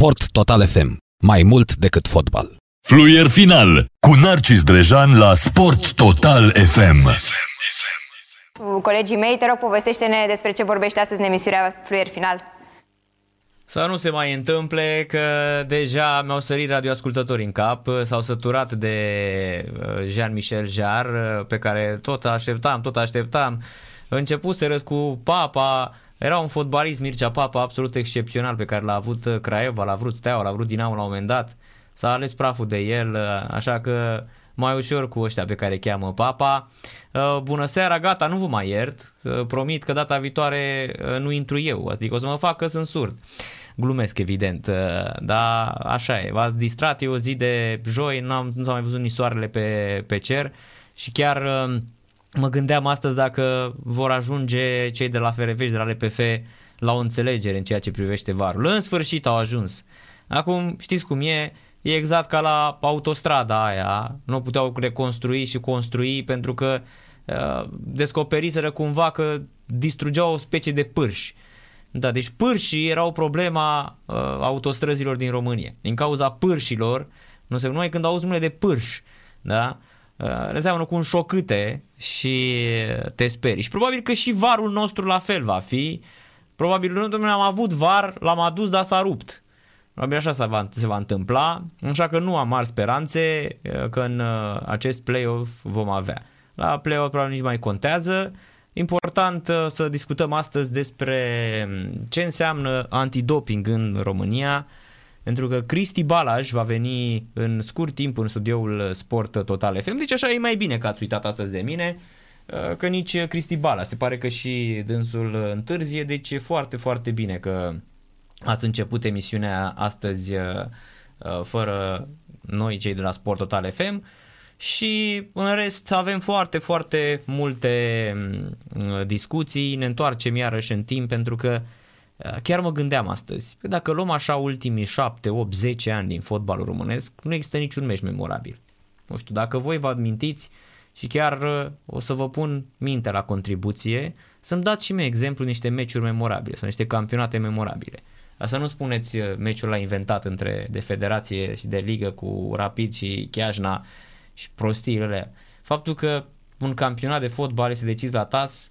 Sport Total FM. Mai mult decât fotbal. Fluier final cu Narcis Drejan la Sport Total FM. Cu colegii mei, te rog, povestește-ne despre ce vorbește astăzi în emisiunea Fluier Final. Să nu se mai întâmple că deja mi-au sărit radioascultătorii în cap, s-au săturat de uh, Jean-Michel Jarre, uh, pe care tot așteptam, tot așteptam. Început să cu Papa, era un fotbalist Mircea Papa absolut excepțional pe care l-a avut uh, Craiova, l-a vrut Steaua, l-a vrut Dinamo la un moment dat. S-a ales praful de el, așa că mai ușor cu ăștia pe care cheamă Papa. Bună seara, gata, nu vă mai iert. Promit că data viitoare nu intru eu, adică o să mă fac că sunt surd. Glumesc, evident, uh, dar așa e. V-ați distrat, e o zi de joi, n-am, nu s-a mai văzut nici soarele pe, pe cer și chiar uh, mă gândeam astăzi dacă vor ajunge cei de la FRV și de la LPF la o înțelegere în ceea ce privește varul. În sfârșit au ajuns. Acum știți cum e, e exact ca la autostrada aia, nu puteau reconstrui și construi pentru că uh, descoperiseră cumva că distrugeau o specie de pârși. Da, deci pârșii erau problema uh, autostrăzilor din România. Din cauza pârșilor, nu se numai când auzi numele de pârș, da? Uh, înseamnă cu un șocâte și te sperii. Și probabil că și varul nostru la fel va fi. Probabil nu, domnule, am avut var, l-am adus, dar s-a rupt. Probabil așa se va, se va întâmpla, așa că nu am mari speranțe uh, că în uh, acest play-off vom avea. La play-off probabil nici mai contează, Important uh, să discutăm astăzi despre um, ce înseamnă antidoping în România, pentru că Cristi Balaj va veni în scurt timp în studioul Sport Total FM, deci așa e mai bine că ați uitat astăzi de mine, uh, că nici Cristi Balaș, se pare că și dânsul întârzie, deci e foarte, foarte bine că ați început emisiunea astăzi uh, fără noi cei de la Sport Total FM și în rest avem foarte, foarte multe mm, discuții, ne întoarcem iarăși în timp pentru că uh, chiar mă gândeam astăzi, că dacă luăm așa ultimii 7, 8, 10 ani din fotbalul românesc, nu există niciun meci memorabil. Nu știu, dacă voi vă admintiți și chiar uh, o să vă pun minte la contribuție, să-mi dați și mie exemplu niște meciuri memorabile sau niște campionate memorabile. Să nu spuneți uh, meciul la inventat între de federație și de ligă cu Rapid și Chiajna, și prostiile alea. Faptul că un campionat de fotbal este decis la TAS,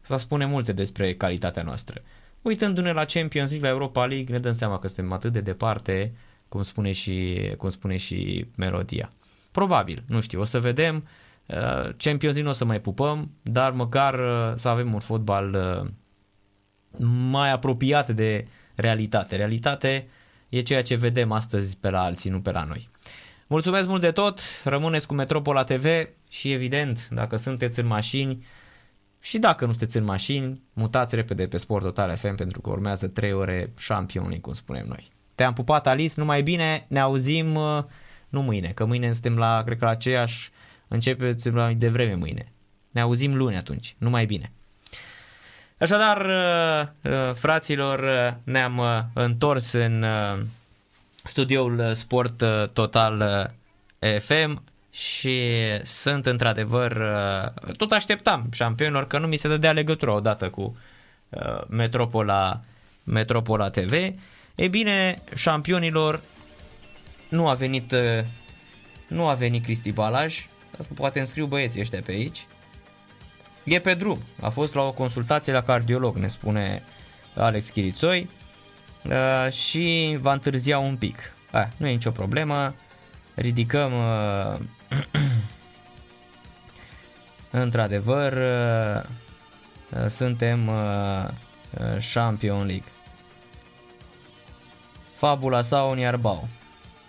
să spune multe despre calitatea noastră. Uitându-ne la Champions League, la Europa League, ne dăm seama că suntem atât de departe, cum spune și, cum spune și melodia. Probabil, nu știu, o să vedem. Uh, Champions League nu o să mai pupăm, dar măcar uh, să avem un fotbal uh, mai apropiat de realitate. Realitate e ceea ce vedem astăzi pe la alții, nu pe la noi. Mulțumesc mult de tot, rămâneți cu Metropola TV și evident, dacă sunteți în mașini și dacă nu sunteți în mașini, mutați repede pe Sport Total FM pentru că urmează 3 ore șampioni, cum spunem noi. Te-am pupat, Alice, numai bine, ne auzim uh, nu mâine, că mâine suntem la, cred că la aceeași, începeți mai devreme mâine. Ne auzim luni atunci, numai bine. Așadar, uh, uh, fraților, ne-am întors în studioul uh, Sport uh, Total uh, FM și sunt într-adevăr, tot așteptam șampionilor că nu mi se dădea legătura odată cu Metropola, Metropola TV. E bine, șampionilor nu a venit nu a venit Cristi Balaj, poate înscriu băieții ăștia pe aici. E pe drum, a fost la o consultație la cardiolog, ne spune Alex Chirițoi uh, și va întârzia un pic. Ah, nu e nicio problemă, ridicăm uh, într-adevăr uh, uh, suntem uh, uh, Champion League. Fabula sau Niarbau.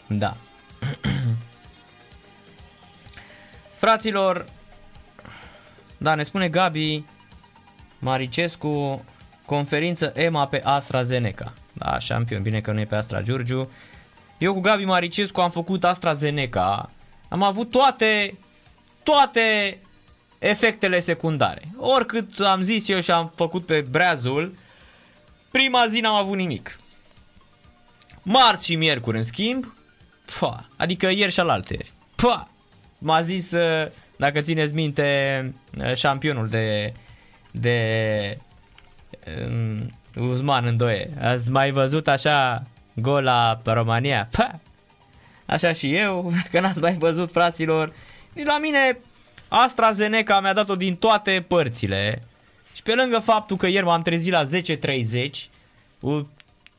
Da. Fraților, da, ne spune Gabi Maricescu, conferință EMA pe AstraZeneca. Da, șampion, bine că nu e pe Astra Giurgiu. Eu cu Gabi Maricescu am făcut AstraZeneca. Am avut toate, toate efectele secundare. Oricât am zis eu și am făcut pe breazul, prima zi n-am avut nimic. Marți și miercuri, în schimb, pua, adică ieri și alaltă ieri. Pua, m-a zis, uh, dacă țineți minte, uh, șampionul de, de um, Uzman în doie. Ați mai văzut așa gol la România. Pa! Așa și eu, că n-ați mai văzut, fraților. Nici la mine AstraZeneca mi-a dat-o din toate părțile. Și pe lângă faptul că ieri m-am trezit la 10.30, cu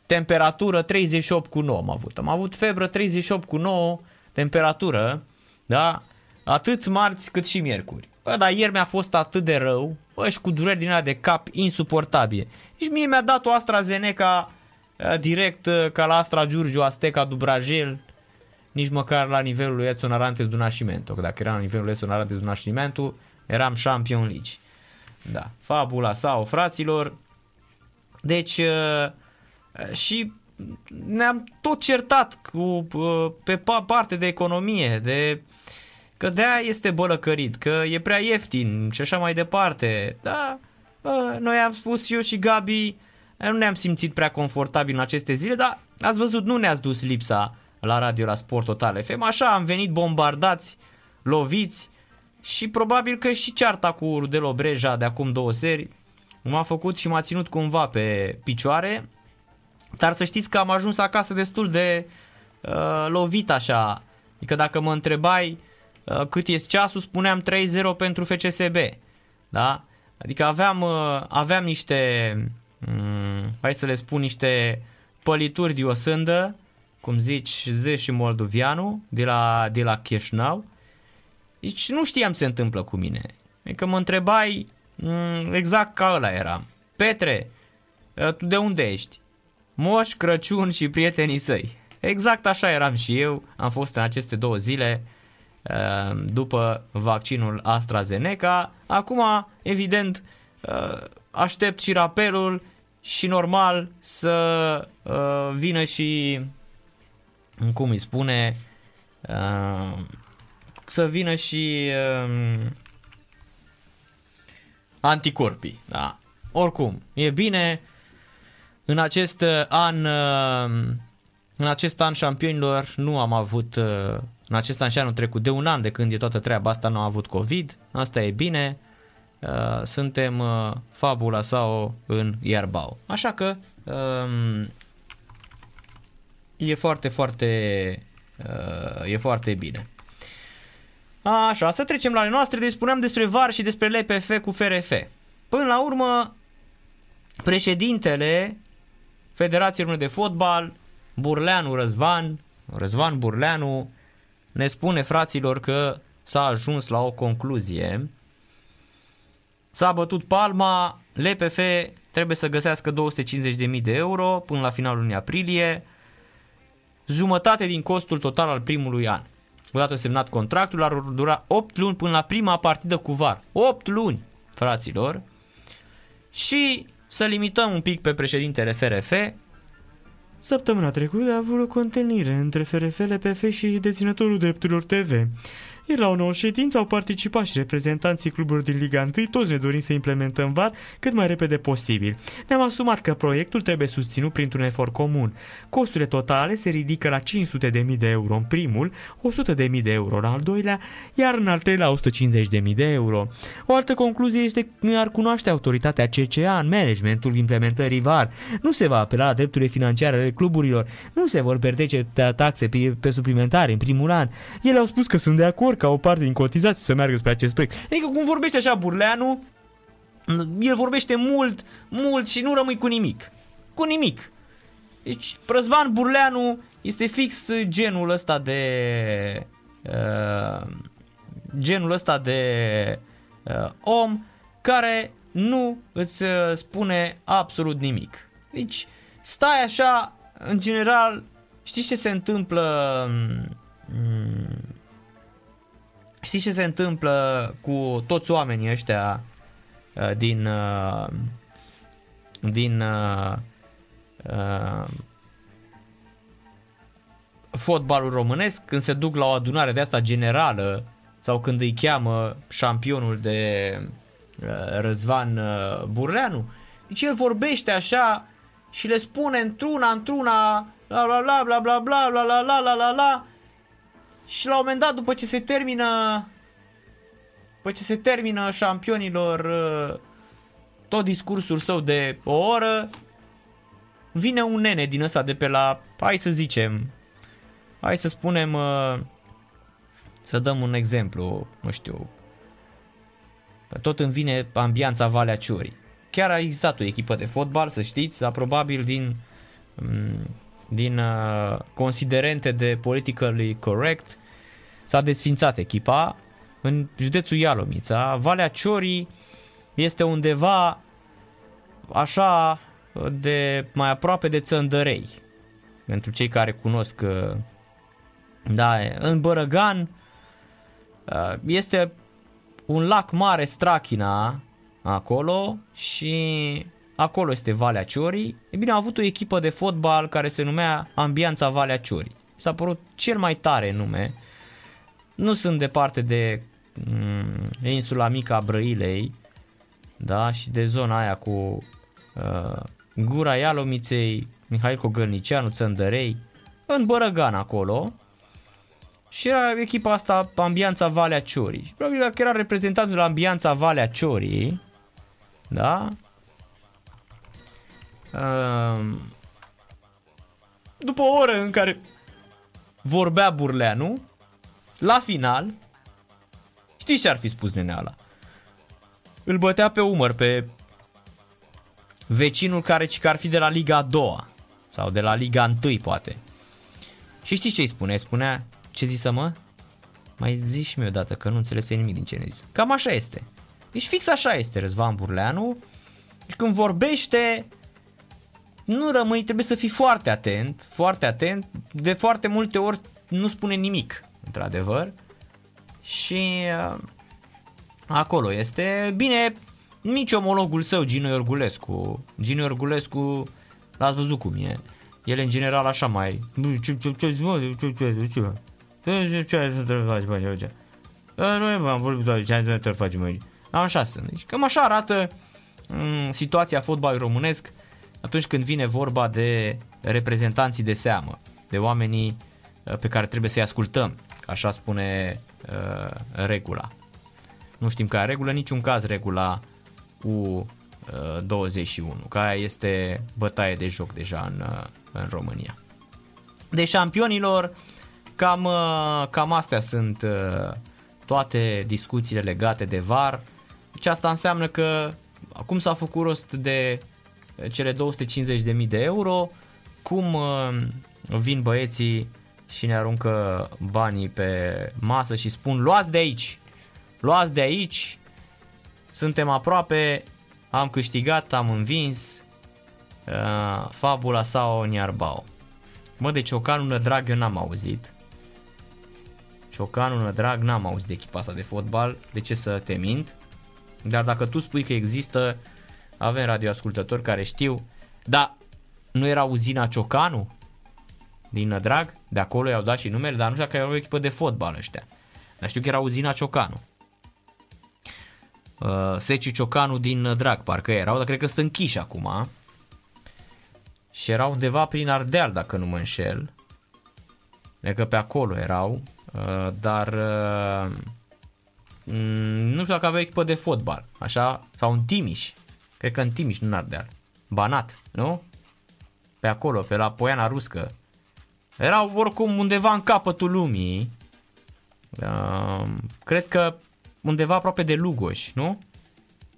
temperatură 38 cu 9 am avut. Am avut febră 38 cu 9, temperatură, da? Atât marți cât și miercuri. Bă, dar ieri mi-a fost atât de rău, bă, și cu dureri din alea de cap insuportabile. Și mie mi-a dat o AstraZeneca uh, direct uh, ca la Astra Giurgiu, Azteca, Dubrajel, nici măcar la nivelul lui Edson Arantes du Nascimento, că dacă era la nivelul lui Edson Arantes du Nascimento, eram Champion League. Da, fabula sau fraților. Deci, uh, și ne-am tot certat cu, pe parte de economie, de că de aia este bălăcărit, că e prea ieftin și așa mai departe. Da, bă, noi am spus și eu și Gabi, nu ne-am simțit prea confortabil în aceste zile, dar ați văzut, nu ne-ați dus lipsa la radio la Sport Total FM. Așa am venit bombardați, loviți și probabil că și cearta cu Rudelo Breja de acum două seri m-a făcut și m-a ținut cumva pe picioare. Dar să știți că am ajuns acasă destul de uh, lovit așa. Adică dacă mă întrebai uh, cât este ceasul, spuneam 3-0 pentru FCSB. Da? Adică aveam, uh, aveam niște, um, hai să le spun, niște pălituri de osândă cum zici, Zé și Moldovianu, de la, de la Chișinău. Deci nu știam ce se întâmplă cu mine. Adică mă întrebai mm, exact ca ăla eram. Petre, ă, tu de unde ești? Moș, Crăciun și prietenii săi. Exact așa eram și eu. Am fost în aceste două zile ă, după vaccinul AstraZeneca. Acum, evident, ă, aștept și rapelul și normal să vină și cum îi spune, uh, să vină și uh, anticorpii. Da. Oricum, e bine în acest an uh, în acest an șampionilor nu am avut uh, în acest an și anul trecut de un an de când e toată treaba asta nu am avut COVID. Asta e bine. Uh, suntem uh, fabula sau în Ierbau. Așa că um, e foarte, foarte, uh, e foarte bine. Așa, să trecem la ale noastre, deci spuneam despre VAR și despre LPF cu FRF. Până la urmă, președintele Federației Române de Fotbal, Burleanu Răzvan, Răzvan Burleanu, ne spune fraților că s-a ajuns la o concluzie. S-a bătut palma, LPF trebuie să găsească 250.000 de euro până la finalul lunii aprilie, jumătate din costul total al primului an. Odată semnat contractul, ar dura 8 luni până la prima partidă cu VAR. 8 luni, fraților. Și să limităm un pic pe președintele FRF. Săptămâna trecută a avut o întâlnire între FRF, LPF și deținătorul drepturilor TV. Iar la o nouă ședință au participat și reprezentanții cluburilor din Liga 1, toți ne dorim să implementăm VAR cât mai repede posibil. Ne-am asumat că proiectul trebuie susținut printr-un efort comun. Costurile totale se ridică la 500.000 de euro în primul, 100.000 de euro în al doilea, iar în al treilea 150.000 de euro. O altă concluzie este că ar cunoaște autoritatea CCA în managementul implementării VAR. Nu se va apela la drepturile financiare ale cluburilor, nu se vor pertece taxe pe, pe suplimentare în primul an. Ele au spus că sunt de acord ca o parte din cotizații să meargă spre acest proiect. Adică cum vorbește așa Burleanu, el vorbește mult, mult și nu rămâi cu nimic. Cu nimic. Deci Răzvan Burleanu este fix genul ăsta de uh, genul ăsta de uh, om care nu îți uh, spune absolut nimic. Deci stai așa, în general, știi ce se întâmplă um, Știți ce se întâmplă cu toți oamenii ăștia uh, din uh, din uh, fotbalul românesc când se duc la o adunare de asta generală sau când îi cheamă șampionul de Răzvan Burleanu. Deci el vorbește așa și le spune într-una, într-una, bla bla bla bla bla bla bla bla bla bla bla bla și la un moment dat, după ce se termină după ce se termină șampionilor uh, tot discursul său de o oră, vine un nene din ăsta de pe la, hai să zicem, hai să spunem, uh, să dăm un exemplu, nu știu, tot îmi vine ambianța Valea Ciurii. Chiar a existat o echipă de fotbal, să știți, dar probabil din, mm, din uh, considerente de politically correct s-a desfințat echipa în județul Ialomița. Valea Ciorii este undeva așa de mai aproape de Țăndărei. Pentru cei care cunosc uh, da, în Bărăgan uh, este un lac mare Strachina acolo și acolo este Valea Ciorii. E bine, a avut o echipă de fotbal care se numea Ambianța Valea Ciorii. S-a părut cel mai tare nume. Nu sunt departe de mm, insula mică a Brăilei, da, și de zona aia cu uh, Gura Ialomiței, Mihail Cogălnicianu, Țăndărei, în Bărăgan acolo. Și era echipa asta, Ambianța Valea Ciorii. Probabil că era reprezentantul la Ambianța Valea Ciorii, da? Uh, după o oră în care vorbea Burleanu, la final, știți ce ar fi spus neneala? Îl bătea pe umăr pe vecinul care, ci ar fi de la Liga a doua sau de la Liga 1 poate. Și știți ce îi spune? Spunea, ce zisă mă? Mai zici și mie odată că nu înțelese nimic din ce ne zis. Cam așa este. Deci fix așa este Răzvan Burleanu. Deci când vorbește, nu rămâi, trebuie să fii foarte atent, foarte atent. De foarte multe ori nu spune nimic, într-adevăr. Și uh, acolo este. Bine, nici omologul său, Gino Iorgulescu. Gino Iorgulescu, l-ați văzut cum e. El în general așa mai... Ce, ce, ce, ce, ce, ce, ce, ce trebuie faci, bă, ce? Nu e, am vorbit doar ce trebuie faci, mă. Așa sunt. Deci cam așa arată m- situația fotbalului românesc atunci când vine vorba de reprezentanții de seamă, de oamenii uh, pe care trebuie să-i ascultăm, așa spune uh, regula. Nu știm care regulă, niciun caz regula U21, care este bătaie de joc deja în, uh, în România. De șampionilor, cam, uh, cam astea sunt uh, toate discuțiile legate de VAR. Deci asta înseamnă că acum s-a făcut rost de cele 250.000 de euro, cum vin băieții și ne aruncă banii pe masă și spun luați de aici, luați de aici, suntem aproape, am câștigat, am învins, uh, fabula sau Niarbao. Mă, de Ciocanul Nădrag eu n-am auzit. Ciocanul Nădrag n-am auzit de echipa asta de fotbal, de ce să te mint? Dar dacă tu spui că există, avem radioascultători care știu, da, nu era uzina Ciocanu din Nădrag, de acolo i-au dat și numele, dar nu știu dacă era o echipă de fotbal ăștia. Dar știu că era uzina Ciocanu. Uh, Seciu Ciocanu din Drag, parcă erau, dar cred că sunt închiși acum. Și erau undeva prin Ardeal, dacă nu mă înșel. Cred că pe acolo erau, uh, dar uh, nu știu dacă avea echipă de fotbal, așa, sau în Timiș. Cred că în Timiș, nu în Ardeal. Banat, nu? Pe acolo, pe la Poiana Ruscă. Erau oricum undeva în capătul lumii. Uh, cred că undeva aproape de Lugoș, nu?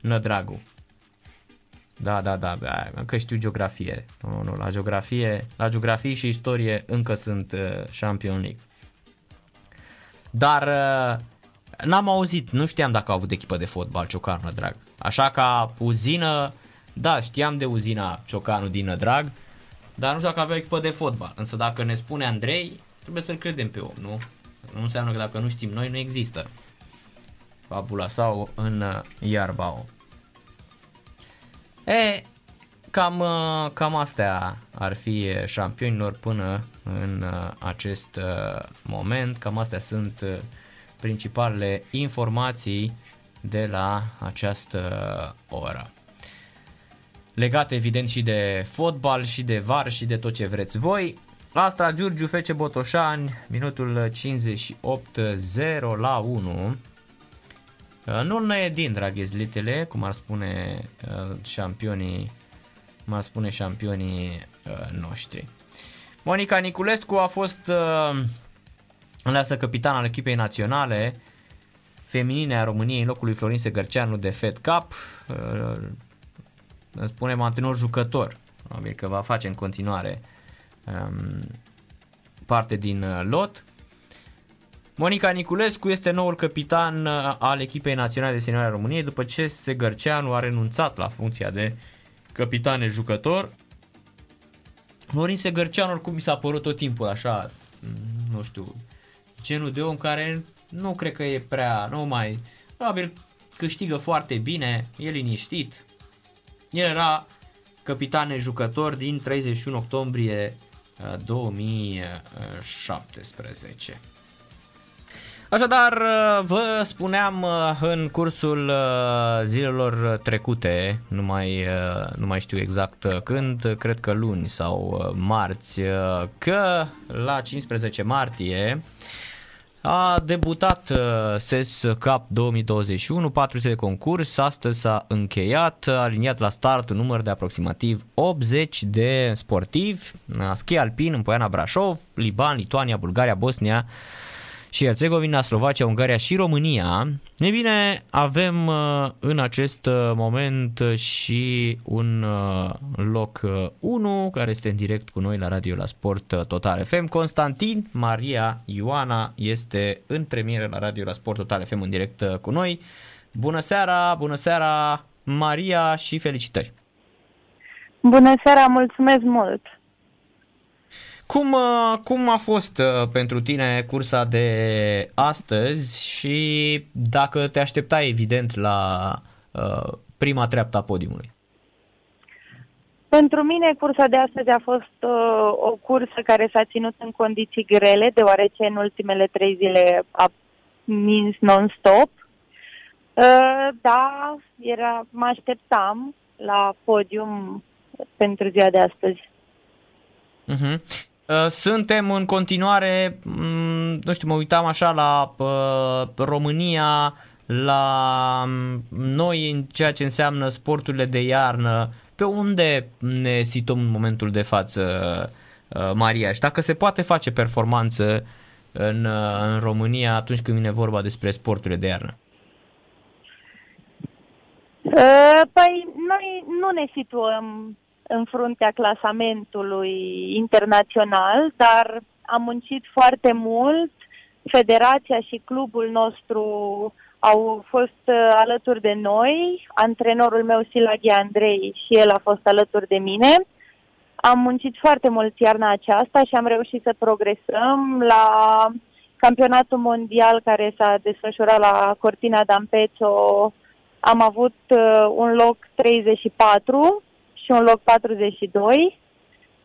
Nădragu. Da, da, da, da, că știu geografie. Nu, nu, la geografie, la geografie și istorie încă sunt uh, Champion League. Dar uh, n-am auzit, nu știam dacă au avut echipă de fotbal Ciocan Nădrag. Așa ca uzină, da, știam de uzina Ciocanu din Nădrag, dar nu știu dacă avea echipă de fotbal. Însă dacă ne spune Andrei, trebuie să-l credem pe om, nu? Nu înseamnă că dacă nu știm noi, nu există. Fabula sau în uh, Iarbao. E, cam, uh, cam astea ar fi șampionilor până în uh, acest moment. Cam astea sunt principalele informații de la această oră. Legate evident și de fotbal și de var și de tot ce vreți voi. Asta Giurgiu Fece Botoșani, minutul 58 0 la 1. Uh, nu ne din, dragi zlitele, cum ar spune uh, șampionii mă spune șampionii uh, noștri. Monica Niculescu a fost uh, aleasă capitan al echipei naționale feminine a României în locul lui Florin Segărceanu de Fed Cup. Uh, spunem antrenor jucător, probabil că va face în continuare um, parte din uh, lot. Monica Niculescu este noul capitan uh, al echipei naționale de senioare a României după ce Segărceanu a renunțat la funcția de capitane jucător. Florin Segărceanu oricum mi s-a părut tot timpul așa, nu știu, genul de om care nu cred că e prea, nu mai, probabil câștigă foarte bine, e liniștit. El era capitane jucător din 31 octombrie 2017. Uh, Așadar, uh, vă spuneam uh, în cursul zilelor trecute, nu mai, nu mai știu exact când, cred că luni sau marți, că la 15 martie a debutat uh, SES Cup 2021, 400 de concurs, astăzi s-a încheiat, aliniat la start un număr de aproximativ 80 de sportivi, schi alpin în Poiana Brașov, Liban, Lituania, Bulgaria, Bosnia, și Herțegovina, Slovacia, Ungaria și România. E bine, avem uh, în acest uh, moment și un uh, loc 1 care este în direct cu noi la radio la Sport Total FM. Constantin Maria Ioana este în premieră la radio la Sport Total FM în direct cu noi. Bună seara, bună seara Maria și felicitări! Bună seara, mulțumesc mult! Cum, uh, cum a fost uh, pentru tine cursa de astăzi și dacă te așteptai evident la uh, prima treaptă a podiumului? Pentru mine cursa de astăzi a fost uh, o cursă care s-a ținut în condiții grele, deoarece în ultimele trei zile a mins non-stop. Uh, da, era, mă așteptam la podium pentru ziua de astăzi. Uh-huh. Uh, suntem în continuare, mm, nu știu, mă uitam așa la uh, România, la mm, noi în ceea ce înseamnă sporturile de iarnă, pe unde ne situăm în momentul de față, uh, Maria? Și dacă se poate face performanță în, în România atunci când vine vorba despre sporturile de iarnă? Păi noi nu ne situăm în fruntea clasamentului internațional, dar am muncit foarte mult. Federația și clubul nostru au fost uh, alături de noi, antrenorul meu Silaghi Andrei și el a fost alături de mine. Am muncit foarte mult iarna aceasta și am reușit să progresăm la campionatul mondial care s-a desfășurat la Cortina d'Ampezzo. Am avut uh, un loc 34 și un loc 42,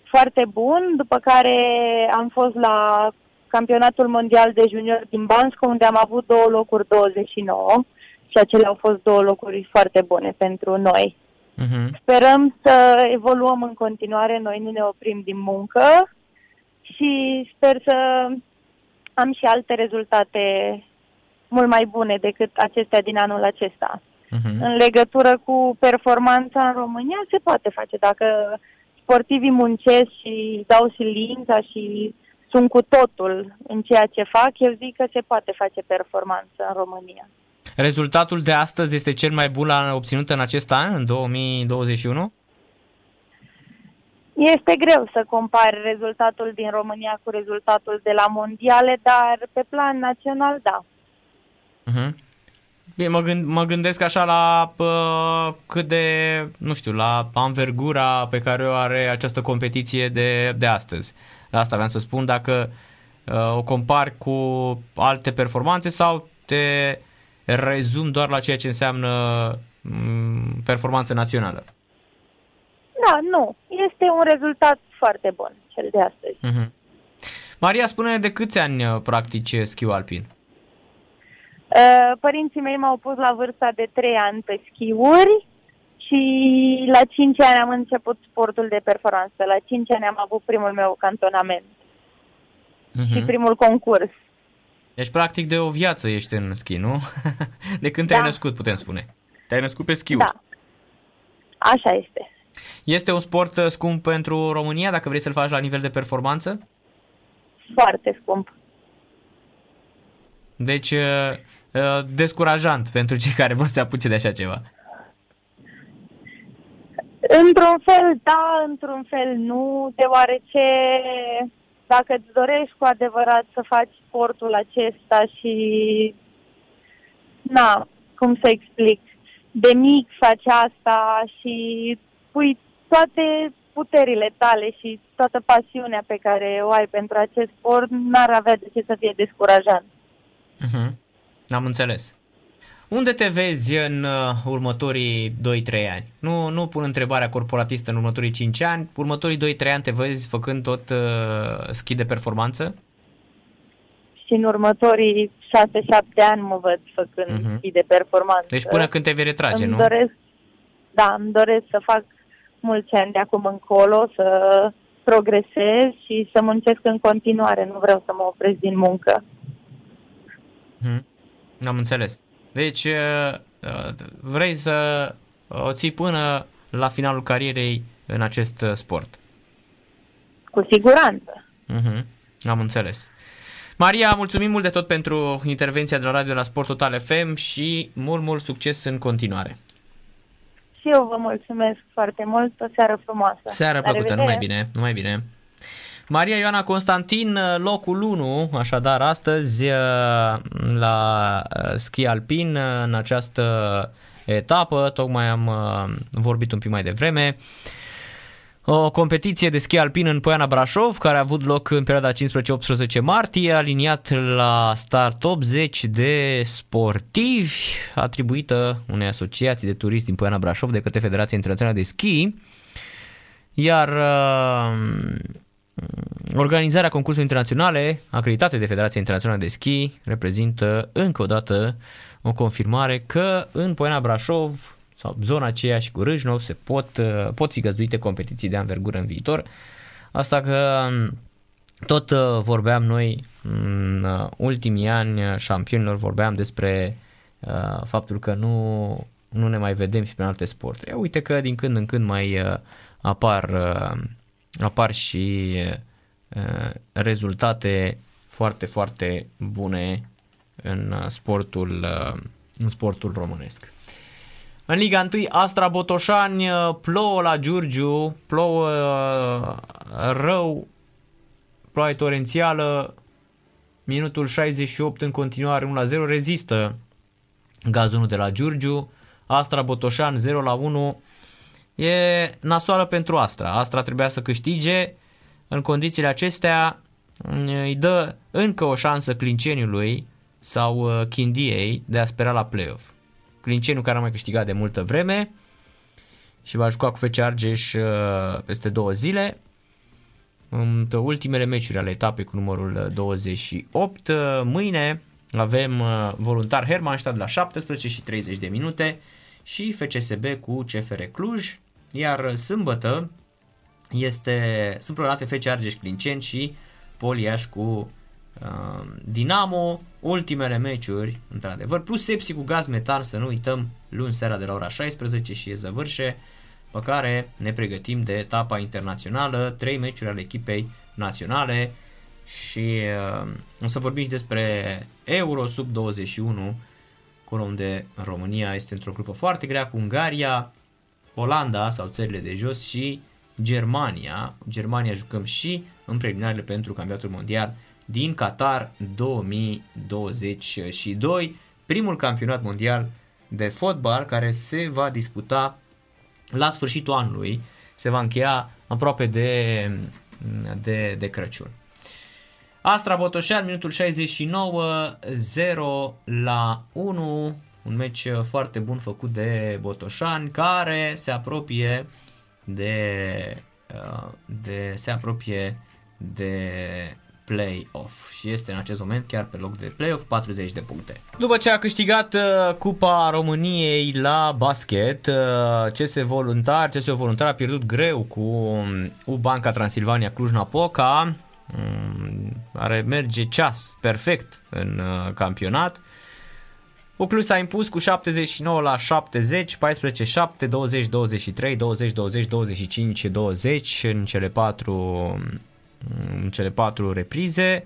foarte bun, după care am fost la campionatul mondial de junior din Bansko, unde am avut două locuri 29 și acelea au fost două locuri foarte bune pentru noi. Uh-huh. Sperăm să evoluăm în continuare, noi nu ne oprim din muncă și sper să am și alte rezultate mult mai bune decât acestea din anul acesta uh-huh. în legătură cu performanța în România se poate face. Dacă sportivii muncesc și dau silința și sunt cu totul în ceea ce fac, eu zic că se poate face performanță în România. Rezultatul de astăzi este cel mai bun la obținut în acest an, în 2021? Este greu să compari rezultatul din România cu rezultatul de la mondiale, dar pe plan național, da. Uh-huh. Bine, mă, gând, mă gândesc așa la uh, cât de, nu știu, la anvergura pe care o are această competiție de, de astăzi. La asta vreau să spun dacă uh, o compar cu alte performanțe sau te rezum doar la ceea ce înseamnă um, performanță națională. Da, nu. Este un rezultat foarte bun, cel de astăzi. Uh-huh. Maria, spune de câți ani uh, practici schiul alpin? Uh, părinții mei m-au pus la vârsta de 3 ani pe schiuri și la 5 ani am început sportul de performanță. La 5 ani am avut primul meu cantonament uh-huh. și primul concurs. Deci, practic, de o viață ești în schi, nu? De când te-ai da. născut, putem spune. Te-ai născut pe schiuri. Da. Așa este. Este un sport uh, scump pentru România dacă vrei să-l faci la nivel de performanță? Foarte scump. Deci, uh, uh, descurajant pentru cei care vor să apuce de așa ceva. Într-un fel da, într-un fel nu, deoarece dacă îți dorești cu adevărat să faci sportul acesta și, na, cum să explic, de mic faci asta și pui toate puterile tale și toată pasiunea pe care o ai pentru acest sport, n-ar avea de ce să fie descurajant. Uh-huh. Am înțeles. Unde te vezi în uh, următorii 2-3 ani? Nu, nu pun întrebarea corporatistă în următorii 5 ani, următorii 2-3 ani te vezi făcând tot uh, schi de performanță? Și în următorii 6-7 ani mă văd făcând uh-huh. schi de performanță. Deci până când te vei retrage, îmi nu? Doresc, da, îmi doresc să fac mulți ani de acum încolo, să progresez și să muncesc în continuare. Nu vreau să mă opresc din muncă. Hmm. Am înțeles. Deci uh, uh, vrei să o ții până la finalul carierei în acest uh, sport. Cu siguranță. Uh-huh. Am înțeles. Maria, mulțumim mult de tot pentru intervenția de la Radio la Sport Total FM și mult, mult succes în continuare. Și eu vă mulțumesc foarte mult. O seară frumoasă. Seară plăcută, numai bine, numai bine. Maria Ioana Constantin, locul 1, așadar astăzi la schi alpin în această etapă, tocmai am vorbit un pic mai devreme. O competiție de schi alpin în Poiana Brașov, care a avut loc în perioada 15-18 martie, aliniat la start 80 de sportivi, atribuită unei asociații de turiști din Poiana Brașov de către Federația Internațională de Schi. Iar Organizarea concursului internaționale, acreditate de Federația Internațională de Schi, reprezintă încă o dată o confirmare că în Poiana Brașov sau zona aceea și cu Râșnov se pot, pot fi găzduite competiții de anvergură în viitor. Asta că tot uh, vorbeam noi în uh, ultimii ani șampionilor, vorbeam despre uh, faptul că nu, nu ne mai vedem și pe alte sporturi. Uite că din când în când mai apar apar și rezultate foarte, foarte bune în sportul, în sportul românesc. În Liga 1, Astra Botoșani plouă la Giurgiu, plouă rău, ploaie torențială, minutul 68 în continuare 1-0, rezistă gazonul de la Giurgiu, Astra Botoșan 0 la 1, e nasoală pentru Astra. Astra trebuia să câștige, în condițiile acestea îi dă încă o șansă Clinceniului sau uh, Chindiei de a spera la play-off. Clinceniu care a mai câștigat de multă vreme și va juca cu FC Argeș uh, peste două zile. În ultimele meciuri ale etapei cu numărul 28. Uh, mâine avem voluntar Hermannstadt la 17 și 30 de minute și FCSB cu CFR Cluj. Iar sâmbătă este, sunt programate FC Argeș Clinceni și Poliaș cu uh, Dinamo, ultimele meciuri, într-adevăr, plus Sepsi cu gaz metan, să nu uităm, luni seara de la ora 16 și e zăvârșe, pe care ne pregătim de etapa internațională, trei meciuri ale echipei naționale și uh, o să vorbim și despre Euro sub 21, acolo unde România este într-o grupă foarte grea cu Ungaria, Olanda sau țările de jos și Germania. Germania jucăm și în preliminarele pentru campionatul mondial din Qatar 2022, primul campionat mondial de fotbal care se va disputa la sfârșitul anului, se va încheia aproape de, de, de Crăciun. Astra Botoșan, minutul 69, 0 la 1, un meci foarte bun făcut de Botoșani care se apropie de, uh, de se apropie de play-off. Și este în acest moment chiar pe loc de play-off 40 de puncte. După ce a câștigat uh, Cupa României la basket, uh, CS Voluntar, CS Voluntar a pierdut greu cu um, U Banca Transilvania Cluj-Napoca, um, are merge ceas perfect în campionat Ucluj s-a impus cu 79 la 70, 14 7, 20 23, 20 20 25 20 în cele patru în cele patru reprize.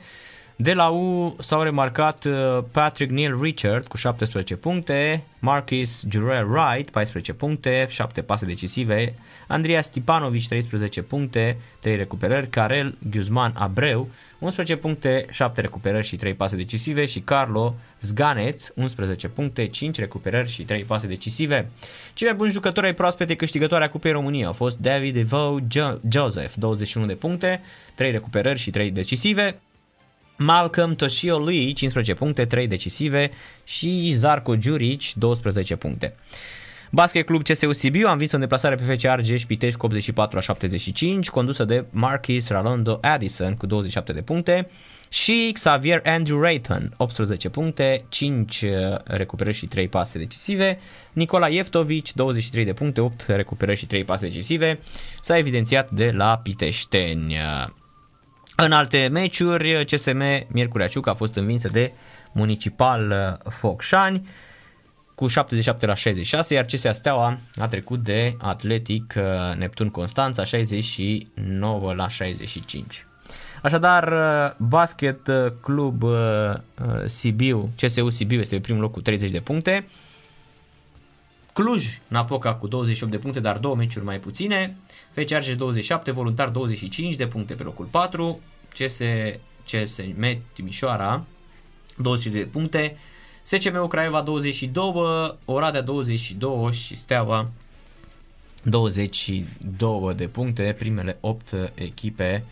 De la U s-au remarcat uh, Patrick Neil Richard cu 17 puncte, Marcus Jurel Wright 14 puncte, 7 pase decisive, Andria Stipanovic 13 puncte, 3 recuperări, Karel Guzman Abreu 11 puncte, 7 recuperări și 3 pase decisive și Carlo Zganeț 11 puncte, 5 recuperări și 3 pase decisive. Cei mai buni jucători ai proaspete câștigători a Cupei României au fost David Evo Joseph 21 de puncte, 3 recuperări și 3 decisive, Malcolm Toshio Lee 15 puncte, 3 decisive și Zarko Juric 12 puncte. Basket Club CSU Sibiu a învins o deplasare pe FC Argeș Pitești cu 84 la 75, condusă de Marquis Ralondo Addison cu 27 de puncte și Xavier Andrew Rayton 18 puncte, 5 uh, recuperări și 3 pase decisive, Nicola Ieftovic 23 de puncte, 8 recuperări și 3 pase decisive, s-a evidențiat de la Piteșteni. În alte meciuri, CSM Miercurea Ciuc a fost învinsă de Municipal Focșani cu 77 la 66, iar CSA Steaua a trecut de Atletic uh, Neptun Constanța 69 la 65. Așadar, uh, Basket uh, Club Sibiu, CSU Sibiu este pe primul loc cu 30 de puncte. Cluj, Napoca cu 28 de puncte, dar două meciuri mai puține. FC Argeș 27, Voluntar 25 de puncte pe locul 4. CS, CSM Timișoara 20 de puncte. SCM Craiova 22, Oradea 22 și Steaua 22 de puncte, primele 8 echipe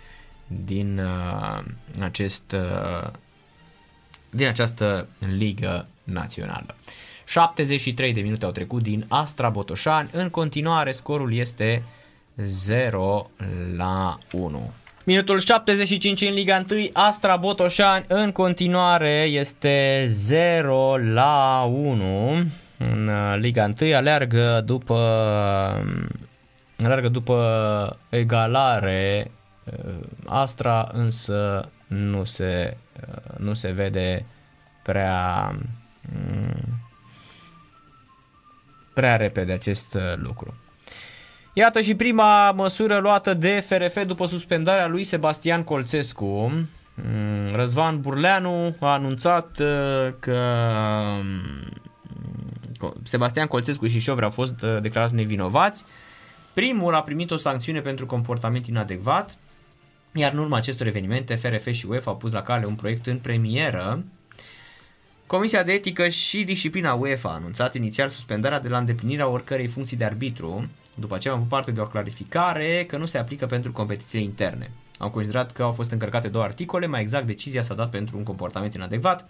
din uh, acest uh, din această ligă națională. 73 de minute au trecut din Astra Botoșani, în continuare scorul este 0 la 1. Minutul 75 în Liga 1, Astra Botoșani în continuare este 0 la 1 în uh, Liga 1, aleargă după aleargă după egalare uh, Astra însă nu se, uh, nu se vede prea mm, prea repede acest lucru. Iată și prima măsură luată de FRF după suspendarea lui Sebastian Colțescu. Mm, Răzvan Burleanu a anunțat uh, că mm, Sebastian Colțescu și Șovre au fost uh, declarați nevinovați. Primul a primit o sancțiune pentru comportament inadecvat, iar în urma acestor evenimente, FRF și UEFA au pus la cale un proiect în premieră. Comisia de etică și disciplina UEFA a anunțat inițial suspendarea de la îndeplinirea oricărei funcții de arbitru, după aceea am avut parte de o clarificare că nu se aplică pentru competiții interne. Am considerat că au fost încărcate două articole, mai exact decizia s-a dat pentru un comportament inadecvat.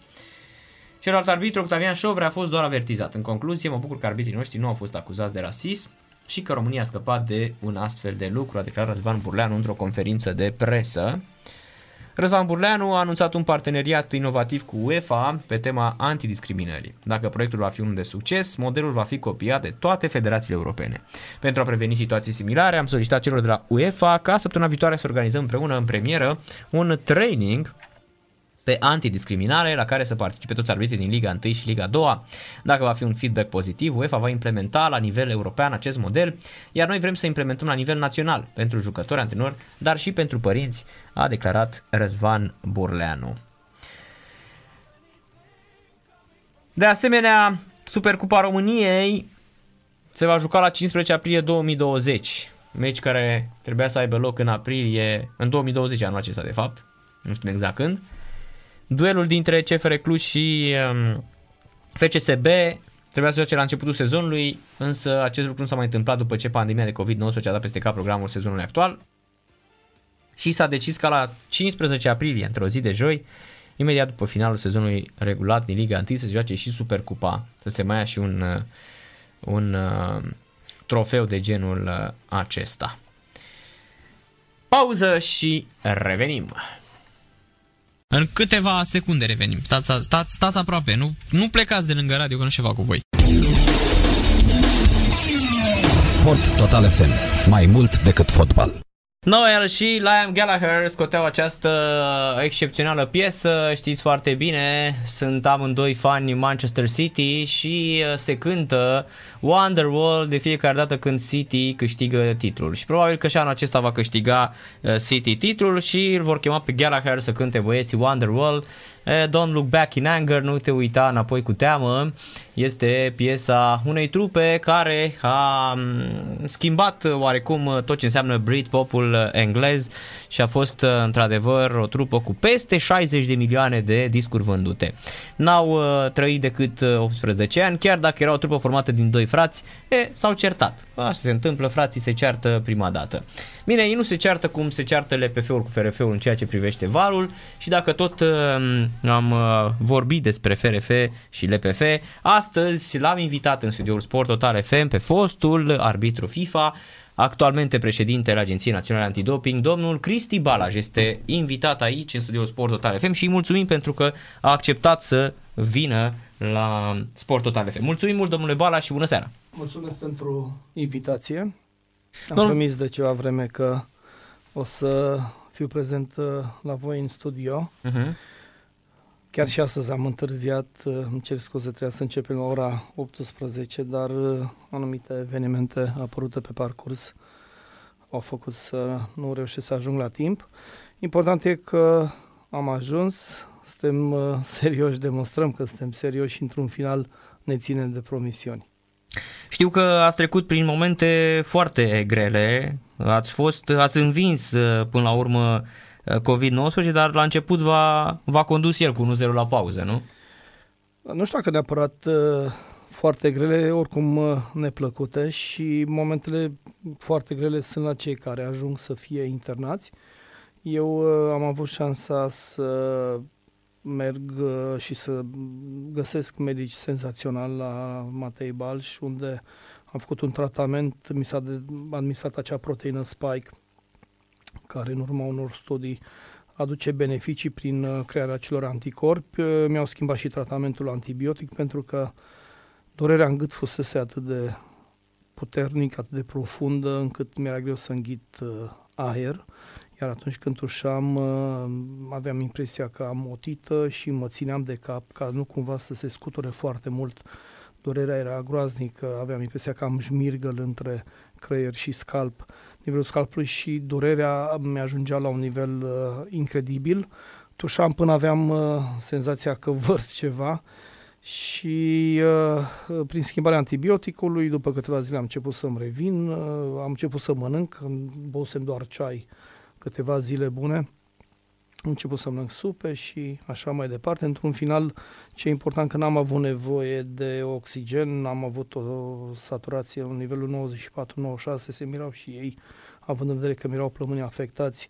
Celălalt arbitru, Octavian Șovre, a fost doar avertizat. În concluzie, mă bucur că arbitrii noștri nu au fost acuzați de rasism și că România a scăpat de un astfel de lucru, a declarat Răzvan Burleanu într-o conferință de presă. Răzvan Burleanu a anunțat un parteneriat inovativ cu UEFA pe tema antidiscriminării. Dacă proiectul va fi unul de succes, modelul va fi copiat de toate federațiile europene. Pentru a preveni situații similare, am solicitat celor de la UEFA ca săptămâna viitoare să organizăm împreună în premieră un training pe antidiscriminare la care să participe toți arbitrii din Liga 1 și Liga 2. Dacă va fi un feedback pozitiv, UEFA va implementa la nivel european acest model, iar noi vrem să implementăm la nivel național pentru jucători, antrenori, dar și pentru părinți, a declarat Răzvan Burleanu. De asemenea, Supercupa României se va juca la 15 aprilie 2020, meci care trebuia să aibă loc în aprilie, în 2020 anul acesta de fapt, nu știu exact când, Duelul dintre CFR Cluj și um, FCSB trebuia să joace la începutul sezonului, însă acest lucru nu s-a mai întâmplat după ce pandemia de COVID-19 a dat peste cap programul sezonului actual și s-a decis ca la 15 aprilie, într-o zi de joi, imediat după finalul sezonului regulat din Liga 1 să se joace și Supercupa, să se mai ia și un, uh, un uh, trofeu de genul uh, acesta. Pauză și revenim. În câteva secunde revenim. Stați, stați, stați aproape, nu, nu plecați de lângă radio că nu ceva cu voi. Sport Total FM. Mai mult decât fotbal. Noel și Liam Gallagher scoteau această excepțională piesă, știți foarte bine, sunt amândoi fani Manchester City și uh, se cântă Wonderwall de fiecare dată când City câștigă titlul. Și probabil că și anul acesta va câștiga uh, City titlul și îl vor chema pe Gallagher să cânte băieții Wonderwall. Don't Look Back in Anger, nu te uita înapoi cu teamă, este piesa unei trupe care a mm, schimbat oarecum tot ce înseamnă Britpopul englez și a fost într-adevăr o trupă cu peste 60 de milioane de discuri vândute. N-au trăit decât 18 ani, chiar dacă era o trupă formată din doi frați, e, s-au certat. Așa se întâmplă, frații se ceartă prima dată. Bine, ei nu se ceartă cum se ceartă LPF-ul cu FRF-ul în ceea ce privește valul și dacă tot uh, am uh, vorbit despre FRF și LPF, astăzi l-am invitat în studioul Sport Total FM pe fostul arbitru FIFA, actualmente președintele Agenției Naționale Antidoping, domnul Cristi Balaj este invitat aici în studioul Sport Total FM și îi mulțumim pentru că a acceptat să vină la Sport Total FM. Mulțumim mult, domnule Balaș, și bună seara! Mulțumesc pentru invitație. Am Domnul- promis de ceva vreme că o să fiu prezent uh, la voi în studio. Uh-huh. Chiar și astăzi am întârziat, uh, îmi cer scuze, trebuia să începem la ora 18, dar uh, anumite evenimente apărute pe parcurs au făcut să nu reușesc să ajung la timp. Important e că am ajuns, suntem uh, serioși, demonstrăm că suntem serioși într-un final ne ținem de promisiuni. Știu că ați trecut prin momente foarte grele, ați fost, ați învins uh, până la urmă uh, COVID-19, dar la început v-a, v-a condus el cu 1-0 la pauză, nu? Nu știu dacă neapărat uh, foarte grele, oricum uh, neplăcute și momentele foarte grele sunt la cei care ajung să fie internați. Eu uh, am avut șansa să merg uh, și să găsesc medici senzațional la Matei Balș, unde am făcut un tratament, mi s-a de- administrat acea proteină spike, care în urma unor studii aduce beneficii prin uh, crearea celor anticorpi. Uh, Mi-au schimbat și tratamentul antibiotic pentru că durerea în gât fusese atât de puternic, atât de profundă, încât mi-era greu să înghit uh, aer. Iar atunci când tușam, uh, aveam impresia că am otită și mă țineam de cap ca nu cumva să se scuture foarte mult. Durerea era groaznică, aveam impresia că am șmirgăl între creier și scalp nivelul scalpului și durerea mi-ajungea la un nivel uh, incredibil. Tușam până aveam uh, senzația că vărs ceva și uh, prin schimbarea antibioticului, după câteva zile am început să-mi revin, uh, am început să mănânc, băusem doar ceai câteva zile bune, am început să mănânc supe și așa mai departe. Într-un final, ce e important că n-am avut nevoie de oxigen, am avut o saturație la nivelul 94-96, se mirau și ei, având în vedere că mirau plămânii afectați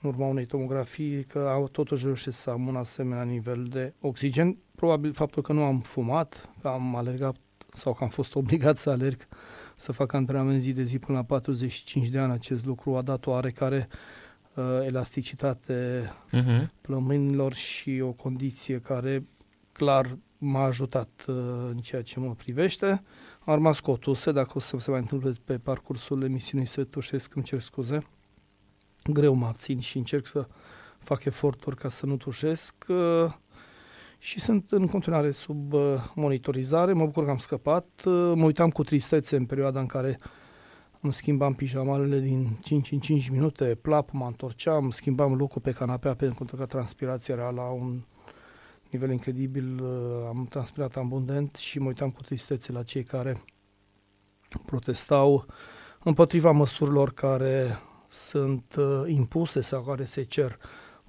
în urma unei tomografii, că au totuși reușit să am un asemenea nivel de oxigen. Probabil faptul că nu am fumat, că am alergat sau că am fost obligat să alerg, să fac antrenament zi de zi până la 45 de ani, acest lucru a dat o oarecare uh, elasticitate Uh-huh. plămânilor și o condiție care clar m-a ajutat uh, în ceea ce mă privește. Am rămas cu o tusă, dacă o să se mai întâmple pe parcursul emisiunii să tușesc, îmi cer scuze. Greu mă abțin și încerc să fac eforturi ca să nu tușesc uh, și sunt în continuare sub uh, monitorizare. Mă bucur că am scăpat. Uh, mă uitam cu tristețe în perioada în care îmi schimbam pijamalele din 5 în 5 minute, plap, mă întorceam, schimbam locul pe canapea pentru că transpirația era la un nivel incredibil, uh, am transpirat abundent și mă uitam cu tristețe la cei care protestau împotriva măsurilor care sunt uh, impuse sau care se cer.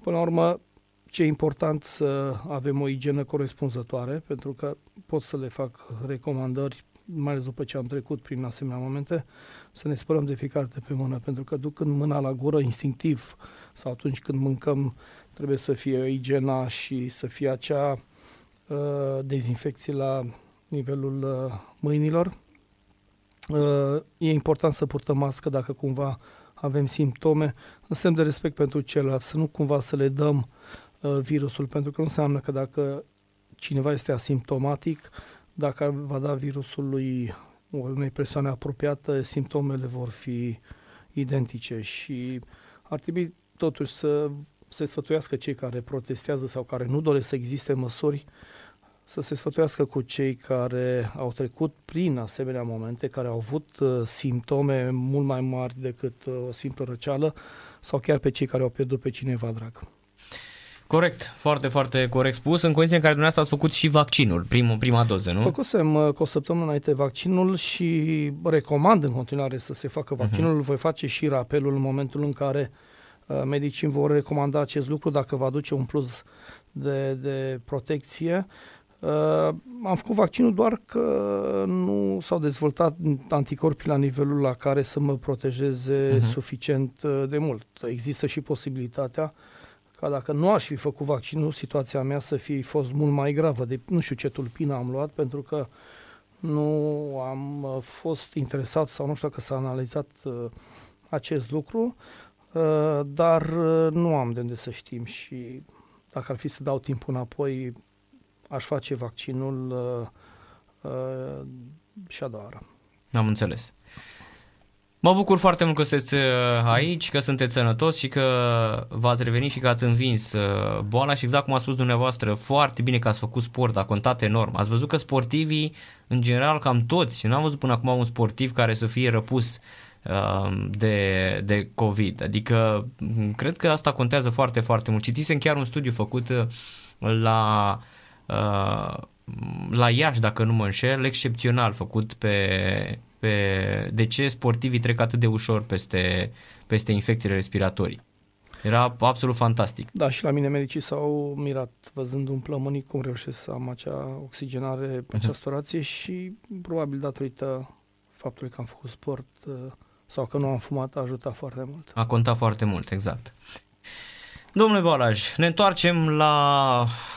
Până la urmă, ce e important să avem o igienă corespunzătoare, pentru că pot să le fac recomandări, mai ales după ce am trecut prin asemenea momente, să ne spălăm de fiecare dată pe mână, pentru că ducând mâna la gură instinctiv sau atunci când mâncăm, trebuie să fie igiena și să fie acea uh, dezinfecție la nivelul uh, mâinilor. Uh, e important să purtăm mască dacă cumva avem simptome, în semn de respect pentru celălalt, să nu cumva să le dăm uh, virusul, pentru că nu înseamnă că dacă cineva este asimptomatic, dacă va da virusul lui unei persoane apropiate, simptomele vor fi identice și ar trebui totuși să se sfătuiască cei care protestează sau care nu doresc să existe măsuri să se sfătuiască cu cei care au trecut prin asemenea momente, care au avut uh, simptome mult mai mari decât uh, o simplă răceală sau chiar pe cei care au pierdut pe cineva drag. Corect, foarte, foarte corect spus, în condiții în care dumneavoastră ați făcut și vaccinul, primul, prima doză, nu? Făcusem uh, cu o săptămână înainte vaccinul și recomand în continuare să se facă vaccinul. Uh-huh. Voi face și rapelul în momentul în care uh, medicii vor recomanda acest lucru dacă va aduce un plus de, de protecție. Uh, am făcut vaccinul doar că nu s-au dezvoltat anticorpi la nivelul la care să mă protejeze uh-huh. suficient uh, de mult. Există și posibilitatea ca dacă nu aș fi făcut vaccinul, situația mea să fi fost mult mai gravă. De, nu știu ce tulpină am luat, pentru că nu am uh, fost interesat sau nu știu dacă s-a analizat uh, acest lucru, uh, dar uh, nu am de unde să știm și dacă ar fi să dau timpul înapoi, aș face vaccinul uh, uh, și a doua oară. Am înțeles. Mă bucur foarte mult că sunteți uh, aici, că sunteți sănătos și că v-ați revenit și că ați învins uh, boala și exact cum a spus dumneavoastră, foarte bine că ați făcut sport, a contat enorm. Ați văzut că sportivii, în general, cam toți, nu am văzut până acum un sportiv care să fie răpus uh, de, de COVID. Adică, cred că asta contează foarte, foarte mult. Citisem chiar un studiu făcut la la Iași, dacă nu mă înșel, excepțional, făcut pe pe de ce sportivii trec atât de ușor peste, peste infecțiile respiratorii. Era absolut fantastic. Da, și la mine medicii s-au mirat văzând un plămânic cum reușesc să am acea oxigenare pe uh-huh. acea storație și probabil datorită faptului că am făcut sport uh, sau că nu am fumat a ajutat foarte mult. A contat foarte mult, exact. Domnule Balaj, ne întoarcem la Uh,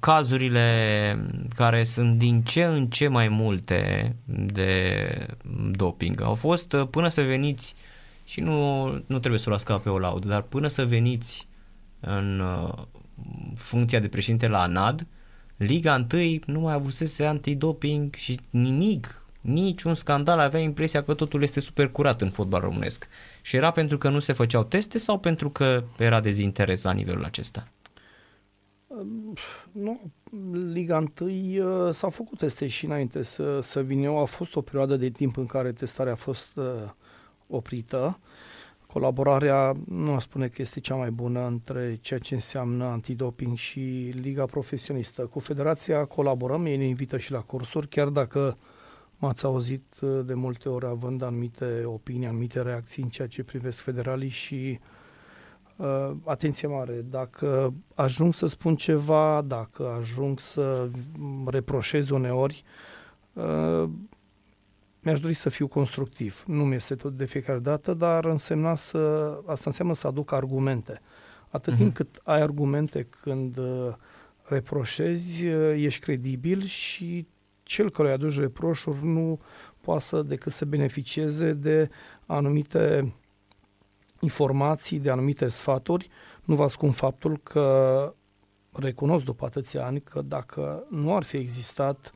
cazurile care sunt din ce în ce mai multe de doping. Au fost uh, până să veniți și nu, nu trebuie să o luați ca pe o laudă, dar până să veniți în uh, funcția de președinte la ANAD, Liga 1 nu mai avusese antidoping și nimic, niciun scandal, avea impresia că totul este super curat în fotbal românesc. Și era pentru că nu se făceau teste sau pentru că era dezinteres la nivelul acesta? Nu, Liga 1 uh, s-au făcut teste și înainte să, să vin eu. A fost o perioadă de timp în care testarea a fost uh, oprită. Colaborarea nu aș spune că este cea mai bună între ceea ce înseamnă antidoping și Liga Profesionistă. Cu Federația colaborăm, ei ne invită și la cursuri, chiar dacă m-ați auzit uh, de multe ori având anumite opinii, anumite reacții în ceea ce privesc federalii și uh, Uh, atenție mare, dacă ajung să spun ceva, dacă ajung să reproșez uneori, uh, mi-aș dori să fiu constructiv. Nu mi este tot de fiecare dată, dar însemna să, asta înseamnă să aduc argumente. Atât uh-huh. timp cât ai argumente când uh, reproșezi, uh, ești credibil și cel care îi aduci reproșuri nu poate decât să beneficieze de anumite informații, de anumite sfaturi, nu vă ascund faptul că recunosc după atâția ani că dacă nu ar fi existat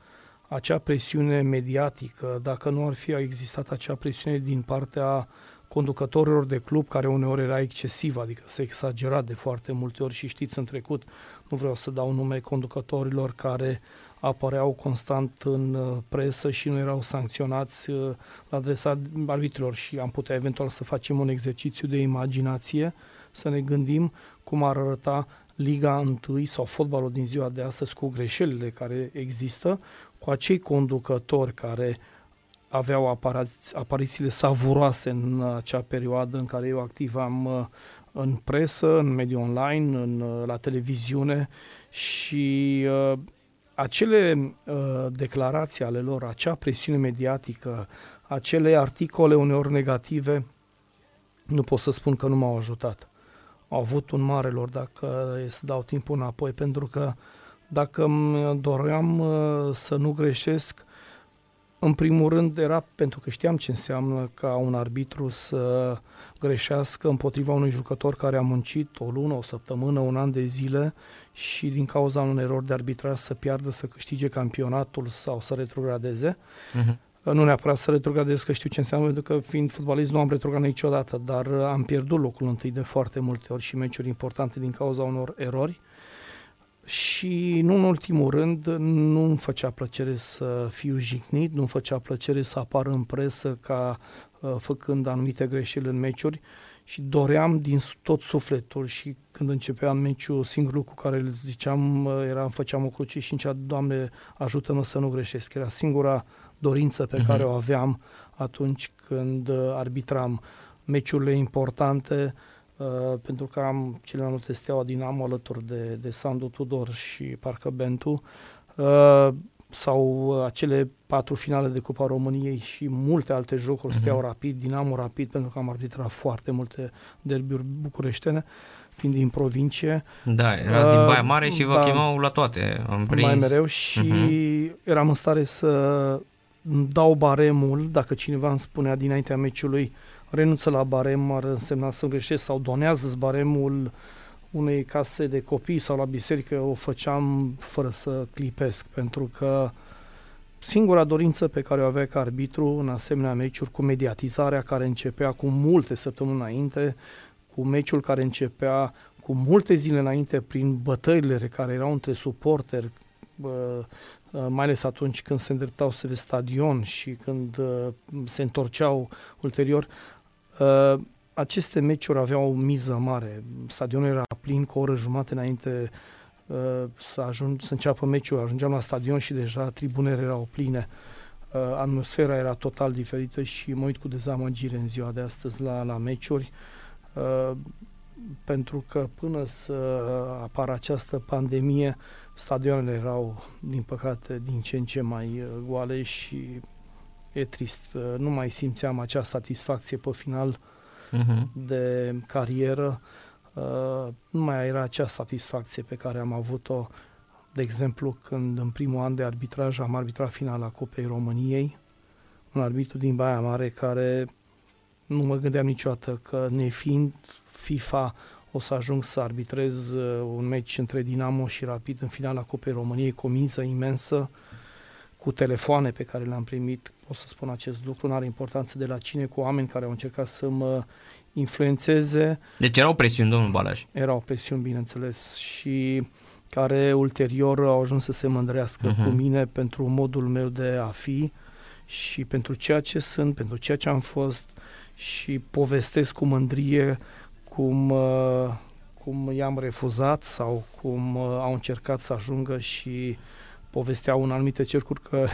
acea presiune mediatică, dacă nu ar fi existat acea presiune din partea conducătorilor de club, care uneori era excesivă, adică se exagera de foarte multe ori și știți în trecut, nu vreau să dau nume conducătorilor care apăreau constant în uh, presă și nu erau sancționați uh, la adresa arbitrilor și am putea eventual să facem un exercițiu de imaginație, să ne gândim cum ar arăta Liga 1 sau fotbalul din ziua de astăzi cu greșelile care există, cu acei conducători care aveau aparițiile savuroase în acea perioadă în care eu activam uh, în presă, în mediul online, în, la televiziune și uh, acele uh, declarații ale lor, acea presiune mediatică, acele articole uneori negative, nu pot să spun că nu m-au ajutat. Au avut un mare lor dacă e să dau timpul înapoi, pentru că dacă îmi doream uh, să nu greșesc, în primul rând era pentru că știam ce înseamnă ca un arbitru să greșească împotriva unui jucător care a muncit o lună, o săptămână, un an de zile și din cauza unui erori de arbitraj să piardă, să câștige campionatul sau să retrogradeze. Uh-huh. nu neapărat să retrogradez, că știu ce înseamnă, pentru că fiind fotbalist nu am retrogradat niciodată, dar am pierdut locul întâi de foarte multe ori și meciuri importante din cauza unor erori. Și nu în ultimul rând, nu îmi făcea plăcere să fiu jignit, nu îmi făcea plăcere să apar în presă ca uh, făcând anumite greșeli în meciuri și doream din tot sufletul și când începeam meciul, singurul lucru care îl ziceam era, îmi făceam o cruce și încea, Doamne, ajută-mă să nu greșesc. Era singura dorință pe uh-huh. care o aveam atunci când uh, arbitram meciurile importante, uh, pentru că am cele mai multe steaua Dinamo alături de, de Sandu Tudor și parcă Bentu, uh, sau acele patru finale de Cupa României și multe alte jocuri, uh-huh. Steaua Rapid, Dinamo Rapid, pentru că am arbitrat foarte multe derbiuri bucureștene, fiind din provincie. Da, erați uh, din Baia Mare și vă da, chemau la toate. Am prins. Mai mereu și uh-huh. eram în stare să dau baremul, dacă cineva îmi spunea dinaintea meciului renunță la barem, ar însemna să greșesc sau donează baremul unei case de copii sau la biserică, o făceam fără să clipesc, pentru că singura dorință pe care o avea ca arbitru în asemenea meciuri cu mediatizarea care începea cu multe săptămâni înainte, cu meciul care începea cu multe zile înainte prin bătăile care erau între suporteri, Uh, mai ales atunci când se îndreptau spre stadion și când uh, se întorceau ulterior, uh, aceste meciuri aveau o miză mare. Stadionul era plin cu o oră jumate înainte să, ajung, să înceapă meciul. Ajungeam la stadion și deja tribunele erau pline. Atmosfera era total diferită și mă uit cu dezamăgire în ziua de astăzi la, la meciuri pentru că până să apară această pandemie, stadionele erau, din păcate, din ce în ce mai uh, goale și e trist. Uh, nu mai simțeam acea satisfacție pe final uh-huh. de carieră. Uh, nu mai era acea satisfacție pe care am avut-o, de exemplu, când în primul an de arbitraj am arbitrat finala Copei României, un arbitru din Baia Mare care nu mă gândeam niciodată că nefiind FIFA o să ajung să arbitrez uh, un meci între Dinamo și Rapid în finala Cupei României cu o miză imensă, cu telefoane pe care le-am primit, pot să spun acest lucru, nu are importanță de la cine, cu oameni care au încercat să mă influențeze. Deci erau presiuni, domnul Balaj? Erau presiuni, bineînțeles, și care ulterior au ajuns să se mândrească uh-huh. cu mine pentru modul meu de a fi și pentru ceea ce sunt, pentru ceea ce am fost și povestesc cu mândrie cum, uh, cum i-am refuzat sau cum uh, au încercat să ajungă și povesteau în anumite cercuri că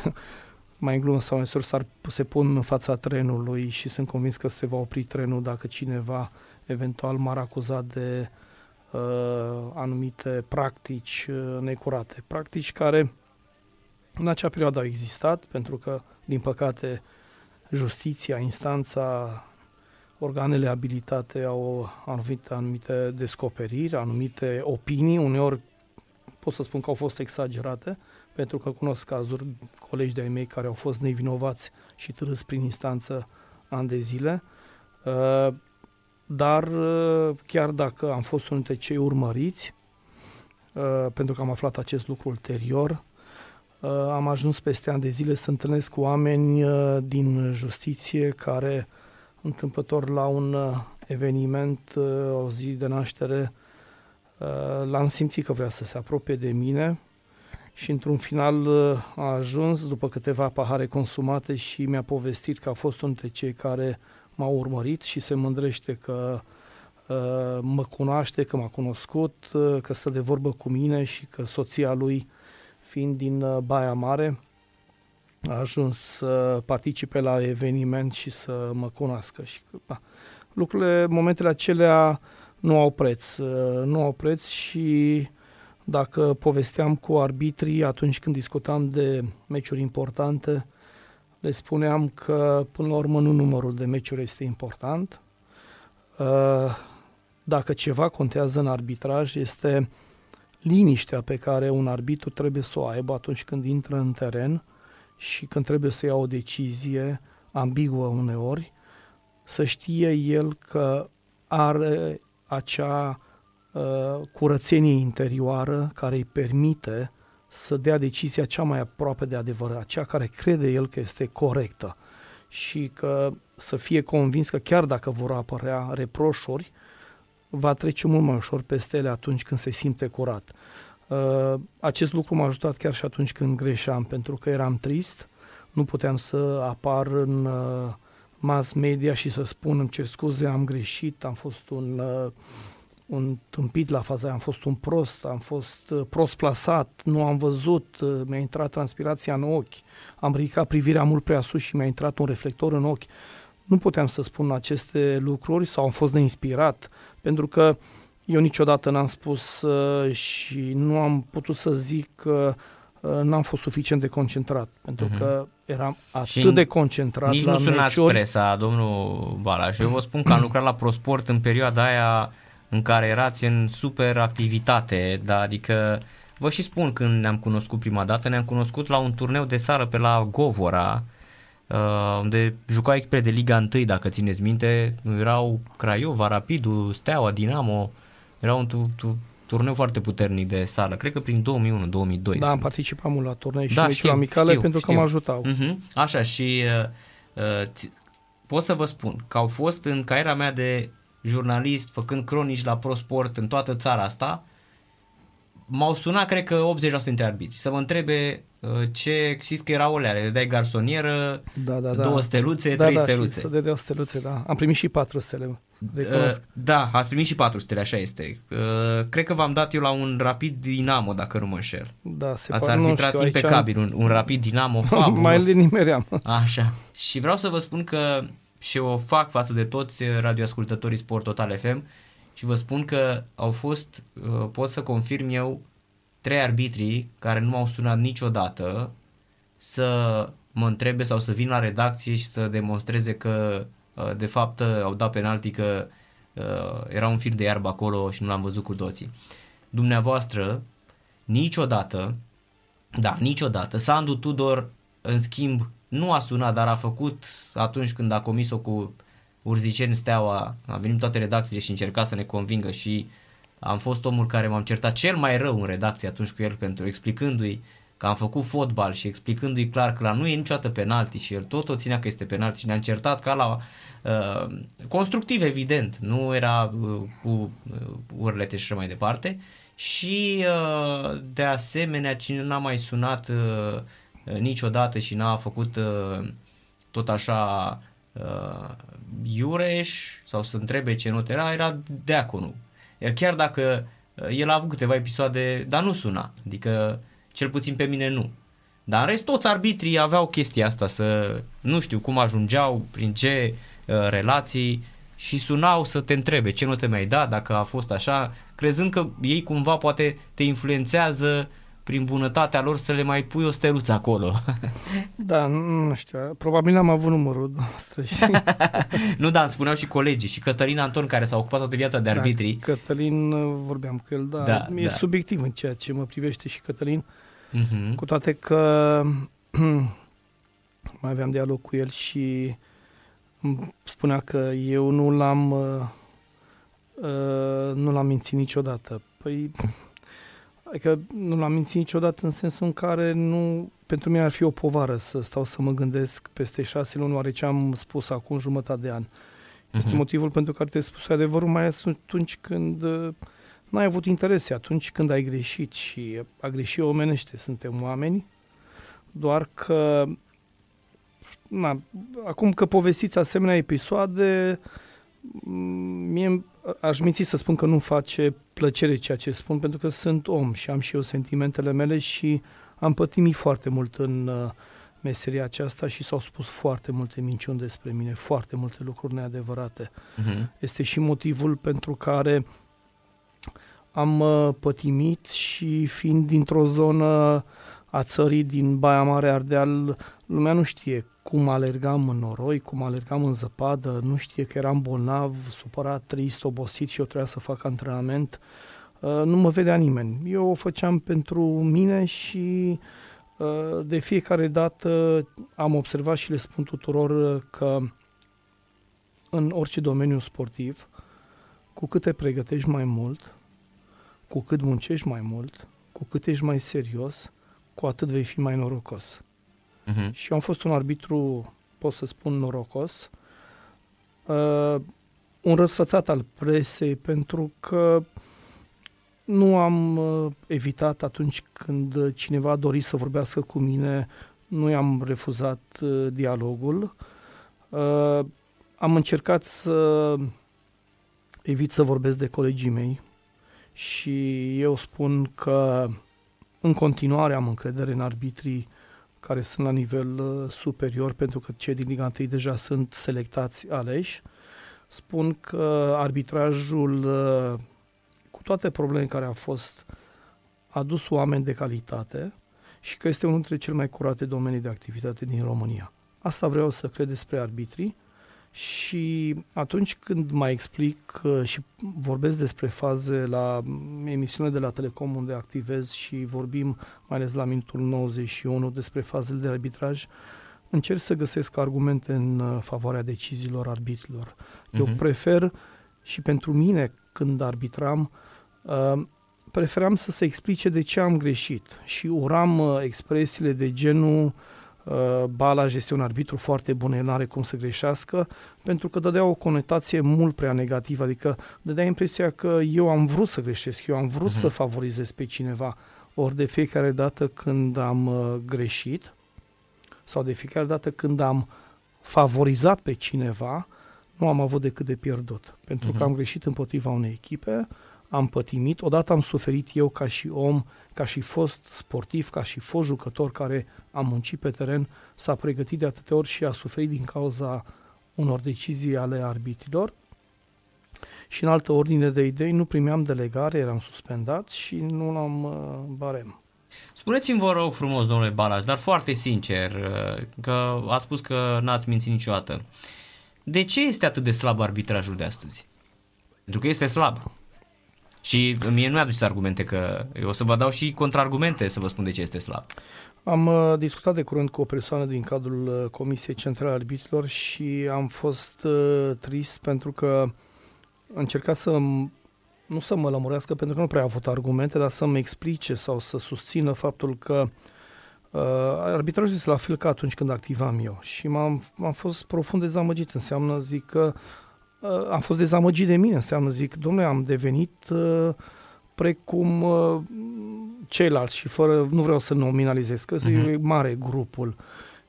mai în glumă sau în s-ar, se pun în fața trenului și sunt convins că se va opri trenul dacă cineva eventual m-ar acuza de uh, anumite practici uh, necurate. Practici care în acea perioadă au existat, pentru că, din păcate, justiția, instanța organele abilitate au anumite, anumite descoperiri, anumite opinii, uneori pot să spun că au fost exagerate, pentru că cunosc cazuri, colegi de-ai mei care au fost nevinovați și târâți prin instanță ani de zile, uh, dar uh, chiar dacă am fost unul dintre cei urmăriți, uh, pentru că am aflat acest lucru ulterior, am ajuns peste ani de zile să întâlnesc cu oameni din justiție care întâmplător la un uh, eveniment, uh, o zi de naștere, uh, l-am simțit că vrea să se apropie de mine și într-un final a ajuns după câteva pahare consumate și mi-a povestit că a fost unul dintre cei care m-au urmărit și se mândrește că mă cunoaște, că m-a cunoscut, că stă de vorbă cu mine și că soția lui, fiind din Baia Mare, a ajuns să participe la eveniment și să mă cunoască. Și, da, lucrurile, momentele acelea nu au preț. Uh, nu au preț și dacă povesteam cu arbitrii atunci când discutam de meciuri importante, le spuneam că până la urmă nu numărul de meciuri este important. Uh, dacă ceva contează în arbitraj este liniștea pe care un arbitru trebuie să o aibă atunci când intră în teren, și când trebuie să ia o decizie ambiguă uneori, să știe el că are acea uh, curățenie interioară care îi permite să dea decizia cea mai aproape de adevăr, cea care crede el că este corectă și că să fie convins că chiar dacă vor apărea reproșuri, va trece mult mai ușor peste ele atunci când se simte curat. Uh, acest lucru m-a ajutat chiar și atunci când greșeam, pentru că eram trist, nu puteam să apar în uh, mass media și să spun îmi cer scuze, am greșit, am fost un, uh, un tâmpit la faza aia, am fost un prost, am fost prost plasat, nu am văzut, mi-a intrat transpirația în ochi, am ridicat privirea mult prea sus și mi-a intrat un reflector în ochi. Nu puteam să spun aceste lucruri sau am fost neinspirat, pentru că eu niciodată n-am spus uh, și nu am putut să zic că uh, n-am fost suficient de concentrat, pentru uh-huh. că eram atât și de concentrat nici la nu sunați meciuri. presa, domnul Balaș. Eu vă spun că am lucrat la ProSport în perioada aia în care erați în super activitate, da, adică vă și spun când ne-am cunoscut prima dată, ne-am cunoscut la un turneu de sară pe la Govora, uh, unde jucau echipe de Liga 1, dacă țineți minte, erau Craiova, Rapidul, Steaua, Dinamo, era un tu, tu, turneu foarte puternic de sală, cred că prin 2001-2002. Da, am participat mult la turnee și da, știu, amicale știu, pentru știu. că mă ajutau. Uh-huh. Așa, și uh, uh, pot să vă spun că au fost în cariera mea de jurnalist, făcând cronici la ProSport în toată țara asta, m-au sunat, cred că 80% dintre arbitri, să mă întrebe uh, ce, știți că erau alea, le dai garsonieră, da, da, da. două steluțe, da, trei da, steluțe. să dădeau steluțe, da. Am primit și patru stele. Uh, da, ați primit și patru stele, așa este. Uh, cred că v-am dat eu la un Rapid Dinamo, dacă nu mă înșel. Da, se Ați arbitrat știu, impecabil, am... un, un Rapid Dinamo fabulos. Mai linimeream. Așa. Și vreau să vă spun că și o fac față de toți radioascultătorii Sport Total FM și vă spun că au fost, uh, pot să confirm eu, trei arbitri care nu m-au sunat niciodată să mă întrebe sau să vin la redacție și să demonstreze că uh, de fapt uh, au dat penalti că era un fir de iarbă acolo și nu l-am văzut cu toții. Dumneavoastră, niciodată, da, niciodată, Sandu Tudor, în schimb, nu a sunat, dar a făcut atunci când a comis-o cu Urziceni Steaua, a venit toate redacțiile și încerca să ne convingă și am fost omul care m-am certat cel mai rău în redacție atunci cu el pentru explicându-i că am făcut fotbal și explicându-i clar că la nu e niciodată penalti și el tot o ținea că este penalti și ne-a certat ca la uh, constructiv evident, nu era uh, cu uh, urlete și așa mai departe. Și uh, de asemenea cine n-a mai sunat uh, niciodată și n-a făcut uh, tot așa uh, Iureș sau să întrebe ce not era, era Deaconu. Chiar dacă uh, el a avut câteva episoade, dar nu suna, adică cel puțin pe mine nu. Dar în rest toți arbitrii aveau chestia asta să, nu știu cum ajungeau, prin ce uh, relații și sunau să te întrebe ce note mi-ai dat, dacă a fost așa, crezând că ei cumva poate te influențează uh, prin bunătatea lor să le mai pui o steluță acolo. Da, nu știu, probabil n-am avut numărul noastră. nu, da, îmi spuneau și colegii și Cătălin Anton care s-a ocupat toată viața de da, arbitrii. Da, Cătălin, vorbeam cu el, da, da e da. subiectiv în ceea ce mă privește și Cătălin, uh-huh. cu toate că mai aveam dialog cu el și spunea că eu nu l-am uh, uh, nu l-am mințit niciodată. Păi Adică nu l-am mințit niciodată în sensul în care nu, pentru mine ar fi o povară să stau să mă gândesc peste șase luni oare ce am spus acum jumătate de an. Este uh-huh. motivul pentru care te spus adevărul, mai ales atunci când uh, n-ai avut interese, atunci când ai greșit și a greși omenește, suntem oameni, doar că na, acum că povestiți asemenea episoade, mie aș minți să spun că nu face plăcere ceea ce spun, pentru că sunt om și am și eu sentimentele mele și am pătimit foarte mult în uh, meseria aceasta și s-au spus foarte multe minciuni despre mine, foarte multe lucruri neadevărate. Uh-huh. Este și motivul pentru care am uh, pătimit și fiind dintr-o zonă a țării din Baia Mare Ardeal, lumea nu știe cum alergam în noroi, cum alergam în zăpadă, nu știe că eram bolnav, supărat, trist, obosit și eu trebuia să fac antrenament. Uh, nu mă vedea nimeni. Eu o făceam pentru mine și uh, de fiecare dată am observat și le spun tuturor că în orice domeniu sportiv, cu cât te pregătești mai mult, cu cât muncești mai mult, cu cât ești mai serios, cu atât vei fi mai norocos. Mhm. Și am fost un arbitru, pot să spun, norocos. Uh, un răsfățat al presei pentru că nu am uh, evitat atunci când cineva a dorit să vorbească cu mine, nu i-am refuzat uh, dialogul. Uh, am încercat să evit să vorbesc de colegii mei și eu spun că în continuare am încredere în arbitrii care sunt la nivel uh, superior, pentru că cei din Liga 1 deja sunt selectați, aleși. Spun că arbitrajul, uh, cu toate problemele care au fost, a dus oameni de calitate și că este unul dintre cele mai curate domenii de activitate din România. Asta vreau să cred despre arbitrii și atunci când mai explic uh, și vorbesc despre faze la emisiunea de la Telecom unde activez și vorbim mai ales la minutul 91 despre fazele de arbitraj, încerc să găsesc argumente în uh, favoarea deciziilor arbitrilor. Eu Mhm. prefer și pentru mine când arbitram uh, preferam să se explice de ce am greșit și uram uh, expresiile de genul uh, Balaj este un arbitru foarte bun, el nu are cum să greșească, pentru că dădea o conotație mult prea negativă, adică dădea impresia că eu am vrut să greșesc, eu am vrut Mhm. să favorizez pe cineva. Ori de fiecare dată când am uh, greșit sau de fiecare dată când am favorizat pe cineva, nu am avut decât de pierdut. Pentru că Mhm. am greșit împotriva unei echipe, am pătimit, odată am suferit eu ca și om, ca și fost sportiv, ca și fost jucător care a muncit pe teren, s-a pregătit de atâtea ori și a suferit din cauza unor decizii ale arbitrilor. Și în altă ordine de idei nu primeam delegare, eram suspendat și nu l-am uh, barem. Spuneți-mi, vă rog frumos, domnule Balaj, dar foarte sincer, uh, că ați spus că n-ați mințit niciodată. De ce este atât de slab arbitrajul de astăzi? Pentru că este slab. Și mie nu mi-aduceți argumente că eu o să vă dau și contraargumente să vă spun de ce este slab. Am uh, discutat de curând cu o persoană din cadrul uh, Comisiei Centrale a Arbitrilor și am fost uh, trist pentru că încerca să m- nu să mă lămurească pentru că nu prea a avut argumente, dar să-mi explice sau să susțină faptul că uh, arbitrajul este la fel ca atunci când activam eu și m-am, am fost profund dezamăgit. Înseamnă, zic că uh, am fost dezamăgit de mine, înseamnă, zic, domnule, am devenit uh, precum uh, ceilalți și fără, nu vreau să nominalizez, că Mhm. uh-huh. e mare grupul.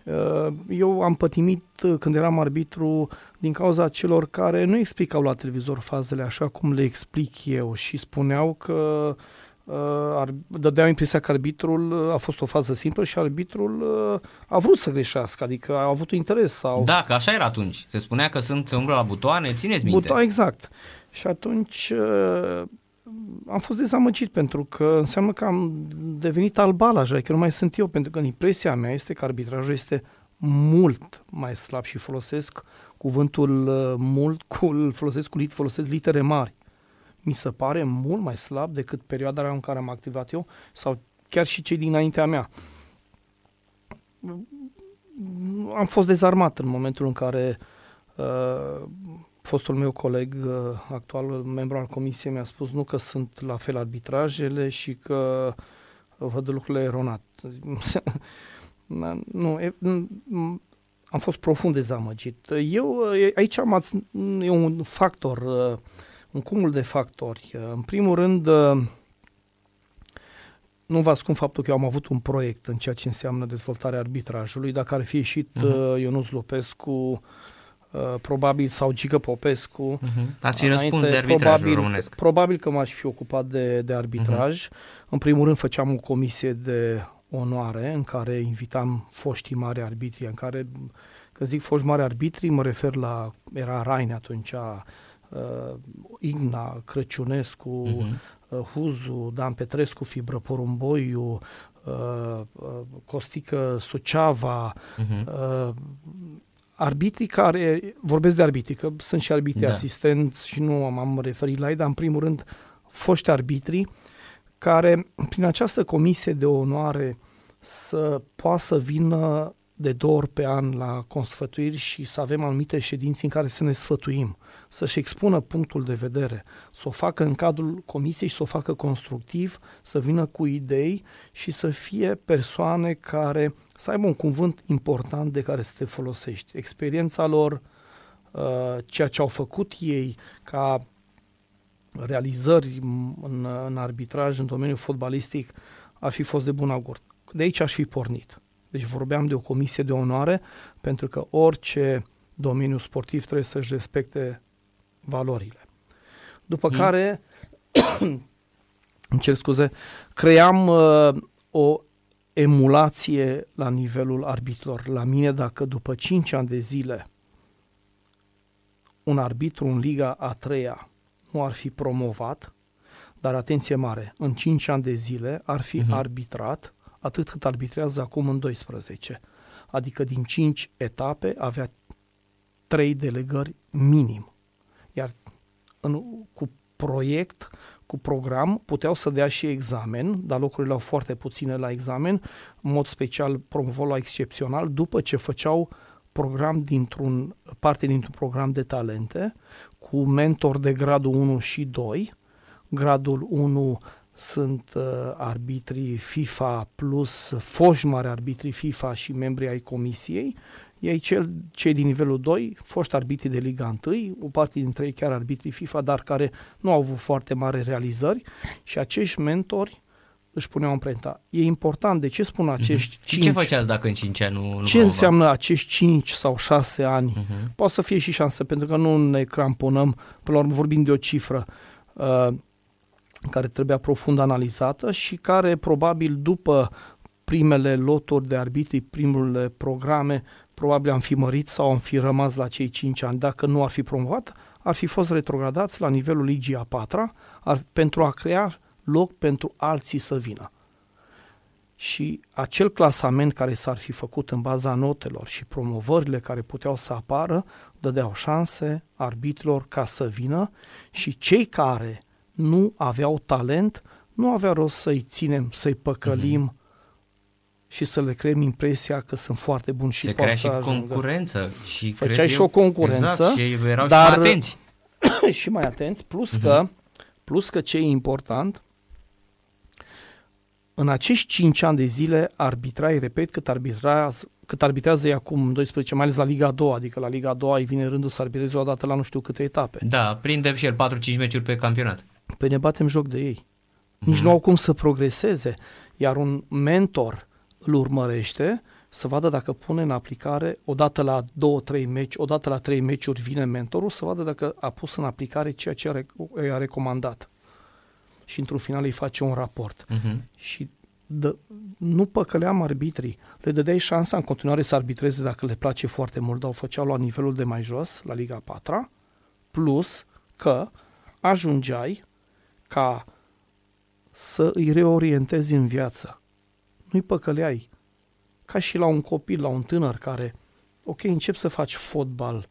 Uh, Eu am pătimit uh, când eram arbitru din cauza celor care nu explicau la televizor fazele așa cum le explic eu și spuneau că uh, ar, dădeau impresia că arbitrul uh, a fost o fază simplă și arbitrul uh, a vrut să greșească, adică a avut interes sau Da, că așa era atunci. Se spunea că sunt umbră la butoane, țineți minte. Buto- exact. Și atunci uh, am fost dezamăgit pentru că înseamnă că am devenit albalaj, adică nu mai sunt eu, pentru că impresia mea este că arbitrajul este mult mai slab și folosesc cuvântul uh, mult, cu, îl folosesc cu lit, folosesc litere mari. Mi se pare mult mai slab decât perioada în care am activat eu sau chiar și cei dinaintea mea. Am fost dezarmat în momentul în care uh, fostul meu coleg, uh, actual membru al comisiei, mi-a spus nu că sunt la fel arbitrajele și că văd lucrurile eronat. Na, nu, e, m- am fost profund dezamăgit. Eu, e- aici am ați, e un factor, uh, un cumul de factori. Uh, În primul rând, uh, nu vă ascund faptul că eu am avut un proiect în ceea ce înseamnă dezvoltarea arbitrajului. Dacă ar fi ieșit Mhm. uh-huh. Ionuț Lupescu, uh, probabil, sau Gică Popescu, Uh-huh. Ați fi Înainte, răspuns de arbitrajul probabil, românesc. Probabil că m-aș fi ocupat de, de arbitraj. Uh-huh. În primul rând făceam o comisie de onoare în care invitam foștii mari arbitri, în care, când zic foști mari arbitri, mă refer la, era Raine atunci, uh, Igna, Crăciunescu, Mhm. uh, Huzu, Dan Petrescu, Fibră Porumboiu, uh, uh, Costică Suceava, Mhm. uh, arbitrii care, vorbesc de arbitri, că sunt și arbitri Da. da. asistenți și nu m-am referit la ei, dar în primul rând foști arbitri care prin această comisie de onoare să poată să vină de două ori pe an la consfătuiri și să avem anumite ședinți în care să ne sfătuim, să-și expună punctul de vedere, să o facă în cadrul comisiei și să o facă constructiv, să vină cu idei și să fie persoane care să aibă un cuvânt important de care să te folosești. Experiența lor, uh, ceea ce au făcut ei ca realizări în, în arbitraj, în domeniul fotbalistic, ar fi fost de bun augur. De aici aș fi pornit. Deci vorbeam de o comisie de onoare, pentru că orice domeniu sportiv trebuie să-și respecte valorile. După hmm. care, îmi cer scuze, cream uh, o emulație la nivelul arbitrilor. La mine, dacă după 5 ani de zile un arbitru în Liga a treia nu ar fi promovat, dar atenție mare, în 5 ani de zile ar fi uh-huh. arbitrat atât cât arbitrează acum în 12. Adică din 5 etape avea 3 delegări minim. Iar în, cu proiect, cu program, puteau să dea și examen, dar locurile au foarte puține la examen, în mod special promovau la excepțional, după ce făceau program dintr-un, parte dintr-un program de talente, cu mentor de gradul 1 și 2. Gradul 1 sunt uh, arbitrii FIFA plus foști mari arbitrii FIFA și membrii ai comisiei, ei cel, cei din nivelul 2, foști arbitri de Liga 1, o parte dintre ei chiar arbitrii FIFA, dar care nu au avut foarte mari realizări și acești mentori își puneau amprenta. E important, de ce spun acești uh-huh. 5? Și ce făceați dacă în 5 ani nu... nu ce înseamnă acești 5 sau 6 ani? Uh-huh. Poate să fie și șansă, pentru că nu ne cramponăm, până la urmă vorbim de o cifră. Uh, care trebuia profund analizată și care probabil după primele loturi de arbitri, primele programe, probabil am fi mărit sau am fi rămas la cei 5 ani. Dacă nu ar fi promovat, ar fi fost retrogradați la nivelul ligii a patra ar, pentru a crea loc pentru alții să vină. Și acel clasament care s-ar fi făcut în baza notelor și promovările care puteau să apară, dădeau șanse arbitrilor ca să vină și cei care nu aveau talent, nu avea rost să-i ținem, să-i păcălim mm-hmm. și să le creăm impresia că sunt foarte buni și Se crea și concurență. Și Făceai și o concurență. Exact, și erau dar, și mai atenți. și mai atenți, plus mm-hmm. că, plus că ce e important, în acești 5 ani de zile arbitrai, repet, cât arbitrează, cât arbitrează ei acum 12, mai ales la Liga a doua, adică la Liga a doua îi vine rândul să arbitreze o dată la nu știu câte etape. Da, prindem și el 4-5 meciuri pe campionat. Păi ne batem joc de ei. Nici mm-hmm. nu au cum să progreseze. Iar un mentor îl urmărește să vadă dacă pune în aplicare, odată la două, trei meci, odată la trei meciuri vine mentorul, să vadă dacă a pus în aplicare ceea ce a, rec- a recomandat. Și într-un final îi face un raport. Mm-hmm. Și dă, nu păcăleam arbitrii. Le dădeai șansa în continuare să arbitreze dacă le place foarte mult, dar o făceau la nivelul de mai jos, la Liga 4 plus că ajungeai ca să îi reorientezi în viață. Nu-i păcăleai. Ca și la un copil, la un tânăr care, ok, încep să faci fotbal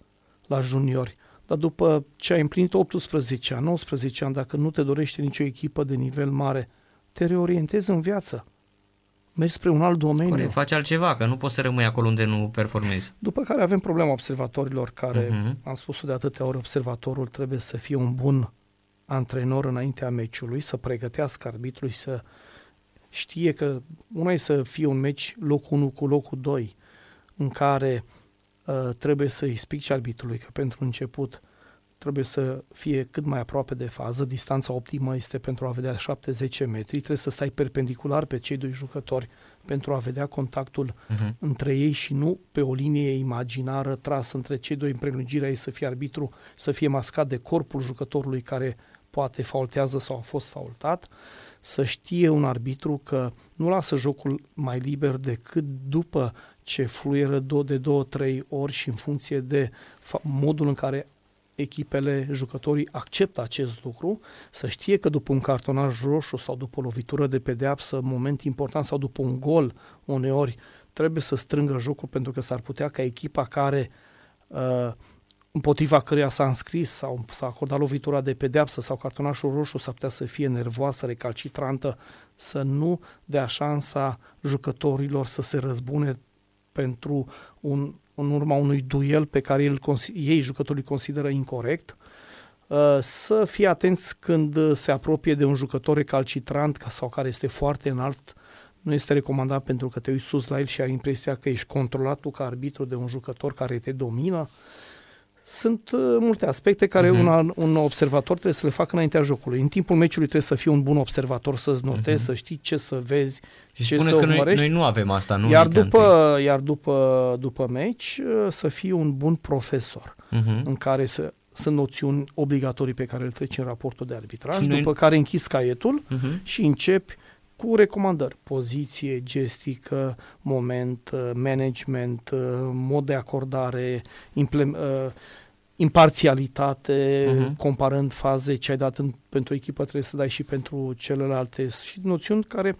la juniori, dar după ce ai împlinit 18 ani, 19 ani, dacă nu te dorește nicio echipă de nivel mare, te reorientezi în viață. Mergi spre un alt domeniu. Corect, faci altceva, că nu poți să rămâi acolo unde nu performezi. După care avem problema observatorilor, care, uh-huh. am spus-o de atâtea ori, observatorul trebuie să fie un bun antrenor înaintea meciului, să pregătească arbitrul și să știe că una e să fie un meci locul 1 cu locul 2, în care uh, trebuie să îi spici arbitrului că pentru început trebuie să fie cât mai aproape de fază, distanța optimă este pentru a vedea 7-10 metri, trebuie să stai perpendicular pe cei doi jucători pentru a vedea contactul uh-huh. între ei și nu pe o linie imaginară trasă între cei doi în prelungirea ei să fie arbitru, să fie mascat de corpul jucătorului care poate faultează sau a fost faultat, să știe un arbitru că nu lasă jocul mai liber decât după ce fluieră de două, trei ori și în funcție de modul în care echipele, jucătorii acceptă acest lucru, să știe că după un cartonaj roșu sau după o lovitură de pedeapsă, moment important, sau după un gol, uneori trebuie să strângă jocul pentru că s-ar putea ca echipa care uh, împotriva căreia s-a înscris sau s-a acordat lovitura de pedeapsă sau cartonașul roșu s-ar putea să fie nervoasă, recalcitrantă, să nu dea șansa jucătorilor să se răzbune pentru un, în urma unui duel pe care el, ei, jucătorii, consideră incorrect, uh, să fie atenți când se apropie de un jucător recalcitrant sau care este foarte înalt, nu este recomandat pentru că te uiți sus la el și ai impresia că ești controlat tu ca arbitru de un jucător care te domină. Sunt uh, multe aspecte care uh-huh. un, un observator trebuie să le facă înaintea jocului. În timpul meciului trebuie să fii un bun observator, să-ți notezi, uh-huh. să știi ce să vezi, și ce să că noi, noi nu avem asta, nu? Iar după, iar după, după meci uh, să fii un bun profesor uh-huh. în care să sunt noțiuni obligatorii pe care le treci în raportul de arbitraj, și după noi... care închizi caietul uh-huh. și începi cu recomandări, poziție, gestică, moment, uh, management, uh, mod de acordare, implement, uh, imparțialitate, uh-huh. comparând faze, ce ai dat în, pentru echipă trebuie să dai și pentru celelalte și noțiuni care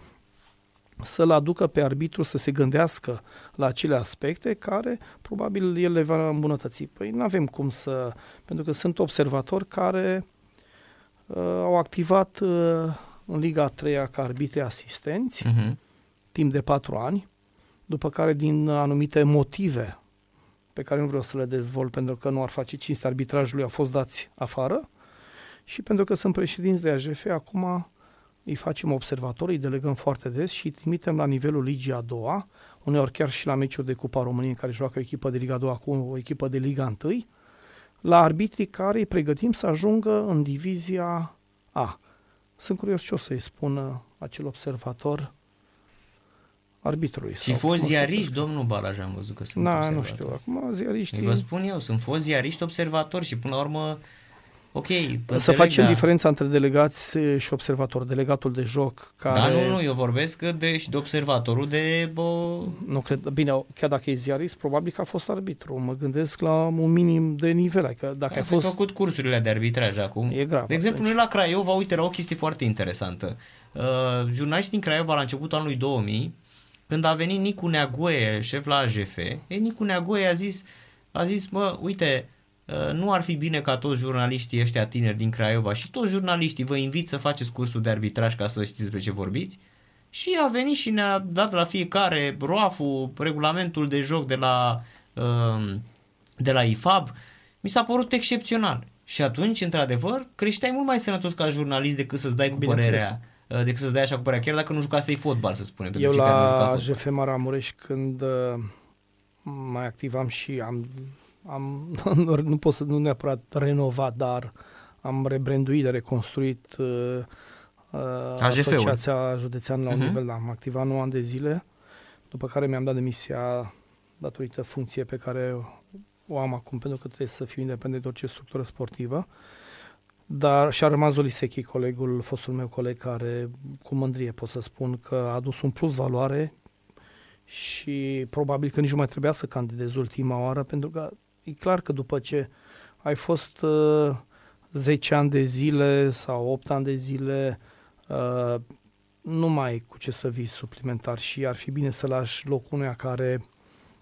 să-l aducă pe arbitru să se gândească la acele aspecte care probabil el le va îmbunătăți. Păi nu avem cum să... pentru că sunt observatori care uh, au activat uh, în Liga a treia ca arbitri asistenți, uh-huh. timp de patru ani, după care din anumite motive pe care nu vreau să le dezvolt pentru că nu ar face cinste arbitrajului, au fost dați afară și pentru că sunt președinți de AJF, acum îi facem observatori, îi delegăm foarte des și îi trimitem la nivelul Ligii a doua, uneori chiar și la meciuri de Cupa României în care joacă o echipă de Liga a doua cu o echipă de Liga 1, la arbitrii care îi pregătim să ajungă în divizia A. Sunt curios ce o să-i spună acel observator arbitrului. Și fost ziariști, domnul Balaj, am văzut că sunt Da, nu știu, acum ziariștii... Vă spun eu, sunt fost ziariști observatori și până la urmă Ok, să facem da. diferența între delegați și observator. Delegatul de joc care... Da, nu, nu, eu vorbesc de, și de observatorul de... Bă... Nu cred, bine, chiar dacă e ziarist, probabil că a fost arbitru. Mă gândesc la un minim de nivel. Adică dacă da, ați fost... făcut cursurile de arbitraj acum. E grav. De exemplu, deci... noi la Craiova, uite, era o chestie foarte interesantă. Uh, jurnaliștii din Craiova, la începutul anului 2000, când a venit Nicu Neagoe, șef la AJF, e, Nicu Neagoe a zis, a zis, mă, uite, Uh, nu ar fi bine ca toți jurnaliștii ăștia tineri din Craiova și toți jurnaliștii vă invit să faceți cursul de arbitraj ca să știți despre ce vorbiți și a venit și ne-a dat la fiecare roaful, regulamentul de joc de la, um, de la IFAB. Mi s-a părut excepțional. Și atunci, într-adevăr, creșteai mult mai sănătos ca jurnalist decât să-ți dai cu părerea uh, decât să-ți dai așa cu părerea, chiar dacă nu jucasei fotbal, să spunem. Eu la JF Maramureș, când uh, mai activam și am am, nu pot să nu neapărat renovat, dar am rebranduit, reconstruit uh, uh Asociația Județeană la un uh-huh. nivel, da, am activat 9 ani de zile, după care mi-am dat demisia datorită funcției pe care o am acum, pentru că trebuie să fiu independent de orice structură sportivă. Dar și-a rămas Olisechi, colegul, fostul meu coleg, care cu mândrie pot să spun că a adus un plus valoare și probabil că nici nu mai trebuia să candidez ultima oară, pentru că e clar că după ce ai fost uh, 10 ani de zile sau 8 ani de zile, uh, nu mai ai cu ce să vii suplimentar și ar fi bine să lași locul unuia care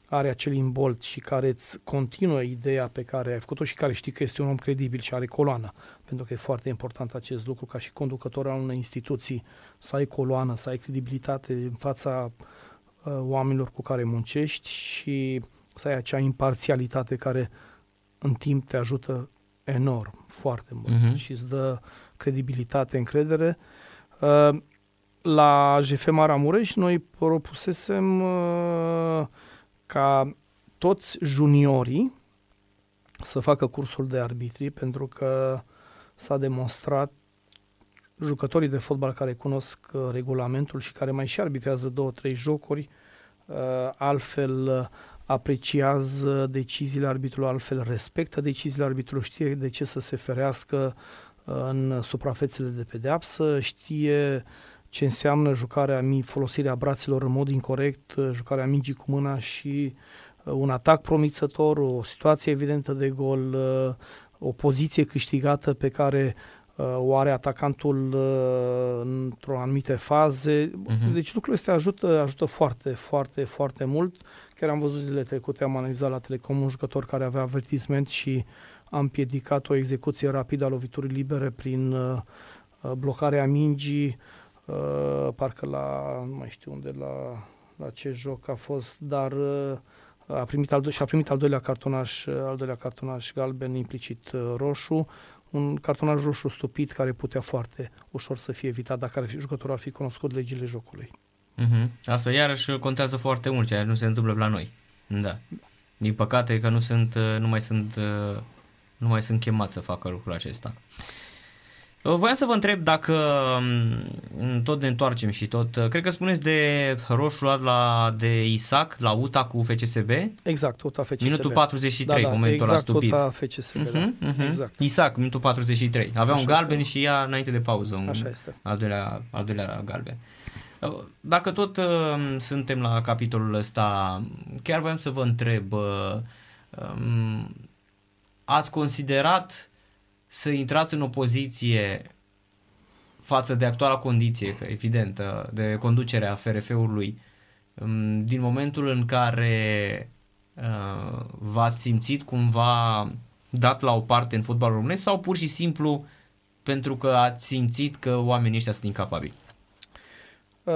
are acel imbolt și care îți continuă ideea pe care ai făcut-o și care știi că este un om credibil și are coloană, pentru că e foarte important acest lucru ca și conducător al unei instituții să ai coloană, să ai credibilitate în fața uh, oamenilor cu care muncești și să ai acea imparțialitate care în timp te ajută enorm, foarte mult uh-huh. și îți dă credibilitate, încredere. Uh, la GF Maramureș noi propusesem uh, ca toți juniorii să facă cursul de arbitri pentru că s-a demonstrat jucătorii de fotbal care cunosc uh, regulamentul și care mai și arbitrează două, trei jocuri, altfel apreciază deciziile arbitrului, altfel respectă deciziile arbitrului, știe de ce să se ferească uh, în suprafețele de pedeapsă, știe ce înseamnă jucarea mi, folosirea braților în mod incorrect, uh, jucarea mingii cu mâna și uh, un atac promițător, o situație evidentă de gol, o poziție câștigată pe care o are atacantul într-o anumite faze. Uh-huh. Deci lucrurile astea ajută, ajută foarte, foarte, foarte mult Chiar am văzut zilele trecute, am analizat la Telecom un jucător care avea avertisment și am piedicat o execuție rapidă a loviturii libere prin uh, uh, blocarea mingii, uh, parcă la, nu mai știu unde, la la ce joc a fost, dar uh, a primit al do- și-a primit al doilea cartonaș, uh, al doilea cartonaș galben implicit uh, roșu, un cartonaș roșu stupid care putea foarte ușor să fie evitat dacă ar fi, jucătorul ar fi cunoscut legile jocului. Uh-huh. Asta iarăși contează foarte mult, ceea ce nu se întâmplă la noi. Da. Din păcate că nu sunt, uh, nu mai sunt, uh, nu mai sunt chemați să facă lucrul acesta. Uh, Voiam să vă întreb dacă um, tot ne întoarcem și tot, uh, cred că spuneți de roșu luat la, de Isaac, la UTA cu FCSB, Exact, tot a FCSB. minutul 43, da, da, momentul ăla exact, stupid. tot a FCSB, uh-huh, Mhm, da. mhm. Exact. Isaac, minutul 43. Avea Așa un galben este. și ea înainte de pauză un Așa este. al doilea, al doilea galben. Uh, Dacă tot uh, suntem la capitolul ăsta, chiar voiam să vă întreb, uh, um, ați considerat să intrați în opoziție față de actuala condiție, că evident, uh, de conducerea FRF-ului, um, din momentul în care uh, v-ați simțit cumva dat la o parte în fotbalul românesc sau pur și simplu pentru că ați simțit că oamenii ăștia sunt incapabili? Uh,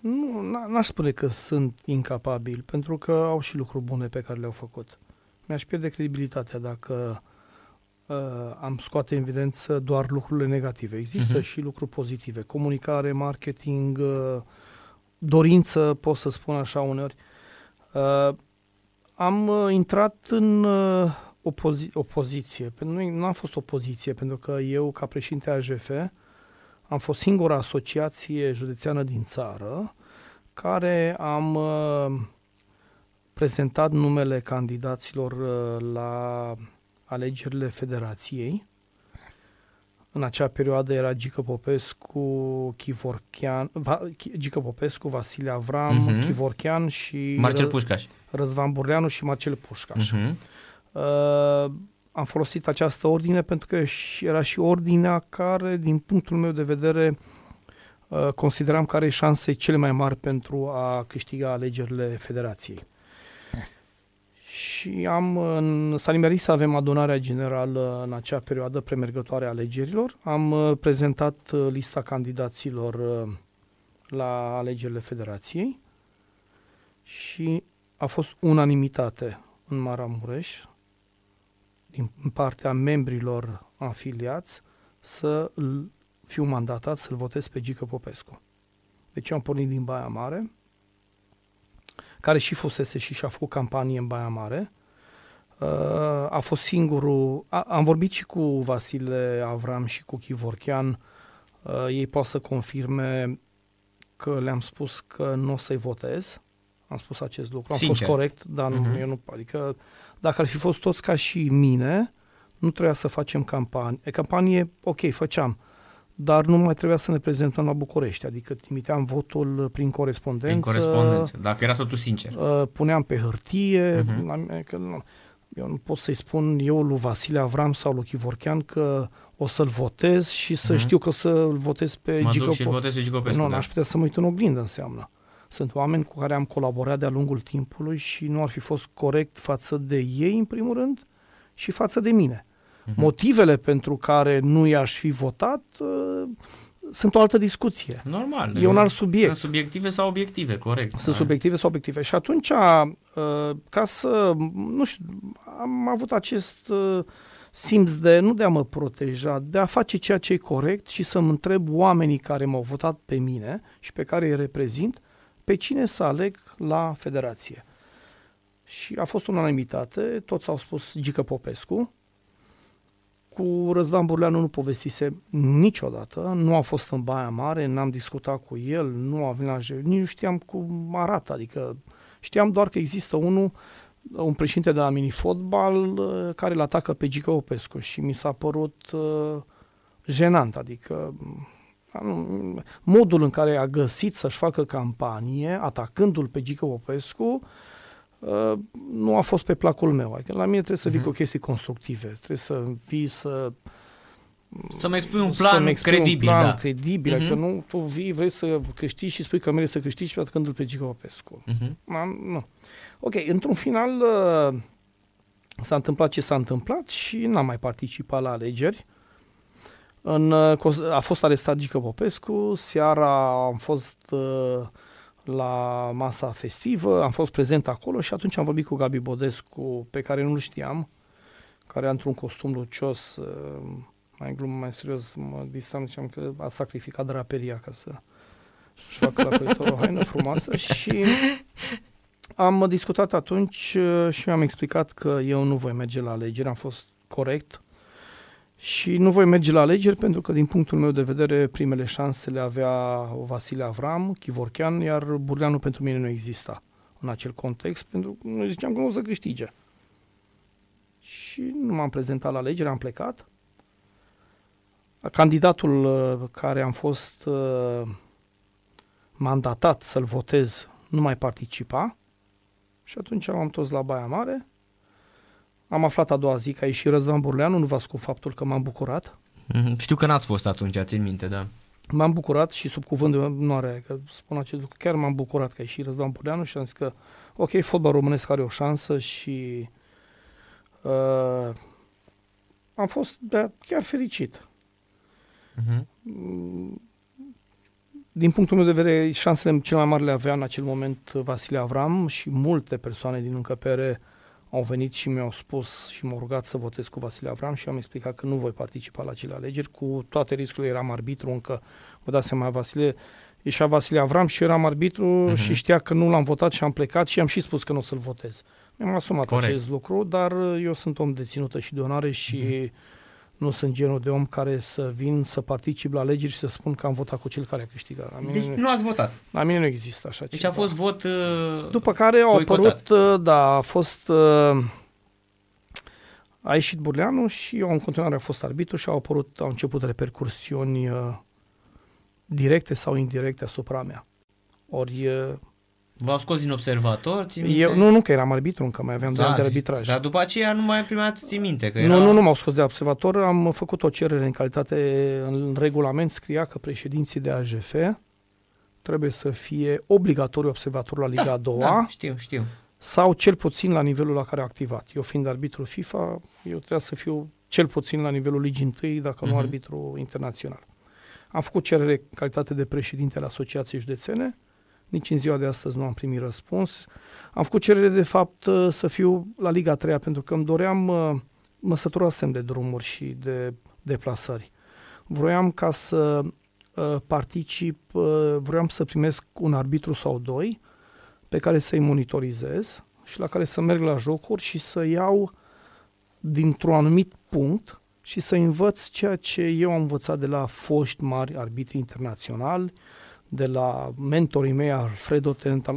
nu, n- n-aș spune că sunt incapabili, pentru că au și lucruri bune pe care le-au făcut. Mi-aș pierde credibilitatea dacă uh, am scoate în evidență doar lucrurile negative. Există Mhm. și lucruri pozitive. Comunicare, marketing, uh, dorință, pot să spun așa uneori. Uh, am uh, intrat în uh, opozi- opoziție. Pentru noi nu am fost opoziție, pentru că eu, ca președinte AJF, am fost singura asociație județeană din țară care am uh, prezentat numele candidaților uh, la alegerile federației. În acea perioadă era Gică Popescu, Chivorchean, Va, Chi- Gică Popescu, Vasile Avram, Mhm. uh-huh. Chivorchean și Marcel Ră- Pușcaș. Răzvan Burleanu și Marcel Pușcaș. Mhm. Uh, am folosit această ordine pentru că și- era și ordinea care, din punctul meu de vedere, uh, consideram că are șanse cele mai mari pentru a câștiga alegerile federației. Și am, în, s-a nimerit să avem adunarea generală în acea perioadă premergătoare a alegerilor. Am uh, prezentat uh, lista candidaților uh, la alegerile federației și a fost unanimitate în Maramureș din partea membrilor afiliați să îl fiu mandatat să-l votez pe Gică Popescu. Deci eu am pornit din Baia Mare, care și fusese și și-a făcut campanie în Baia Mare. Uh, a fost singurul... A, am vorbit și cu Vasile Avram și cu Chivorchean. Uh, ei pot să confirme că le-am spus că nu o să-i votez. Am spus acest lucru. Am Sincer. fost corect, dar nu, Mhm. eu nu... Adică dacă ar fi fost toți ca și mine, nu trebuia să facem campanie. E, campanie, ok, făceam, dar nu mai trebuia să ne prezentăm la București, adică trimiteam votul prin corespondență, Prin corespondență, dacă era totul sincer. uh, puneam pe hârtie, Mhm. uh-huh. că, nu, eu nu pot să-i spun eu lui Vasile Avram sau lui Chivorchean că o să-l votez și să Mhm. știu că o să-l votez pe Mă Gică duc și îl Po- votez pe Gică Popescu, nu, da. n-aș putea să mă uit în oglindă, înseamnă. Sunt oameni cu care am colaborat de-a lungul timpului și nu ar fi fost corect față de ei, în primul rând, și față de mine. Mhm. Motivele pentru care nu i-aș fi votat uh, sunt o altă discuție. Normal. E un alt subiect. Sunt subiective sau obiective, corect. Sunt Da. subiective sau obiective. Și atunci, uh, ca să, nu știu, am avut acest uh, simț de, nu de a mă proteja, de a face ceea ce e corect și să-mi întreb oamenii care m-au votat pe mine și pe care îi reprezint, pe cine să aleg la federație. Și a fost unanimitate, toți au spus Gică Popescu, cu Răzvan Burleanu nu povestise niciodată, nu a fost în Baia Mare, n-am discutat cu el, nu a venit la Jeu, nici nu știam cum arată, adică știam doar că există unul, un președinte de la minifotbal uh, care îl atacă pe Gică Popescu și mi s-a părut uh, jenant, adică uh, nu, modul în care a găsit să-și facă campanie, atacându-l pe Gică Popescu, uh, nu a fost pe placul meu. Adică la mine trebuie să vii Mhm. cu chestii constructive, trebuie să vii să Să-mi expui un să-mi plan expui credibil, un plan da. credibil, Mhm. adică nu, tu vii, vrei să câștigi și spui că mergi să câștigi atacându-l pe Gică Popescu. Mhm. Am, nu. Ok, într-un final uh, s-a întâmplat ce s-a întâmplat și n-am mai participat la alegeri. În, uh, cos- a fost arestat Gică Popescu, seara am fost uh, la masa festivă, am fost prezent acolo și atunci am vorbit cu Gabi Bodescu, pe care nu-l știam, care într-un costum lucios, uh, mai glumă, mai serios, mă distram, ziceam că a sacrificat draperia ca să își facă la coitor o haină frumoasă și am discutat atunci uh, și mi-am explicat că eu nu voi merge la alegeri, am fost corect și nu voi merge la alegeri pentru că, din punctul meu de vedere, primele șanse le avea Vasile Avram, Chivorchean, iar Burleanu pentru mine nu exista în acel context, pentru că noi ziceam că nu o să câștige. Și nu m-am prezentat la alegeri, am plecat. Candidatul uh, care am fost uh, mandatat să-l votez nu mai participa și atunci am toți la Baia Mare am aflat a doua zi că a ieșit Răzvan Burleanu, nu v-ați cu faptul că m-am bucurat. Mm-hmm. Știu că n-ați fost atunci, țin minte, da. M-am bucurat și sub cuvânt de onoare, că spun acest lucru, chiar m-am bucurat că a ieșit Răzvan Burleanu și am zis că, ok, fotbal românesc are o șansă și uh, am fost de, chiar fericit. Uh-huh. Din punctul meu de vedere, șansele cele mai mari le avea în acel moment Vasile Avram și multe persoane din încăpere uh, au venit și mi-au spus și m-au rugat să votez cu Vasile Avram și am explicat că nu voi participa la acele alegeri. Cu toate riscurile eram arbitru încă, vă dați seama, Vasile, ieșea Vasile Avram și eram arbitru uh-huh. și știa că nu l-am votat și am plecat și am și spus că nu o să-l votez. Mi-am asumat Corect. acest lucru, dar eu sunt om de ținută și de onoare și uh-huh nu sunt genul de om care să vin să particip la alegeri și să spun că am votat cu cel care a câștigat. La mine deci nu ați votat? La mine nu există așa Deci ceva. a fost vot uh, După care au boicotat. apărut, uh, da, a fost... Uh, a ieșit Burleanu și eu în continuare a fost arbitru și au apărut, au început repercursiuni uh, directe sau indirecte asupra mea. Ori uh, V-au scos din observator? Eu, nu, nu, că eram arbitru încă, mai aveam da, de arbitraj. Dar după aceea nu mai primați ții minte? Că era... Nu, nu, nu m-au scos de observator, am făcut o cerere în calitate, în regulament scria că președinții de AJF trebuie să fie obligatoriu observator la Liga da, a doua. Da, știu, știu. Sau cel puțin la nivelul la care a activat. Eu fiind arbitru FIFA, eu trebuie să fiu cel puțin la nivelul ligii întâi, dacă uh-huh. nu mhm. arbitru internațional. Am făcut cerere în calitate de președinte al Asociației Județene, nici în ziua de astăzi nu am primit răspuns. Am făcut cerere, de fapt, uh, să fiu la Liga 3 pentru că îmi doream, uh, mă săturasem de drumuri și de deplasări. Vroiam ca să uh, particip, vroiam să primesc un arbitru sau doi pe care să-i monitorizez și la care să merg la jocuri și să iau dintr-un anumit punct și să învăț ceea ce eu am învățat de la foști mari arbitri internaționali, de la mentorii mei, Alfredo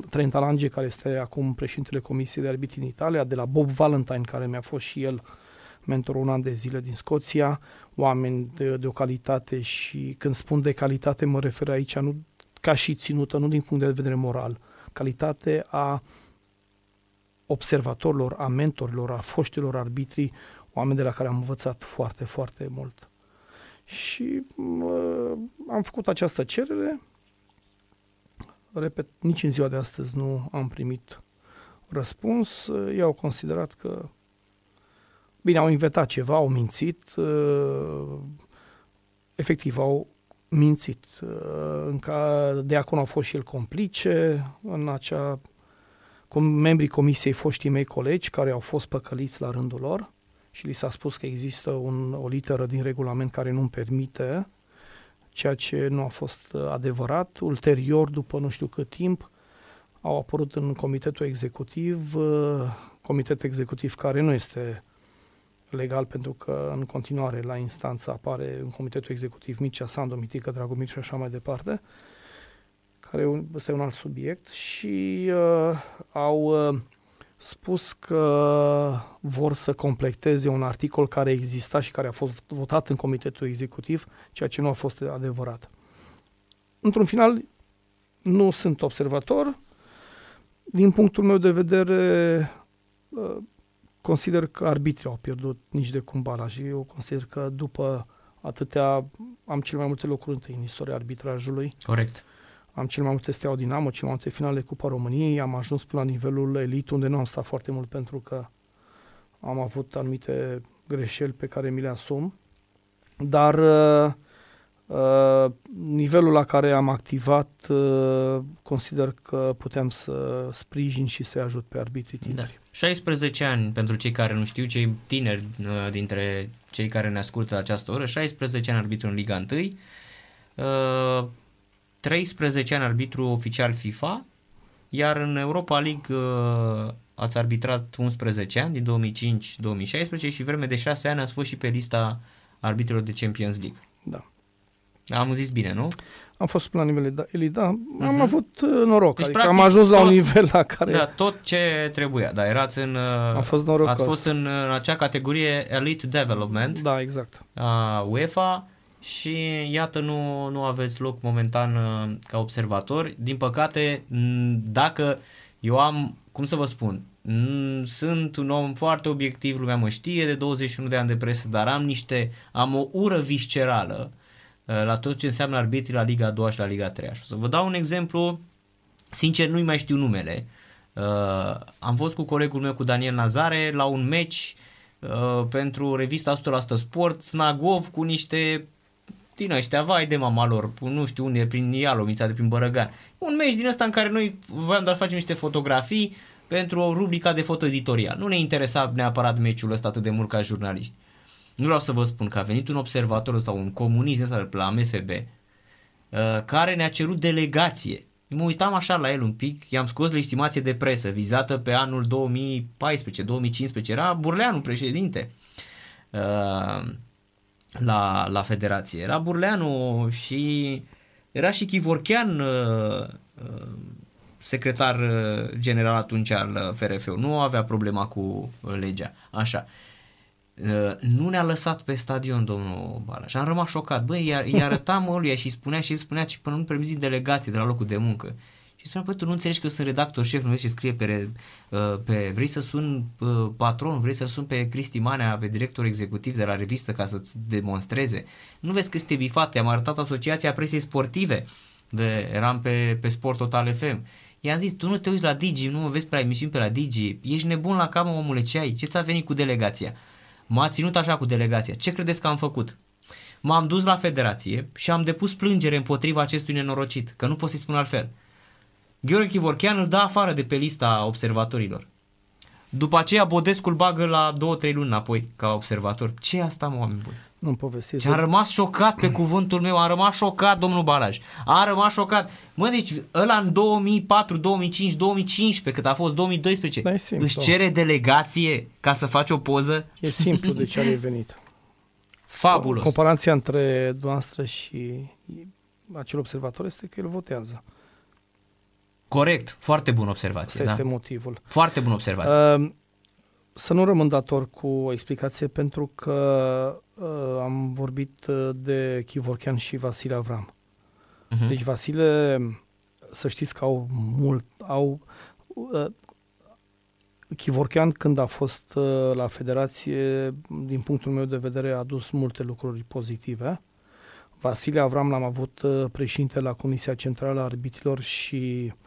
Trentalange, care este acum președintele Comisiei de Arbitri în Italia, de la Bob Valentine, care mi-a fost și el mentor un an de zile din Scoția, oameni de, de o calitate și când spun de calitate mă refer aici nu ca și ținută, nu din punct de vedere moral, calitate a observatorilor, a mentorilor, a foștilor arbitri, oameni de la care am învățat foarte, foarte mult. Și uh, am făcut această cerere, repet, nici în ziua de astăzi nu am primit răspuns. Ei au considerat că, bine, au inventat ceva, au mințit, uh, efectiv au mințit. Uh, încă de acum au fost și el complice în acea cu membrii comisiei foștii mei colegi care au fost păcăliți la rândul lor și li s-a spus că există un, o literă din regulament care nu-mi permite ceea ce nu a fost uh, adevărat. Ulterior, după nu știu cât timp, au apărut în comitetul executiv, uh, comitet executiv care nu este legal pentru că în continuare la instanță apare în comitetul executiv Mircea Sandu, Mitică, Dragomir și așa mai departe, care este un alt subiect și uh, au uh, spus că vor să completeze un articol care exista și care a fost votat în comitetul executiv, ceea ce nu a fost adevărat. Într-un final, nu sunt observator. Din punctul meu de vedere, uh, consider că arbitrii au pierdut nici de cum baraj. Eu consider că după atâtea, am cel mai multe locuri întâi în istoria arbitrajului. Corect. Am cel mai multe steaua Dinamo, cel mai multe finale Cupa României, am ajuns până la nivelul elit, unde nu am stat foarte mult pentru că am avut anumite greșeli pe care mi le asum. Dar uh, Uh, nivelul la care am activat, uh, consider că putem să sprijin și să-i ajut pe arbitrii Da. tineri. 16 ani pentru cei care nu știu, cei tineri uh, dintre cei care ne ascultă la această oră, 16 ani arbitru în Liga 1, uh, 13 ani arbitru oficial FIFA, iar în Europa League uh, ați arbitrat 11 ani, din 2005-2016 și vreme de 6 ani ați fost și pe lista arbitrilor de Champions League. Da. Am zis bine, nu? Am fost la nivel da, elit, da, am avut uh, noroc, Deci, adică practic, am ajuns la un tot- nivel la care... Da, tot ce trebuia, dar erați în... uh, Am fost norocos. Ați fost în, în acea categorie Elite Development. da exact. a UEFA și iată nu, nu aveți loc momentan uh, ca observatori. Din păcate, m, dacă eu am, cum să vă spun, m, sunt un om foarte obiectiv, lumea mă știe de 21 de ani de presă, dar am niște, am o ură viscerală uh, la tot ce înseamnă arbitrii la Liga a doua și la Liga a treia. Și o să vă dau un exemplu, sincer nu-i mai știu numele. Uh, am fost cu colegul meu, cu Daniel Nazare, la un meci uh, pentru revista 100% Sport, Snagov, cu niște din ăștia, vai de mama lor, nu știu unde, prin Ialomița, de prin Bărăgan. Un meci din ăsta în care noi voiam doar să facem niște fotografii pentru o rubrica de foto editorial. Nu ne interesa neapărat meciul ăsta atât de mult ca jurnaliști. Nu vreau să vă spun că a venit un observator ăsta, un comunist ăsta la MFB, uh, care ne-a cerut delegație. Mă uitam așa la el un pic, i-am scos legitimație de presă vizată pe anul 2014-2015. Era Burleanu președinte uh, la, la federație. Era Burleanu și era și Chivorchean uh, uh, secretar uh, general atunci al FRF-ului. Nu avea problema cu uh, legea. Așa. Uh, nu ne-a lăsat pe stadion domnul Balaș și am rămas șocat. Băi, i- îi arătam ăluia și spunea și el spunea și până nu permiți delegație de la locul de muncă. Și spunea, păi tu nu înțelegi că eu sunt redactor șef, nu vezi ce scrie pe, re- uh, pe vrei să sun uh, patron, vrei să sun pe Cristi Manea, pe director executiv de la revistă ca să-ți demonstreze. Nu vezi că este bifat, am arătat Asociația Presei Sportive, de, eram pe, pe Sport Total FM. I-am zis, tu nu te uiți la Digi, nu mă vezi prea emisiuni pe la Digi, ești nebun la cap, mă, omule, ce ai? Ce ți-a venit cu delegația? M-a ținut așa cu delegația. Ce credeți că am făcut? M-am dus la federație și am depus plângere împotriva acestui nenorocit, că nu pot să-i spun altfel. Gheorghe Chivorchean îl dă afară de pe lista observatorilor. După aceea Bodescu îl bagă la 2-3 luni înapoi ca observator. Ce e asta, mă, oameni buni? Nu-mi povestiți. Și am rămas șocat pe cuvântul meu, am rămas șocat, domnul Balaj. Am rămas șocat. Mă, deci ăla în 2004, 2005, 2015, cât a fost 2012, Da, e simplu. își cere delegație ca să faci o poză? E simplu de ce are venit. Fabulos. Comparația între dumneavoastră și acel observator este că el votează. Corect, foarte bună observație. Asta Da? este motivul. Foarte bună observație. Uh, să nu rămân dator cu o explicație pentru că uh, am vorbit uh, de Chivorchean și Vasile Avram. Mhm. Deci Vasile, să știți că au mult, au uh, Chivorchean când a fost uh, la federație, din punctul meu de vedere, a adus multe lucruri pozitive. Vasile Avram l-am avut uh, președinte la Comisia Centrală a Arbitrilor și uh,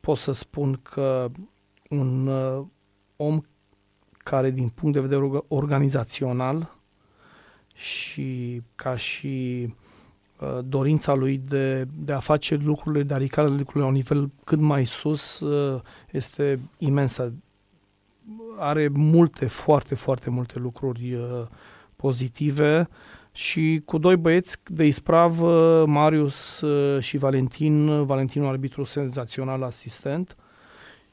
pot să spun că un uh, om care din punct de vedere orga- organizațional și ca și uh, dorința lui de, de a face lucrurile, de a ridica lucrurile la un nivel cât mai sus uh, este imensă. Are multe, foarte, foarte multe lucruri uh, pozitive și cu doi băieți de isprav, uh, Marius uh, și Valentin, Valentinul arbitru senzațional asistent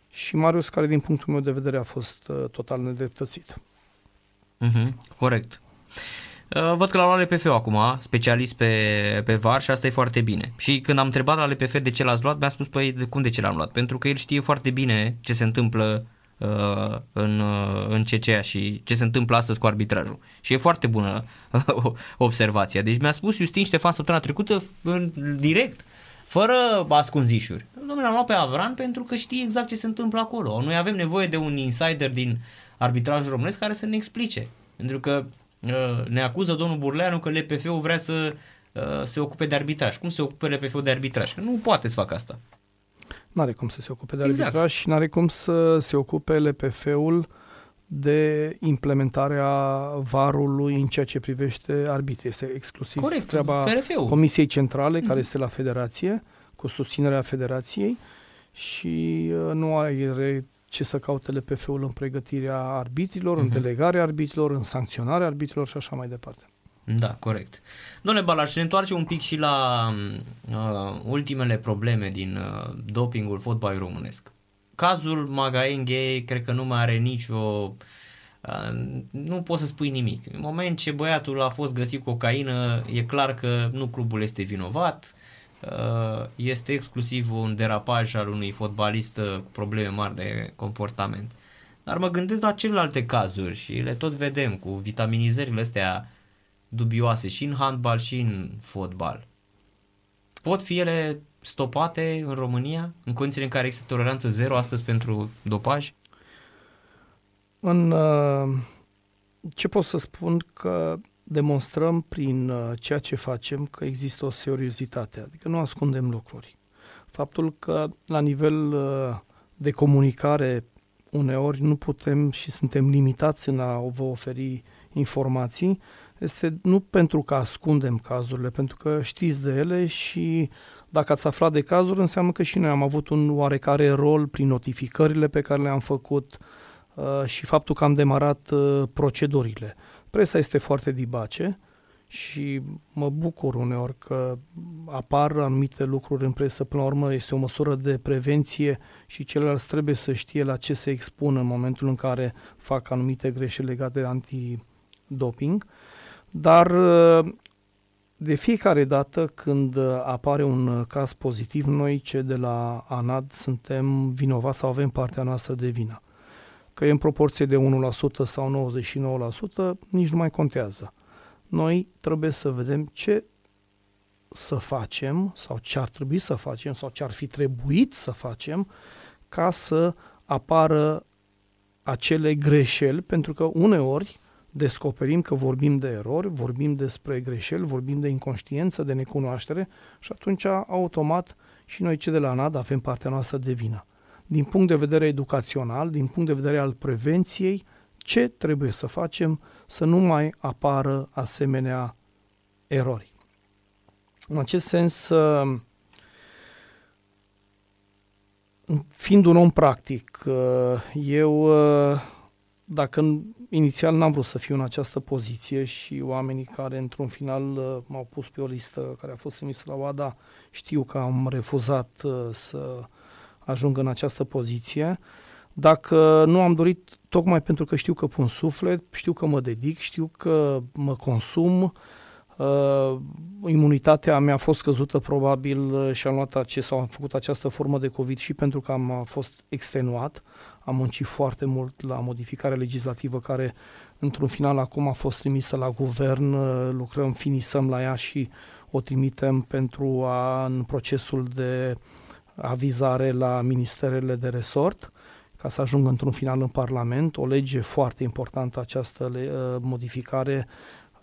și Marius care din punctul meu de vedere a fost uh, total nedreptățit. Mhm, corect. Uh, Văd că l-au luat LPF acum, specialist pe, pe VAR și asta e foarte bine. Și când am întrebat la LPF de ce l-ați luat, mi-a spus, păi, de cum de ce l-am luat? Pentru că el știe foarte bine ce se întâmplă uh, în, uh, în CCA și ce se întâmplă astăzi cu arbitrajul. Și e foarte bună observația. Deci mi-a spus Justin Ștefan săptămâna trecută în direct, fără ascunzișuri. Domnule, l-am luat pe Avran pentru că știe exact ce se întâmplă acolo. Noi avem nevoie de un insider din arbitrajul românesc care să ne explice. Pentru că uh, ne acuză domnul Burleanu că LPF-ul vrea să uh, se ocupe de arbitraj. Cum se ocupe LPF-ul de arbitraj? Că nu poate să facă asta. N-are cum să se ocupe de Exact. arbitraj și n-are cum să se ocupe LPF-ul de implementarea varului în ceea ce privește arbitrii. Este exclusiv Corect, treaba FRF-ul. Comisiei Centrale, care este la Federație, cu susținerea Federației și uh, nu are ce să caute LPF-ul în pregătirea arbitrilor, în Mhm. delegarea arbitrilor, în sancționarea arbitrilor și așa mai departe. Da, corect. Domnule Balaș, ne întoarcem un pic și la uh, ultimele probleme din uh, dopingul fotbalului românesc. Cazul Magaenghe cred că nu mai are nicio... Uh, nu poți să spui nimic. În moment ce băiatul a fost găsit cocaină, e clar că nu clubul este vinovat, uh, este exclusiv un derapaj al unui fotbalist uh, cu probleme mari de comportament. Dar mă gândesc la celelalte cazuri și le tot vedem cu vitaminizările astea dubioase și în handbal și în fotbal. Pot fi ele stopate în România în condițiile în care există toleranță zero astăzi pentru dopaj? În uh, ce pot să spun că demonstrăm prin uh, ceea ce facem că există o seriozitate, adică nu ascundem lucruri. Faptul că la nivel uh, de comunicare uneori nu putem și suntem limitați în a vă oferi informații, este nu pentru că ascundem cazurile, pentru că știți de ele și dacă ați aflat de cazuri, înseamnă că și noi am avut un oarecare rol prin notificările pe care le-am făcut uh, și faptul că am demarat uh, procedurile. Presa este foarte dibace și mă bucur uneori că apar anumite lucruri în presă. Până la urmă este o măsură de prevenție și ceilalți trebuie să știe la ce se expun în momentul în care fac anumite greșeli legate de antidoping. Dar uh, de fiecare dată când uh, apare un uh, caz pozitiv, noi ce de la ANAD suntem vinovați sau avem partea noastră de vină. Că e în proporție de 1% sau 99%, nici nu mai contează. Noi trebuie să vedem ce să facem sau ce ar trebui să facem sau ce ar fi trebuit să facem ca să apară acele greșeli, pentru că uneori descoperim că vorbim de erori, vorbim despre greșeli, vorbim de inconștiență, de necunoaștere și atunci automat și noi cei de la ANAD avem partea noastră de vină. Din punct de vedere educațional, din punct de vedere al prevenției, ce trebuie să facem să nu mai apară asemenea erori. În acest sens, uh, fiind un om practic, uh, eu, uh, dacă inițial n-am vrut să fiu în această poziție și oamenii care într-un final m-au pus pe o listă care a fost trimisă la OADA știu că am refuzat să ajung în această poziție. Dacă nu am dorit, tocmai pentru că știu că pun suflet, știu că mă dedic, știu că mă consum, uh, imunitatea mea a fost scăzută probabil și am luat acest, sau am făcut această formă de COVID și pentru că am fost extenuat. Am muncit foarte mult la modificarea legislativă care într-un final acum a fost trimisă la guvern, lucrăm, finisăm la ea și o trimitem pentru a, în procesul de avizare la ministerele de resort ca să ajungă într-un final în Parlament. O lege foarte importantă această le, uh, modificare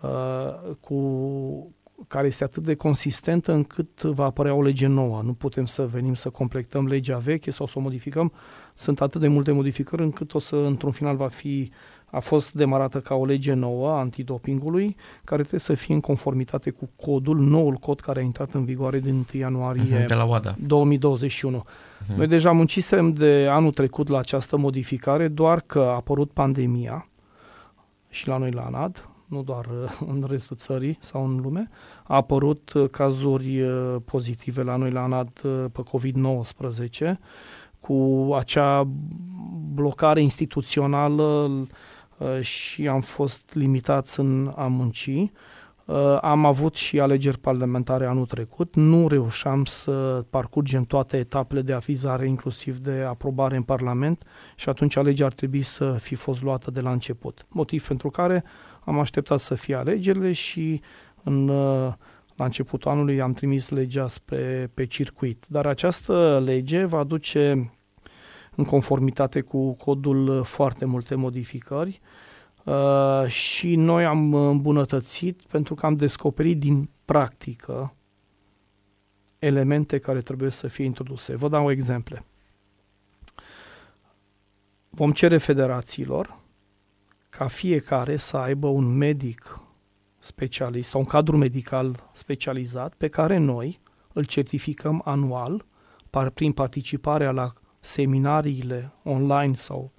uh, cu care este atât de consistentă încât va apărea o lege nouă. Nu putem să venim să completăm legea veche sau să o modificăm. Sunt atât de multe modificări încât o să, într-un final, va fi a fost demarată ca o lege nouă a antidopingului, care trebuie să fie în conformitate cu codul, noul cod care a intrat în vigoare din 1 ianuarie Mhm, de la OADA. 2021. Uh-huh. Noi deja muncisem de anul trecut la această modificare, doar că a apărut pandemia și la noi la ANAD, nu doar în restul țării sau în lume, a apărut cazuri pozitive la noi la ANAD pe COVID-19 cu acea blocare instituțională și am fost limitați în a munci. Am avut și alegeri parlamentare anul trecut, nu reușeam să parcurgem toate etapele de avizare, inclusiv de aprobare în Parlament și atunci legea ar trebui să fi fost luată de la început. Motiv pentru care am așteptat să fie alegerile și în, la începutul anului am trimis legea spre, pe circuit. Dar această lege va duce în conformitate cu codul foarte multe modificări uh, și noi am îmbunătățit pentru că am descoperit din practică elemente care trebuie să fie introduse. Vă dau exemple. Vom cere federațiilor ca fiecare să aibă un medic specialist sau un cadru medical specializat pe care noi îl certificăm anual par, prin participarea la seminariile online sau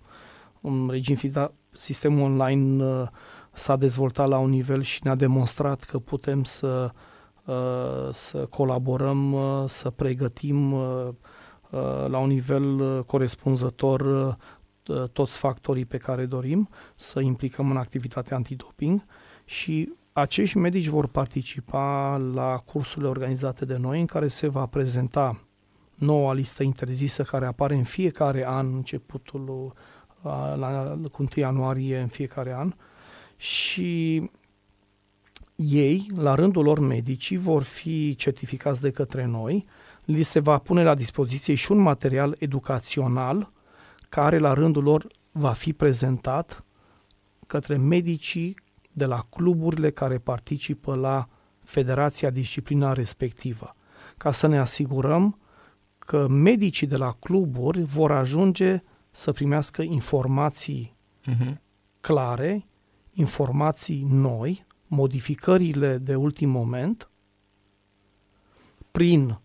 în regim sistemul online uh, s-a dezvoltat la un nivel și ne-a demonstrat că putem să, uh, să colaborăm, uh, să pregătim la un nivel corespunzător toți factorii pe care dorim, să implicăm în activitatea antidoping și acești medici vor participa la cursurile organizate de noi în care se va prezenta noua listă interzisă care apare în fiecare an, începutul la, la, cu 1 ianuarie în fiecare an. Și ei, la rândul lor medicii, vor fi certificați de către noi, li se va pune la dispoziție și un material educațional care la rândul lor va fi prezentat către medicii de la cluburile care participă la federația disciplina respectivă, ca să ne asigurăm că medicii de la cluburi vor ajunge să primească informații uh-huh. clare, informații noi, modificările de ultim moment, prin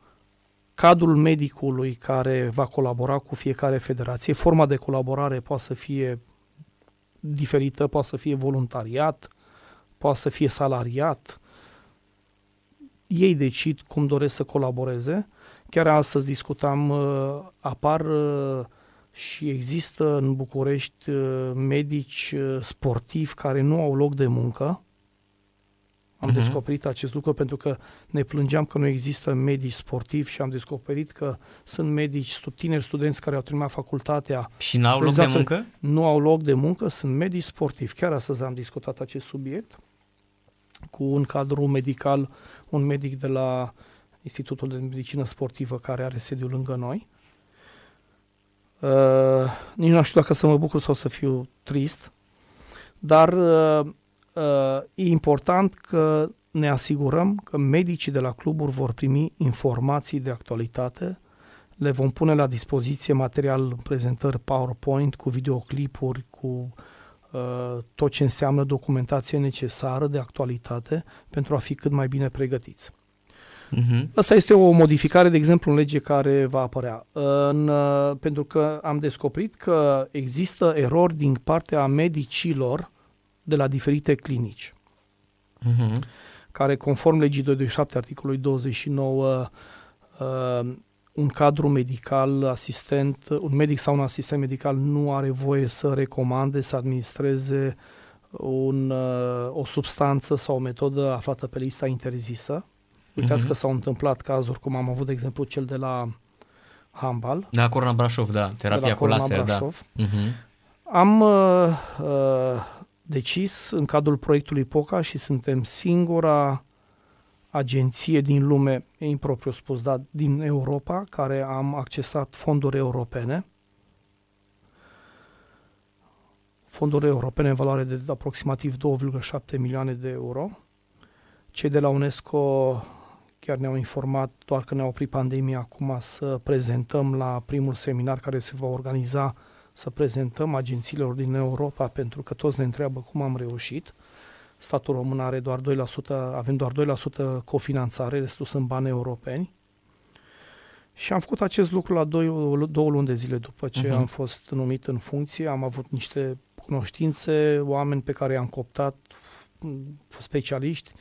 cadrul medicului care va colabora cu fiecare federație. Forma de colaborare poate să fie diferită, poate să fie voluntariat, poate să fie salariat. Ei decid cum doresc să colaboreze. Chiar astăzi discutam, uh, apar uh, și există în București uh, medici sportivi care nu au loc de muncă. Am uh-huh. descoperit acest lucru pentru că ne plângeam că nu există medici sportivi și am descoperit că sunt medici, tineri studenți care au terminat facultatea. Și nu au loc de muncă? Nu au loc de muncă, sunt medici sportivi. Chiar astăzi am discutat acest subiect cu un cadru medical, un medic de la Institutul de Medicină Sportivă care are sediul lângă noi. Uh, nici nu știu dacă să mă bucur sau să fiu trist, dar uh, uh, e important că ne asigurăm că medicii de la cluburi vor primi informații de actualitate, le vom pune la dispoziție material, prezentări PowerPoint cu videoclipuri, cu uh, Uh, tot ce înseamnă documentație necesară de actualitate pentru a fi cât mai bine pregătiți. Uh-huh. Asta este o modificare, de exemplu, în lege care va apărea. În, uh, pentru că am descoperit că există erori din partea medicilor de la diferite clinici, uh-huh. care, conform legii 227, articolului 29, uh, un cadru medical, asistent, un medic sau un asistent medical nu are voie să recomande, să administreze un, uh, o substanță sau o metodă aflată pe lista interzisă. Uitați uh-huh. că s-au întâmplat cazuri, cum am avut, de exemplu, cel de la Hambal. De la Corona Brașov, da, terapia cu laser, da. Brașov. da. Uh-huh. Am uh, uh, decis în cadrul proiectului POCA și suntem singura agenție din lume, e impropriu spus, dar din Europa, care am accesat fonduri europene, fonduri europene în valoare de aproximativ 2,7 milioane de euro. Cei de la UNESCO chiar ne-au informat, doar că ne-a oprit pandemia acum, să prezentăm la primul seminar care se va organiza, să prezentăm agențiilor din Europa, pentru că toți ne întreabă cum am reușit statul român are doar 2%, avem doar 2% cofinanțare, restul sunt bani europeni. Și am făcut acest lucru la două, două luni de zile după ce uh-huh. am fost numit în funcție. Am avut niște cunoștințe, oameni pe care i-am cooptat, specialiști,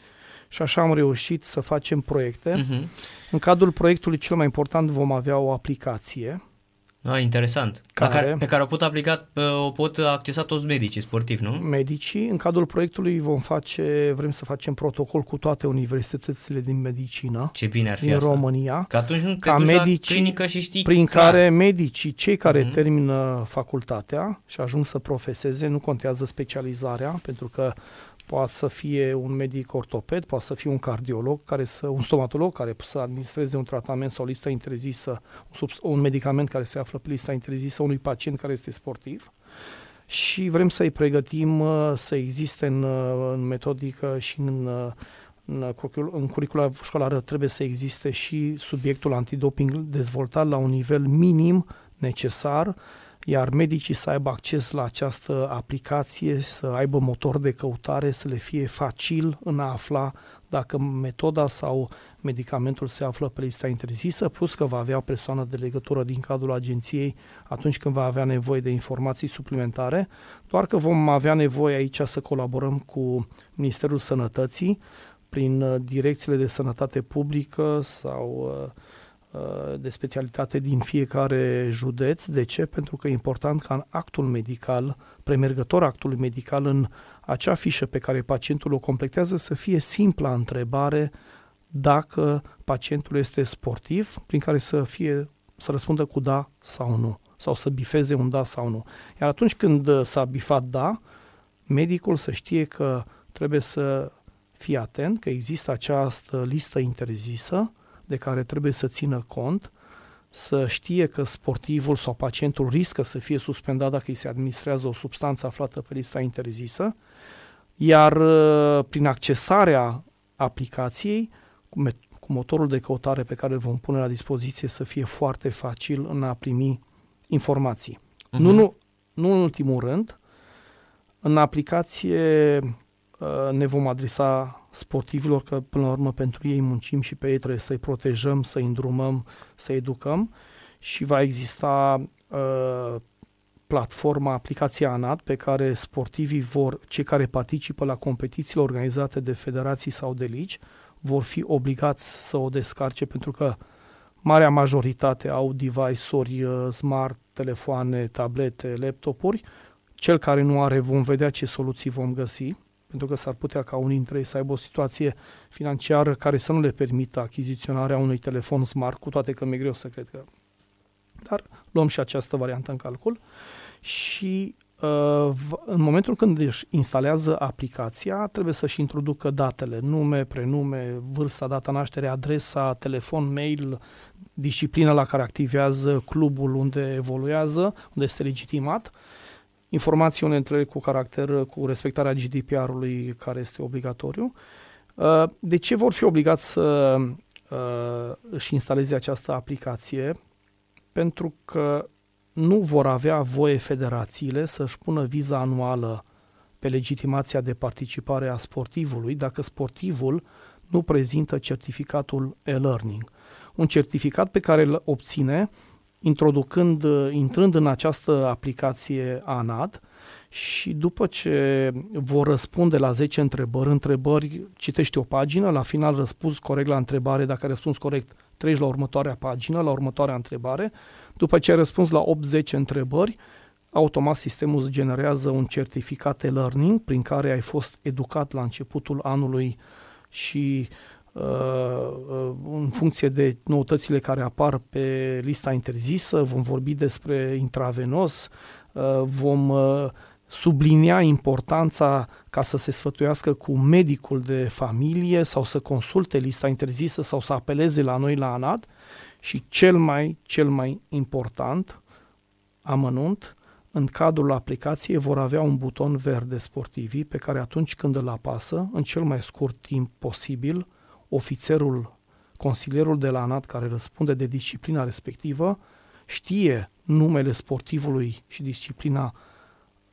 și așa am reușit să facem proiecte. Uh-huh. În cadrul proiectului cel mai important vom avea o aplicație Ah, interesant. Care, care, pe care o pot aplica, o pot accesa toți medicii sportivi, nu? Medicii. În cadrul proiectului vom face, vrem să facem protocol cu toate universitățile din medicină. Ce bine ar fi din asta. România. Că atunci nu te ca medici, la clinică și știi Prin clar. care medicii, cei care uh-huh. termină facultatea și ajung să profeseze, nu contează specializarea, pentru că poate să fie un medic ortoped, poate să fie un cardiolog, care să, un stomatolog care să administreze un tratament sau listă interzisă, un, sub, un medicament care se află pe lista interzisă unui pacient care este sportiv. Și vrem să-i pregătim uh, să existe în, uh, în metodică și în, uh, în, în curicula școlară trebuie să existe și subiectul antidoping dezvoltat la un nivel minim necesar iar medicii să aibă acces la această aplicație, să aibă motor de căutare, să le fie facil în a afla dacă metoda sau medicamentul se află pe lista interzisă, plus că va avea o persoană de legătură din cadrul agenției atunci când va avea nevoie de informații suplimentare, doar că vom avea nevoie aici să colaborăm cu Ministerul Sănătății prin uh, direcțiile de sănătate publică sau uh, uh, de specialitate din fiecare județ. De ce? Pentru că e important ca în actul medical, premergător actului medical, în acea fișă pe care pacientul o completează să fie simpla întrebare dacă pacientul este sportiv, prin care să fie să răspundă cu da sau nu, sau să bifeze un da sau nu. Iar atunci când s-a bifat da, medicul să știe că trebuie să fie atent, că există această listă interzisă de care trebuie să țină cont, să știe că sportivul sau pacientul riscă să fie suspendat dacă îi se administrează o substanță aflată pe lista interzisă, iar prin accesarea aplicației, cu motorul de căutare pe care îl vom pune la dispoziție să fie foarte facil în a primi informații. Uh-huh. Nu, nu, nu în ultimul rând, în aplicație uh, ne vom adresa sportivilor, că până la urmă pentru ei muncim și pe ei trebuie să-i protejăm, să-i îndrumăm, să-i educăm și va exista uh, platforma, aplicația ANAT, pe care sportivii vor, cei care participă la competițiile organizate de federații sau de ligi, vor fi obligați să o descarce pentru că marea majoritate au device-uri uh, smart, telefoane, tablete, laptopuri. Cel care nu are vom vedea ce soluții vom găsi, pentru că s-ar putea ca unii dintre ei să aibă o situație financiară care să nu le permită achiziționarea unui telefon smart, cu toate că mi-e greu să cred că... Dar luăm și această variantă în calcul. Și Uh, în momentul când își instalează aplicația, trebuie să-și introducă datele, nume, prenume, vârsta, data naștere, adresa, telefon, mail, disciplina la care activează, clubul unde evoluează, unde este legitimat, informații între cu caracter, cu respectarea GDPR-ului care este obligatoriu. Uh, de ce vor fi obligați să uh, își instaleze această aplicație? Pentru că nu vor avea voie federațiile să-și pună viza anuală pe legitimația de participare a sportivului dacă sportivul nu prezintă certificatul e-learning. Un certificat pe care îl obține introducând, intrând în această aplicație ANAD și după ce vor răspunde la 10 întrebări, întrebări, citești o pagină, la final răspunzi corect la întrebare, dacă răspunzi corect, treci la următoarea pagină, la următoarea întrebare, după ce ai răspuns la 8-10 întrebări, automat sistemul îți generează un certificat e-learning prin care ai fost educat la începutul anului și uh, uh, în funcție de noutățile care apar pe lista interzisă, vom vorbi despre intravenos, uh, vom uh, sublinia importanța ca să se sfătuiască cu medicul de familie sau să consulte lista interzisă sau să apeleze la noi la ANAD. Și cel mai, cel mai important amănunt, în cadrul aplicației vor avea un buton verde sportivii pe care atunci când îl apasă, în cel mai scurt timp posibil, ofițerul, consilierul de la ANAT care răspunde de disciplina respectivă, știe numele sportivului și disciplina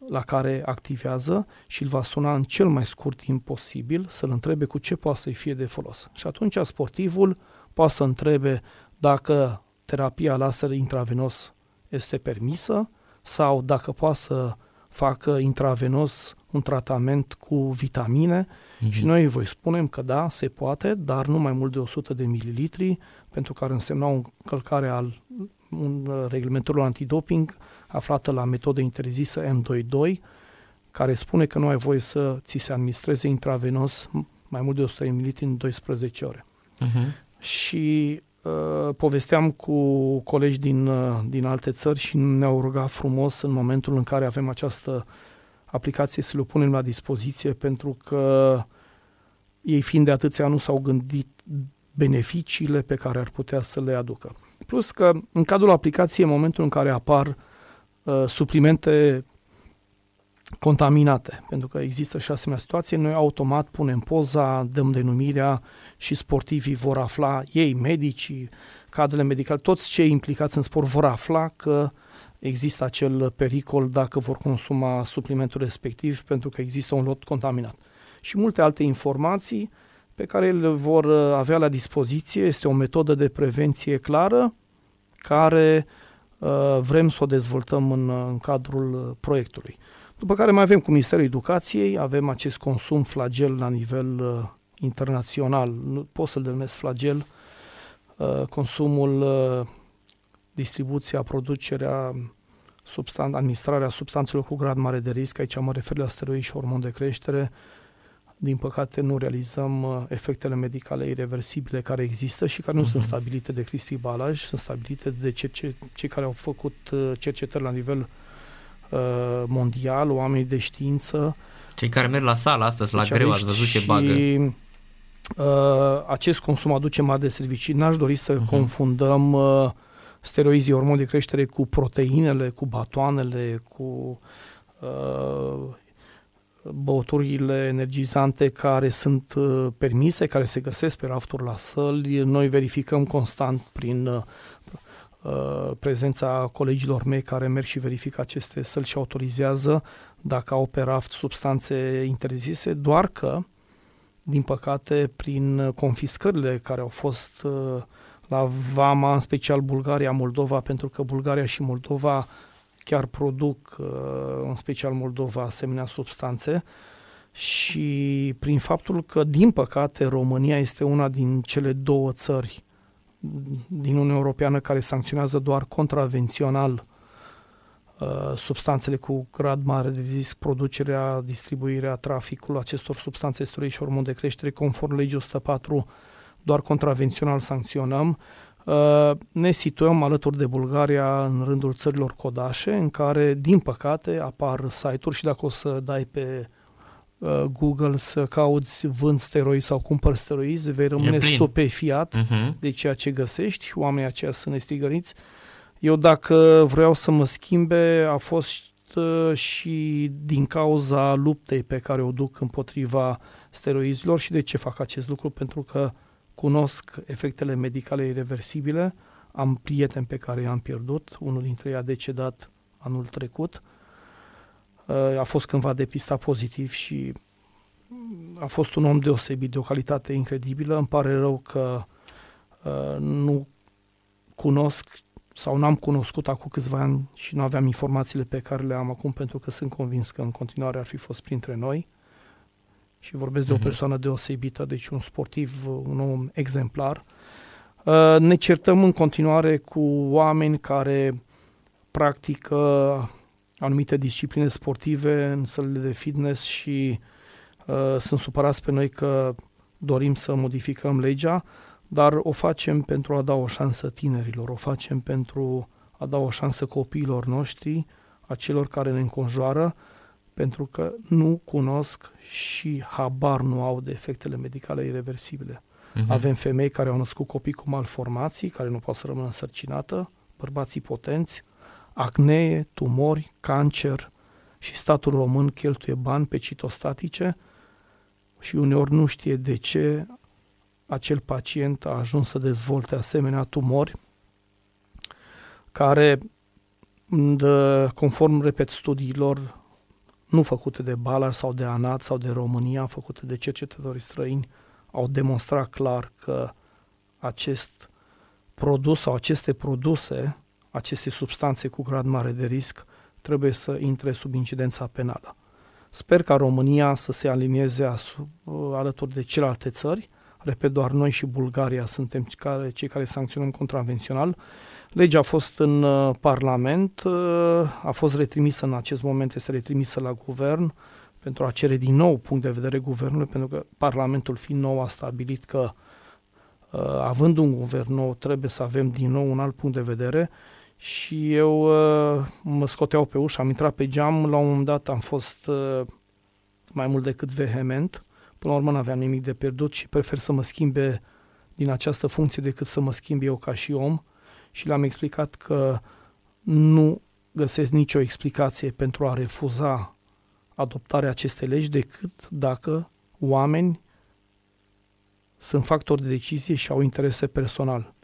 la care activează și îl va suna în cel mai scurt timp posibil să-l întrebe cu ce poate să-i fie de folos. Și atunci sportivul poate să întrebe dacă terapia laser intravenos este permisă sau dacă poate să facă intravenos un tratament cu vitamine mm-hmm. și noi voi spunem că da, se poate, dar nu mai mult de 100 de mililitri, pentru că ar însemna o încălcare al un reglementarul antidoping aflată la metodă interzisă M22, care spune că nu ai voie să ți se administreze intravenos mai mult de 100 ml în 12 ore. Uh-huh. Și uh, povesteam cu colegi din, uh, din alte țări și ne-au rugat frumos în momentul în care avem această aplicație să le punem la dispoziție pentru că ei fiind de atâția nu s-au gândit beneficiile pe care ar putea să le aducă. Plus că în cadrul aplicației, în momentul în care apar uh, suplimente contaminate, pentru că există și asemenea situație, noi automat punem poza, dăm denumirea și sportivii vor afla, ei, medicii, cadrele medicale, toți cei implicați în sport vor afla că există acel pericol dacă vor consuma suplimentul respectiv pentru că există un lot contaminat. Și multe alte informații pe care le vor uh, avea la dispoziție. Este o metodă de prevenție clară care uh, vrem să o dezvoltăm în, în cadrul proiectului. După care mai avem cu Ministerul Educației, avem acest consum flagel la nivel uh, internațional, nu pot să-l denumesc flagel, uh, consumul, uh, distribuția, producerea, substan- administrarea substanțelor cu grad mare de risc, aici mă refer la steroizi și hormon de creștere, din păcate nu realizăm uh, efectele medicale irreversibile care există și care nu uh-huh. sunt stabilite de Cristi Balaj, sunt stabilite de cerce- cei care au făcut uh, cercetări la nivel uh, mondial, oameni de știință. Cei care merg la sală astăzi, la greu, ați văzut ce bagă. Și, uh, acest consum aduce mari de servicii. N-aș dori să uh-huh. confundăm uh, steroizii, hormoni de creștere cu proteinele, cu batoanele, cu uh, băuturile energizante care sunt uh, permise, care se găsesc pe rafturi la săli. Noi verificăm constant prin uh, uh, prezența colegilor mei care merg și verifică aceste săli și autorizează dacă au pe raft substanțe interzise, doar că, din păcate, prin confiscările care au fost la Vama, în special Bulgaria, Moldova, pentru că Bulgaria și Moldova chiar produc, uh, în special Moldova, asemenea substanțe. Și prin faptul că, din păcate, România este una din cele două țări din Uniunea Europeană care sancționează doar contravențional uh, substanțele cu grad mare de risc, producerea, distribuirea, traficul acestor substanțe steroide și hormon de creștere, conform legii 104, doar contravențional sancționăm. Uh, ne situăm alături de Bulgaria în rândul țărilor codașe, în care, din păcate, apar site-uri și dacă o să dai pe uh, Google să cauți vând steroizi sau cumpăr steroizi, vei rămâne stupefiat uh-huh. de ceea ce găsești și oamenii aceia sunt nestigăriți. Eu dacă vreau să mă schimbe, a fost uh, și din cauza luptei pe care o duc împotriva steroizilor și de ce fac acest lucru, pentru că cunosc efectele medicale irreversibile, am prieteni pe care i-am pierdut, unul dintre ei a decedat anul trecut, uh, a fost cândva depistat pozitiv și a fost un om deosebit, de o calitate incredibilă. Îmi pare rău că uh, nu cunosc sau n-am cunoscut acum câțiva ani și nu aveam informațiile pe care le am acum pentru că sunt convins că în continuare ar fi fost printre noi și vorbesc de o mhm. persoană deosebită, deci un sportiv, un om exemplar. Uh, ne certăm în continuare cu oameni care practică anumite discipline sportive în sălile de fitness și uh, sunt supărați pe noi că dorim să modificăm legea, dar o facem pentru a da o șansă tinerilor, o facem pentru a da o șansă copiilor noștri, a celor care ne înconjoară, pentru că nu cunosc și habar nu au de efectele medicale irreversibile. Uh-huh. Avem femei care au născut copii cu malformații, care nu pot să rămână însărcinată, bărbații potenți, acnee, tumori, cancer și statul român cheltuie bani pe citostatice și uneori nu știe de ce acel pacient a ajuns să dezvolte asemenea tumori care, conform, repet, studiilor nu făcute de Balar sau de Anat sau de România, făcute de cercetători străini, au demonstrat clar că acest produs sau aceste produse, aceste substanțe cu grad mare de risc, trebuie să intre sub incidența penală. Sper ca România să se alinieze asu, alături de celelalte țări, repet, doar noi și Bulgaria suntem care, cei care sancționăm contravențional Legea a fost în uh, Parlament, uh, a fost retrimisă în acest moment, este retrimisă la guvern pentru a cere din nou punct de vedere guvernului, pentru că Parlamentul fiind nou a stabilit că uh, având un guvern nou trebuie să avem din nou un alt punct de vedere. Și eu mă scoteau pe ușă, am intrat pe geam, la un moment dat am fost mai mult decât vehement, până la urmă n-aveam nimic de pierdut și prefer să mă schimbe din această funcție decât să mă schimb eu ca și om și le-am explicat că nu găsesc nicio explicație pentru a refuza adoptarea acestei legi decât dacă oameni sunt factori de decizie și au interese personal.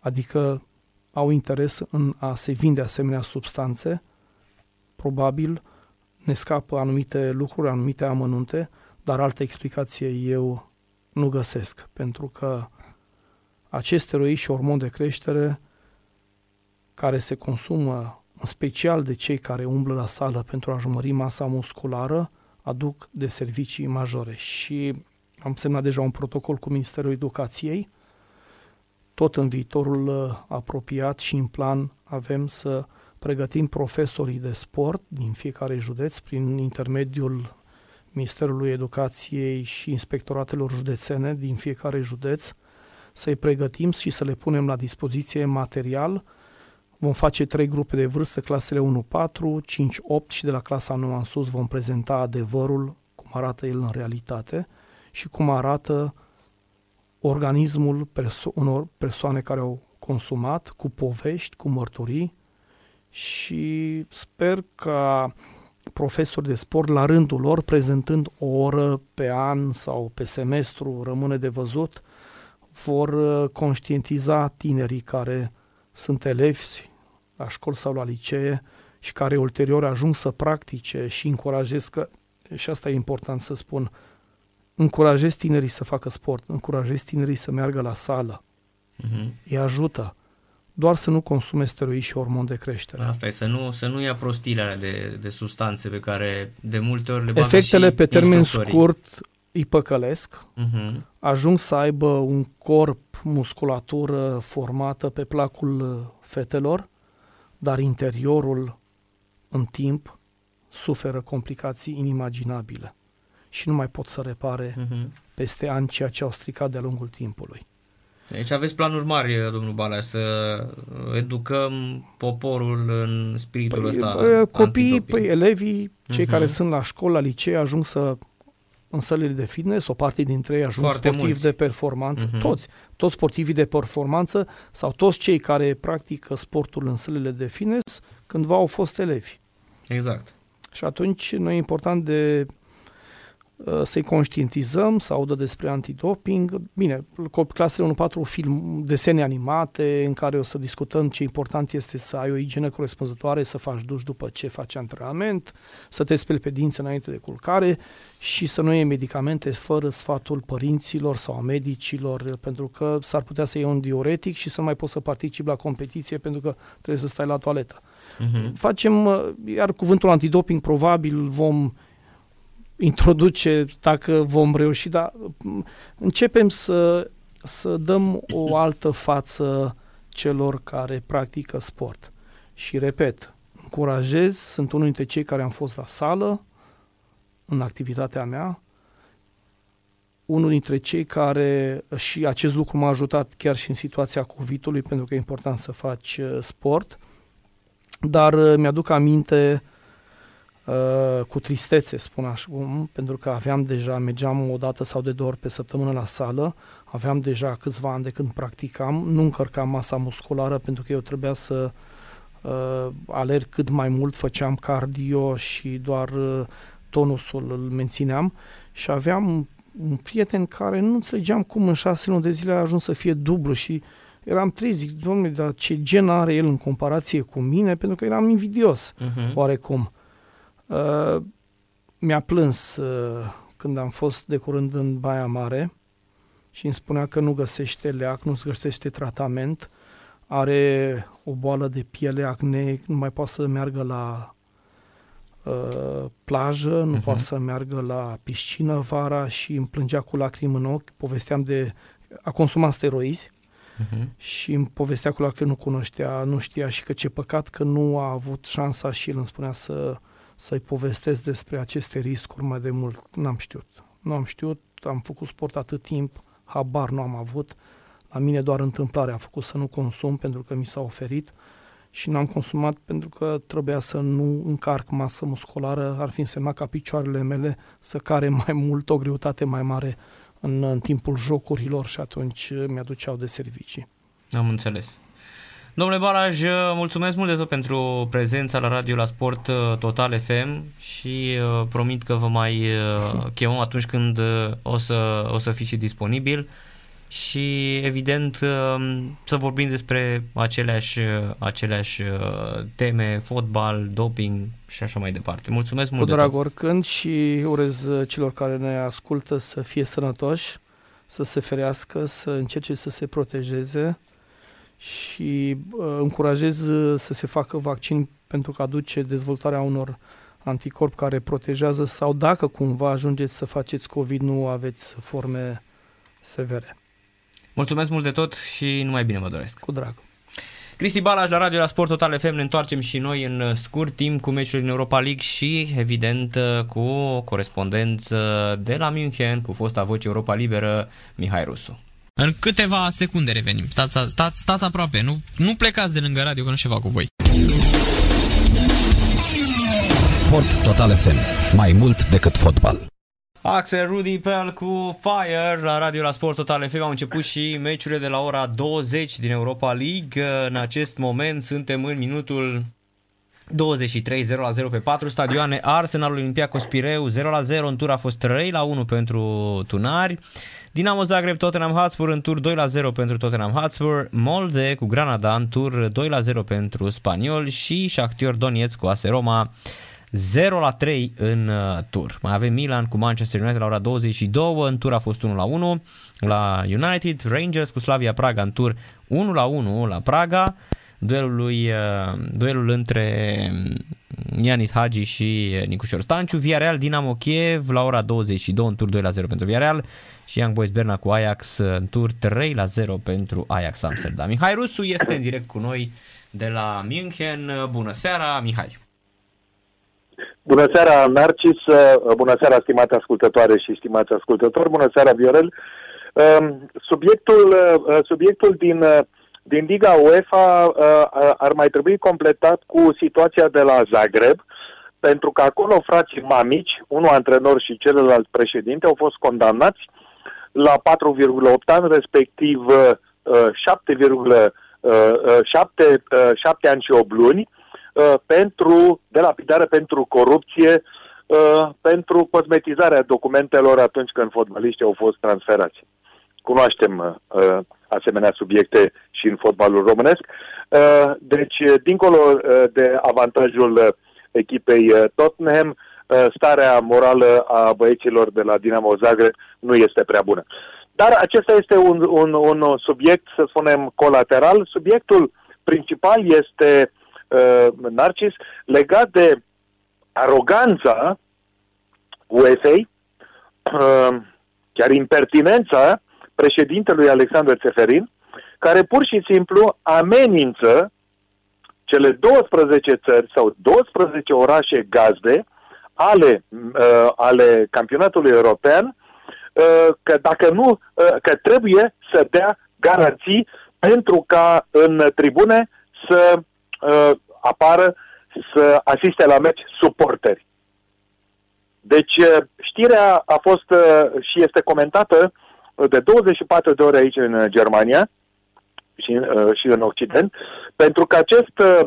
Adică au interes în a se vinde asemenea substanțe, probabil ne scapă anumite lucruri, anumite amănunte, dar altă explicație eu nu găsesc, pentru că acest steroid și hormon de creștere care se consumă în special de cei care umblă la sală pentru a jumări masa musculară, aduc de servicii majore. Și am semnat deja un protocol cu Ministerul Educației. Tot în viitorul uh, apropiat și în plan avem să pregătim profesorii de sport din fiecare județ prin intermediul Ministerului Educației și inspectoratelor județene din fiecare județ, să-i pregătim și să le punem la dispoziție material. Vom face trei grupe de vârstă, clasele 1-4, 5-8 și de la clasa 9 în sus vom prezenta adevărul, cum arată el în realitate și cum arată organismul perso- unor persoane care au consumat, cu povești, cu mărturii și sper ca profesori de sport la rândul lor, prezentând o oră pe an sau pe semestru, rămâne de văzut, vor uh, conștientiza tinerii care sunt elevi la școli sau la licee și care ulterior ajung să practice și încurajez că, și asta e important să spun, încurajez tinerii să facă sport, încurajez tinerii să meargă la sală, uh-huh. îi ajută, doar să nu consume steroizi și hormon de creștere. Asta e, să nu, să nu ia prostiile alea de, de substanțe pe care de multe ori le Efectele pe termen scurt îi păcălesc, uh-huh. ajung să aibă un corp, musculatură formată pe placul fetelor, dar interiorul în timp suferă complicații inimaginabile și nu mai pot să repare uh-huh. peste ani ceea ce au stricat de-a lungul timpului. Deci aveți planuri mari, domnul Balaș, să educăm poporul în spiritul păi, ăsta Copiii, păi, elevii, cei uh-huh. care sunt la școală, la licee, ajung să în sălile de fitness, o parte dintre ei ajung Foarte sportivi mulți. de performanță, uh-huh. toți, toți sportivii de performanță sau toți cei care practică sportul în sălile de fitness, cândva au fost elevi. Exact. Și atunci noi e important de Uh, să-i conștientizăm, să audă despre antidoping. Bine, clasele 1-4 film, desene animate în care o să discutăm ce important este să ai o igienă corespunzătoare, să faci duș după ce faci antrenament, să te speli pe dinți înainte de culcare și să nu iei medicamente fără sfatul părinților sau a medicilor, pentru că s-ar putea să iei un diuretic și să nu mai poți să participi la competiție pentru că trebuie să stai la toaletă. Uh-huh. Facem, uh, iar cuvântul antidoping probabil vom introduce dacă vom reuși, dar începem să, să dăm o altă față celor care practică sport. Și repet, încurajez, sunt unul dintre cei care am fost la sală în activitatea mea, unul dintre cei care, și acest lucru m-a ajutat chiar și în situația COVID-ului, pentru că e important să faci uh, sport, dar uh, mi-aduc aminte uh, Uh, cu tristețe, spun așa, pentru că aveam deja, mergeam o dată sau de două ori pe săptămână la sală, aveam deja câțiva ani de când practicam, nu încărcam masa musculară pentru că eu trebuia să uh, alerg cât mai mult, făceam cardio și doar uh, tonusul îl mențineam și aveam un prieten care nu înțelegeam cum în șase luni de zile a ajuns să fie dublu și eram trist, zic, domnule, dar ce gen are el în comparație cu mine, pentru că eram invidios, uh-huh. oarecum. Uh, mi-a plâns uh, când am fost de curând în Baia Mare și îmi spunea că nu găsește leac, nu găsește tratament, are o boală de piele, acne, nu mai poate să meargă la uh, plajă, nu uh-huh. poate să meargă la piscină vara și îmi plângea cu lacrimi în ochi, povesteam de... a consumat steroizi uh-huh. și îmi povestea cu lacrimi că nu cunoștea, nu știa și că ce păcat că nu a avut șansa și el îmi spunea să să-i povestesc despre aceste riscuri mai de mult. N-am știut. Nu am știut, am făcut sport atât timp, habar nu am avut. La mine doar întâmplarea a făcut să nu consum pentru că mi s-a oferit și n-am consumat pentru că trebuia să nu încarc masă musculară, ar fi însemnat ca picioarele mele să care mai mult, o greutate mai mare în, în timpul jocurilor și atunci mi-aduceau de servicii. Am înțeles. Domnule Balaj, mulțumesc mult de tot pentru prezența la radio la Sport uh, Total FM și uh, promit că vă mai uh, chemăm atunci când o să, o să fiți și disponibil și evident um, să vorbim despre aceleași, aceleași uh, teme, fotbal, doping și așa mai departe. Mulțumesc mult Cu drag de tot. oricând și urez celor care ne ascultă să fie sănătoși, să se ferească, să încerce să se protejeze și uh, încurajez uh, să se facă vaccin pentru că aduce dezvoltarea unor anticorp care protejează sau dacă cumva ajungeți să faceți COVID, nu aveți forme severe. Mulțumesc mult de tot și numai bine vă doresc. Cu drag. Cristi Balaj la Radio la Sport Total FM ne întoarcem și noi în scurt timp cu meciul din Europa League și evident cu o corespondență de la München cu fosta voce Europa Liberă Mihai Rusu. În câteva secunde revenim. Stați, stați, stați aproape, nu, nu plecați de lângă radio că nu ceva cu voi. Sport Total FM. Mai mult decât fotbal. Axel Rudy Pel cu Fire la Radio la Sport Total FM au început și meciurile de la ora 20 din Europa League. În acest moment suntem în minutul 23 0 la 0 pe 4 stadioane. Arsenal Olympiacos Pireu 0 la 0 în tur a fost 3 la 1 pentru Tunari. Dinamo Zagreb Tottenham Hotspur în tur 2 la 0 pentru Tottenham Hotspur. Molde cu Granada în tur 2 la 0 pentru Spaniol și Shakhtar Donetsk cu AS Roma 0 la 3 în uh, tur. Mai avem Milan cu Manchester United la ora 22, în tur a fost 1 la 1 la United, Rangers cu Slavia Praga în tur 1 la 1 la Praga, duelul, lui, uh, duelul între Ianis Hagi și Nicușor Stanciu, Villarreal Dinamo Kiev la ora 22 în tur 2 la 0 pentru Villarreal și Young Boys Berna cu Ajax în tur 3 la 0 pentru Ajax Amsterdam. Mihai Rusu este în direct cu noi de la München. Bună seara, Mihai! Bună seara, Narcis, bună seara, stimate ascultătoare și stimați ascultători, bună seara, Viorel. Um, subiectul, uh, subiectul din, uh, din Liga UEFA uh, ar mai trebui completat cu situația de la Zagreb, pentru că acolo frații mamici, unul antrenor și celălalt președinte, au fost condamnați la 4,8 ani, respectiv 7,7 ani și 8 luni, Uh, pentru, de lapidare pentru corupție, uh, pentru cosmetizarea documentelor atunci când fotbaliștii au fost transferați. Cunoaștem uh, asemenea subiecte și în fotbalul românesc. Deci, dincolo de avantajul echipei Tottenham, starea morală a băieților de la Dinamo Zagreb nu este prea bună. Dar acesta este un, un, un subiect, să spunem, colateral. Subiectul principal este uh, Narcis, legat de aroganța UEFA, uh, chiar impertinența președintelui Alexander Seferin, care pur și simplu amenință cele 12 țări sau 12 orașe gazde ale, uh, ale campionatului european uh, că dacă nu, uh, că trebuie să dea garanții pentru ca în tribune să uh, apară să asiste la meci suporteri. Deci uh, știrea a fost uh, și este comentată de 24 de ore aici în Germania și, uh, și în Occident, pentru că acest,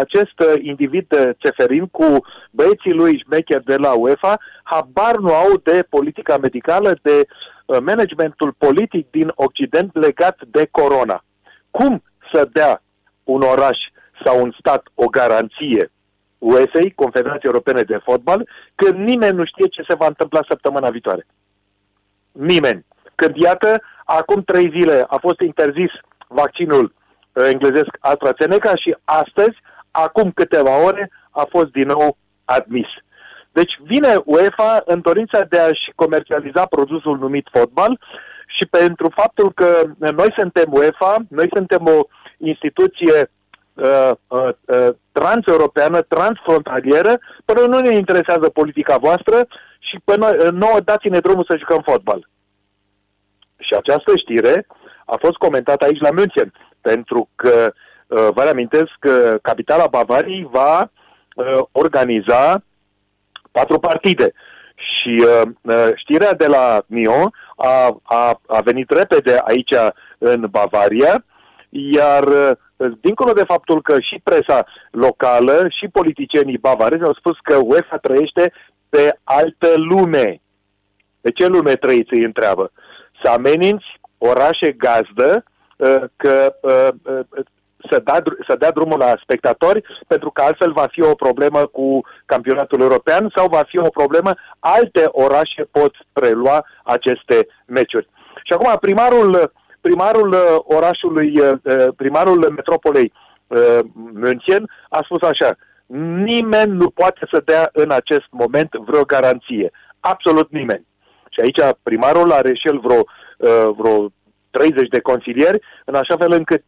acest individ Ceferin cu băieții lui șmecher de la UEFA habar nu au de politica medicală, de managementul politic din Occident legat de corona. Cum să dea un oraș sau un stat o garanție USA, Confederația Europene de Fotbal, când nimeni nu știe ce se va întâmpla săptămâna viitoare. Nimeni. Când, iată, acum trei zile a fost interzis vaccinul uh, englezesc AstraZeneca și astăzi, acum câteva ore, a fost din nou admis. Deci vine UEFA în dorința de a-și comercializa produsul numit fotbal și pentru faptul că noi suntem UEFA, noi suntem o instituție uh, uh, uh, transeuropeană, transfrontalieră, până nu ne interesează politica voastră și până uh, nouă dați-ne drumul să jucăm fotbal. Și această știre a fost comentată aici la München, pentru că uh, vă reamintesc că capitala Bavariei va uh, organiza patru partide. Și uh, uh știrea de la Mio a, a, a venit repede aici în Bavaria, iar uh, dincolo de faptul că și presa locală și politicienii bavarezi au spus că UEFA trăiește pe altă lume. De ce lume trăiți, îi întreabă? Să ameninți orașe gazdă uh, că uh, uh, să dea, să dea drumul la spectatori, pentru că altfel va fi o problemă cu campionatul european sau va fi o problemă, alte orașe pot prelua aceste meciuri. Și acum primarul, primarul orașului, primarul metropolei München a spus așa, nimeni nu poate să dea în acest moment vreo garanție. Absolut nimeni. Și aici primarul are și el vreo, vreo 30 de consilieri, în așa fel încât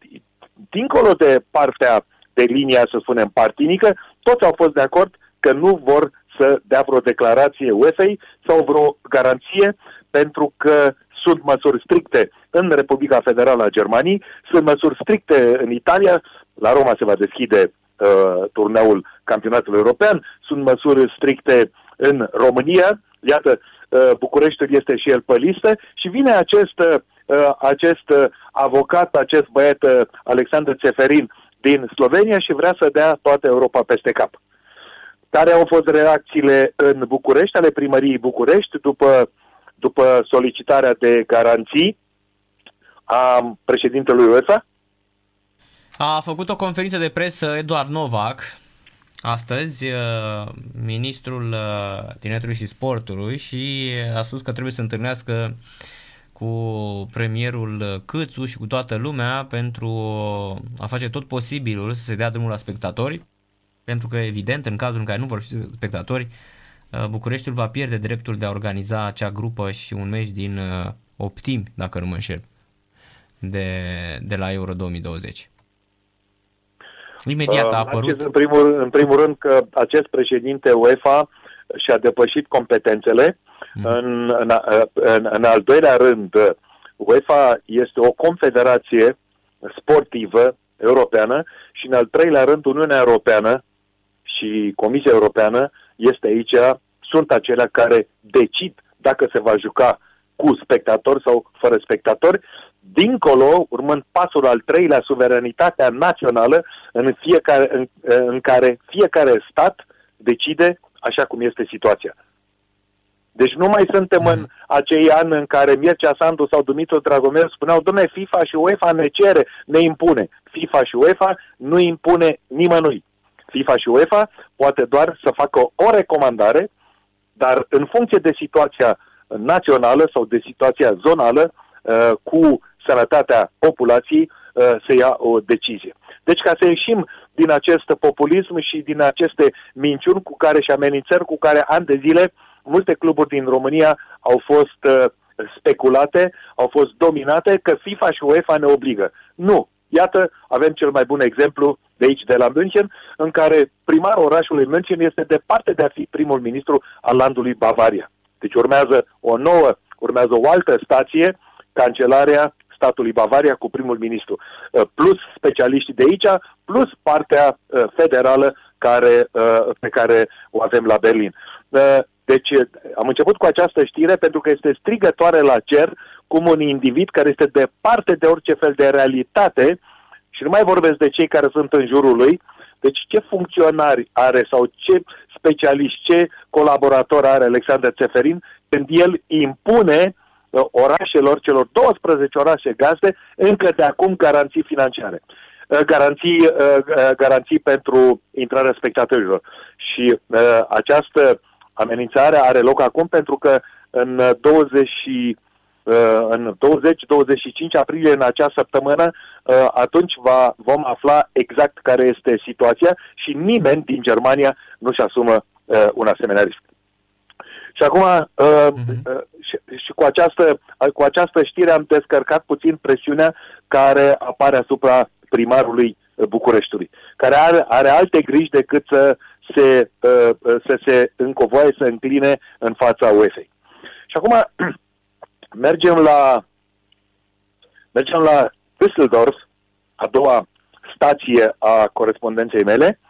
dincolo de partea de linia, să spunem, partinică, toți au fost de acord că nu vor să dea vreo declarație UEFA sau vreo garanție, pentru că sunt măsuri stricte în Republica Federală a Germaniei, sunt măsuri stricte în Italia, la Roma se va deschide uh, turneul campionatului european, sunt măsuri stricte în România, iată, uh, Bucureștiul este și el pe listă și vine acest uh, Uh, acest uh, avocat, acest băiat uh, Alexandru Ceferin din Slovenia și vrea să dea toată Europa peste cap. Care au fost reacțiile în București, ale primăriei București, după, după solicitarea de garanții a președintelui UEFA? A făcut o conferință de presă Eduard Novak, astăzi, ministrul tineretului și sportului și a spus că trebuie să întâlnească cu premierul Câțu și cu toată lumea pentru a face tot posibilul să se dea drumul la spectatori, pentru că evident în cazul în care nu vor fi spectatori, uh, Bucureștiul va pierde dreptul de a organiza acea grupă și un meci din uh, optim, dacă nu mă înșel, de, de la Euro 2020. Imediat a uh, apărut... În primul, în primul rând că acest președinte UEFA și-a depășit competențele. Mm. În, în, în, în al doilea rând, UEFA este o confederație sportivă europeană și în al treilea rând Uniunea Europeană și Comisia Europeană este aici, sunt acelea care decid dacă se va juca cu spectatori sau fără spectatori, dincolo, urmând pasul al treilea, suveranitatea națională în, fiecare, în, în care fiecare stat decide așa cum este situația. Deci nu mai suntem în acei ani în care Mircea Sandu sau Dumitru Dragomir spuneau, domne, FIFA și UEFA ne cere, ne impune. FIFA și UEFA nu impune nimănui. FIFA și UEFA poate doar să facă o recomandare, dar în funcție de situația națională sau de situația zonală, uh, cu sănătatea populației, uh, se ia o decizie. Deci ca să ieșim din acest populism și din aceste minciuni cu care și amenințări cu care ani de zile multe cluburi din România au fost uh, speculate, au fost dominate, că FIFA și UEFA ne obligă. Nu. Iată, avem cel mai bun exemplu de aici, de la München, în care primarul orașului München este departe de a fi primul ministru al landului Bavaria. Deci urmează o nouă, urmează o altă stație, cancelarea statului Bavaria cu primul ministru, uh, plus specialiștii de aici, plus partea uh, federală care, pe care o avem la Berlin. Deci am început cu această știre pentru că este strigătoare la cer cum un individ care este departe de orice fel de realitate și nu mai vorbesc de cei care sunt în jurul lui, deci ce funcționari are sau ce specialiști, ce colaborator are Alexander Țeferin când el impune uh, orașelor, celor 12 orașe gazde, încă de acum garanții financiare. Uh, garanții, uh, garanții pentru intrarea spectatorilor. Și această Amenințarea are loc acum pentru că în 20 uh, în 20-25 aprilie în acea săptămână, uh, atunci va, vom afla exact care este situația și nimeni din Germania nu-și asumă uh, un asemenea risc. Și acum, uh-huh. și, și cu, această, cu această știre am descărcat puțin presiunea care apare asupra primarului Bucureștiului, care are, are alte griji decât să se, uh, uh, să se încovoie, să încline în fața UEFA. Și acum mergem la mergem la Düsseldorf, a doua stație a corespondenței mele,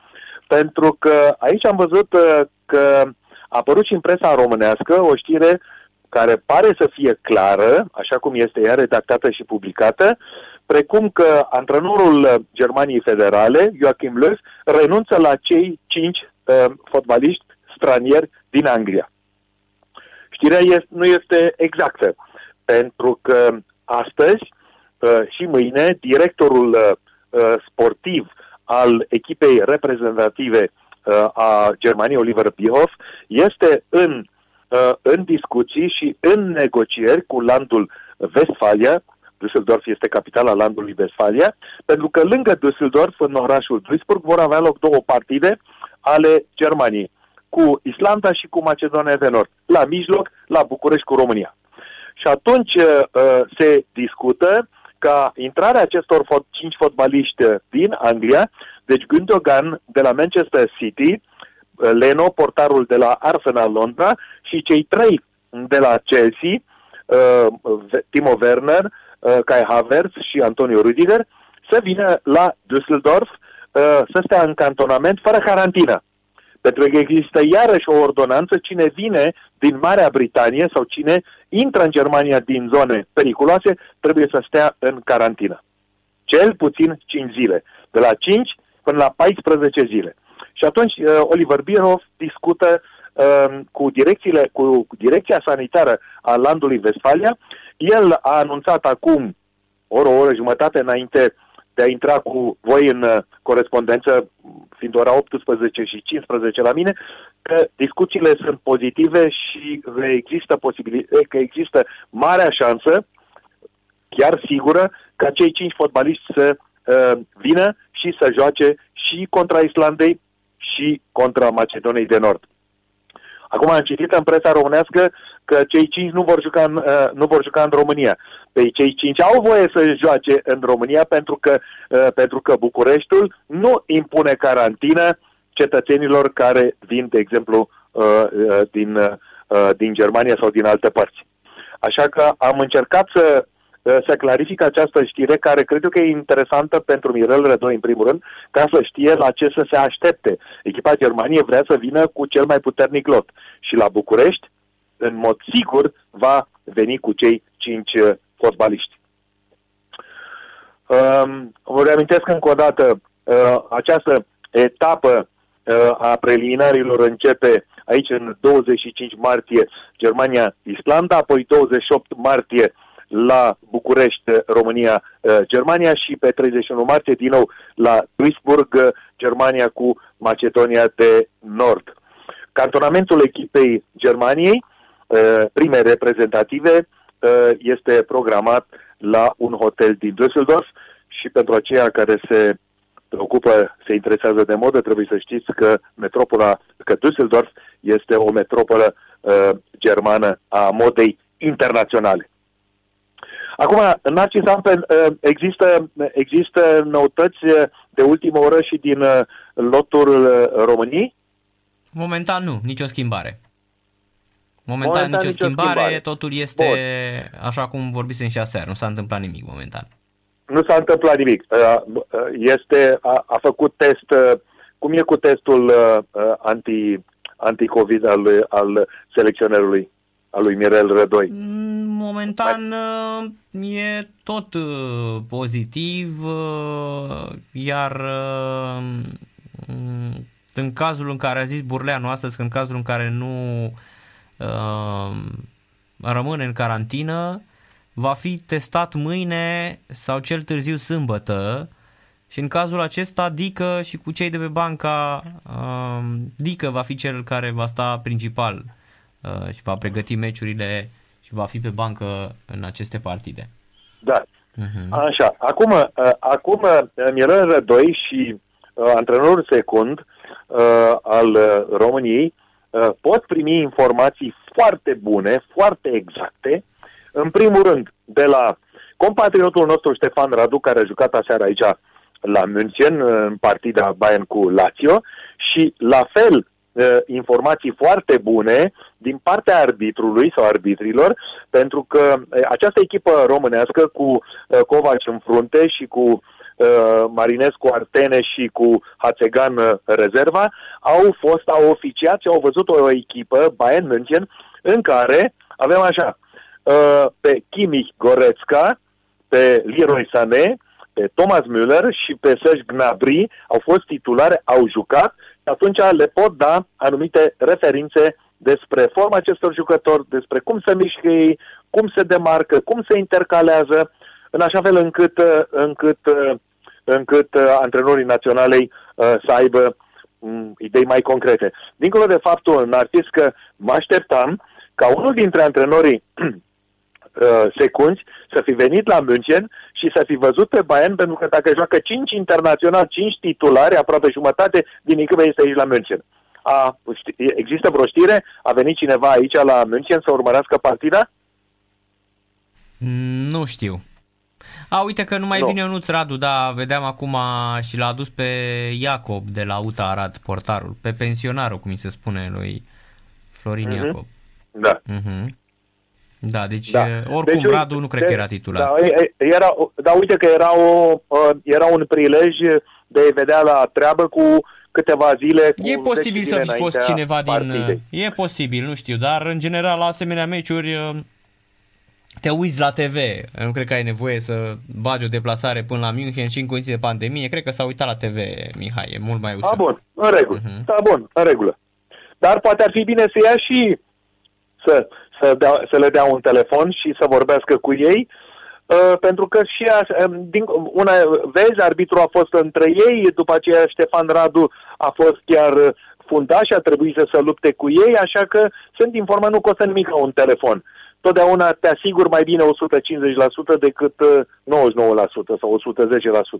pentru că aici am văzut uh, că a apărut și în presa românească o știre care pare să fie clară, așa cum este ea redactată și publicată, precum că antrenorul Germaniei Federale, Joachim Löw, renunță la cei cinci uh, fotbaliști stranieri din Anglia. Știrea este, nu este exactă, pentru că astăzi uh, și mâine directorul uh, sportiv al echipei reprezentative a Germaniei, Oliver Bierhoff, este în, în discuții și în negocieri cu landul Westfalia, Düsseldorf este capitala landului Westfalia, pentru că lângă Düsseldorf, în orașul Duisburg, vor avea loc două partide ale Germaniei, cu Islanda și cu Macedonia de Nord, la mijloc, la București cu România. Și atunci uh, se discută ca intrarea acestor fot- cinci fotbaliști din Anglia, deci Gündogan de la Manchester City, uh, Leno, portarul de la Arsenal Londra și cei trei de la Chelsea, uh, Timo Werner, uh, Kai Havertz și Antonio Rüdiger, să vină la Düsseldorf uh, să stea în cantonament fără carantină. Pentru că există iarăși o ordonanță, cine vine din Marea Britanie sau cine intră în Germania din zone periculoase, trebuie să stea în carantină. Cel puțin 5 zile. De la 5 până la 14 zile. Și atunci uh, Oliver Bierhoff discută uh, cu, direcțiile, cu direcția sanitară a landului Vestfalia. El a anunțat acum, ori o oră jumătate înainte de a intra cu voi în uh, corespondență, fiind ora 18 și 15 la mine, că discuțiile sunt pozitive și există, posibil, că există marea șansă, chiar sigură, ca cei cinci fotbaliști să uh, vină și să joace și contra Islandei și contra Macedoniei de Nord. Acum am citit în presa românească că cei cinci nu vor juca în, uh, nu vor juca în România. Păi cei cinci au voie să joace în România pentru că, uh, pentru că Bucureștiul nu impune carantină cetățenilor care vin, de exemplu, uh, uh, din, uh, din Germania sau din alte părți. Așa că am încercat să Uh, să clarific această știre care cred eu că e interesantă pentru Mirel Rădoi în primul rând, ca să știe la ce să se aștepte. Echipa Germaniei vrea să vină cu cel mai puternic lot și la București, în mod sigur, va veni cu cei cinci uh, fotbaliști. Um, vă reamintesc încă o dată, uh, această etapă a preliminarilor începe aici în 25 martie Germania-Islanda, apoi 28 martie la București, România, uh, Germania și pe 31 martie din nou la Duisburg, uh, Germania cu Macedonia de Nord. Cantonamentul echipei Germaniei, uh, prime reprezentative, este programat la un hotel din Düsseldorf și pentru aceia care se preocupă, se interesează de modă, trebuie să știți că metropola, că Düsseldorf este o metropolă uh, germană a modei internaționale. Acum, Narcis Ampen, ă, există, există noutăți de ultimă oră și din ă, lotul României? Momentan nu, nicio schimbare. Momentan, momentan nicio, nicio schimbare, schimbare, totul este Bun. așa cum vorbisem și aseară, nu s-a întâmplat nimic momentan. Nu s-a întâmplat nimic. Ă, este, a, a făcut test, cum e cu testul anti, anti-COVID al, al selecționerului? Al lui Mirel Rădoi? Mm, momentan uh, e tot uh, pozitiv, uh, iar mm, în cazul în care a zis Burleanu astăzi, că în cazul în care nu rămâne în carantină, va fi testat mâine sau cel târziu sâmbătă și în cazul acesta Dică și cu cei de pe banca Dică va fi cel care va sta principal Uh, și va pregăti meciurile și va fi pe bancă în aceste partide. Da. Uh-huh. Așa. Acum, uh, acum uh, Mirel Rădoi și uh, antrenorul secund uh, al uh, României uh, pot primi informații foarte bune, foarte exacte, în primul rând de la compatriotul nostru Ștefan Radu, care a jucat aseară aici la München, în partida Bayern cu Lazio, și la fel uh, informații foarte bune din partea arbitrului sau arbitrilor, pentru că uh, această echipă românească cu uh, Covaci în frunte și cu uh, Marinescu Artene și cu Hațegan uh, rezerva, au fost, au oficiat și au văzut o echipă, Bayern München, în care avem așa, uh, pe Kimi Goretzka, pe Leroy Sané, pe Thomas Müller și pe Serge Gnabry au fost titulare, au jucat și atunci le pot da anumite referințe despre forma acestor jucători, despre cum se mișcă ei, cum se demarcă, cum se intercalează, în așa fel încât, uh, încât, uh, încât uh, antrenorii naționalei să aibă um, idei mai concrete. Dincolo de faptul, Narcis, că mă așteptam ca unul dintre antrenorii secunzi să fi venit la München și să fi văzut pe Bayern, pentru că dacă joacă 5 internațional, 5 titulari, aproape jumătate din echipă este aici la München. A, există vreo știre? A venit cineva aici la München să urmărească partida? Mm, nu știu. A, uite că nu mai no. vine Ionuț Radu, da, vedeam acum și l-a adus pe Iacob de la UTA Arad, portarul, pe pensionarul, cum mi se spune lui Florin uh-huh. Iacob. Da. Uh-huh. Da, deci da. oricum deci, Radu nu cred de, că era titular. Da, era, da, uite că era, o, era un prilej de a vedea la treabă cu câteva zile. Cu e posibil să fi fost cineva partidei. din... E posibil, nu știu, dar în general la asemenea meciuri te uiți la TV, nu cred că ai nevoie să bagi o deplasare până la München și în condiții de pandemie, cred că s-a uitat la TV, Mihai, e mult mai ușor. Da, bun, în regulă, uh-huh. da, bun, în regulă. Dar poate ar fi bine să ia și să, să, dea, să le dea un telefon și să vorbească cu ei, uh, pentru că și aș, um, din, una, vezi, arbitru a fost între ei, după aceea Ștefan Radu a fost chiar fundaș, a trebuit să se lupte cu ei, așa că sunt informat, nu costă nimic un telefon totdeauna te asigur mai bine 150% decât 99% uh, sau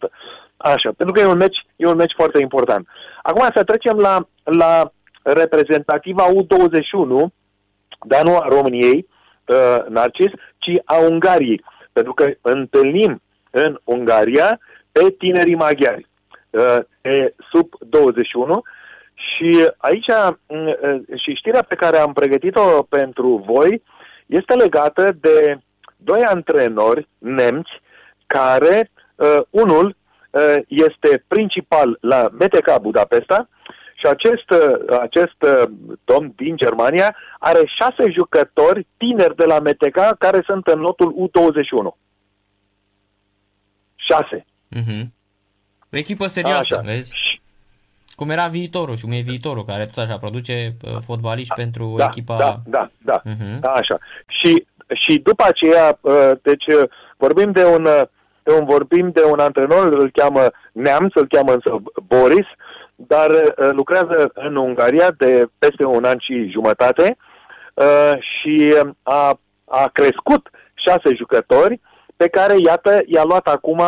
110%. Așa, pentru că e un meci, e un meci foarte important. Acum să trecem la, la reprezentativa U21, dar nu a României, uh, Narcis, ci a Ungariei. Pentru că întâlnim în Ungaria pe tinerii maghiari, uh, pe sub 21, și aici, uh, și știrea pe care am pregătit-o pentru voi, este legată de doi antrenori nemți care, uh, unul uh, este principal la MTK Budapesta și acest, uh, acest uh, domn din Germania are șase jucători tineri de la MTK care sunt în lotul U21. Șase. Mm-hmm. O echipă serioasă, așa. vezi? Cum era viitorul și cum e viitorul, care tot așa produce uh, fotbaliști da, pentru da, echipa... Da, da, da, uh-huh. da, așa. Și, și după aceea, uh, deci uh, vorbim de un, de un, vorbim de un antrenor, îl cheamă Neamț, îl cheamă însă Boris, dar lucrează în Ungaria de peste un an și jumătate și a, a crescut șase jucători pe care, iată, i-a luat acum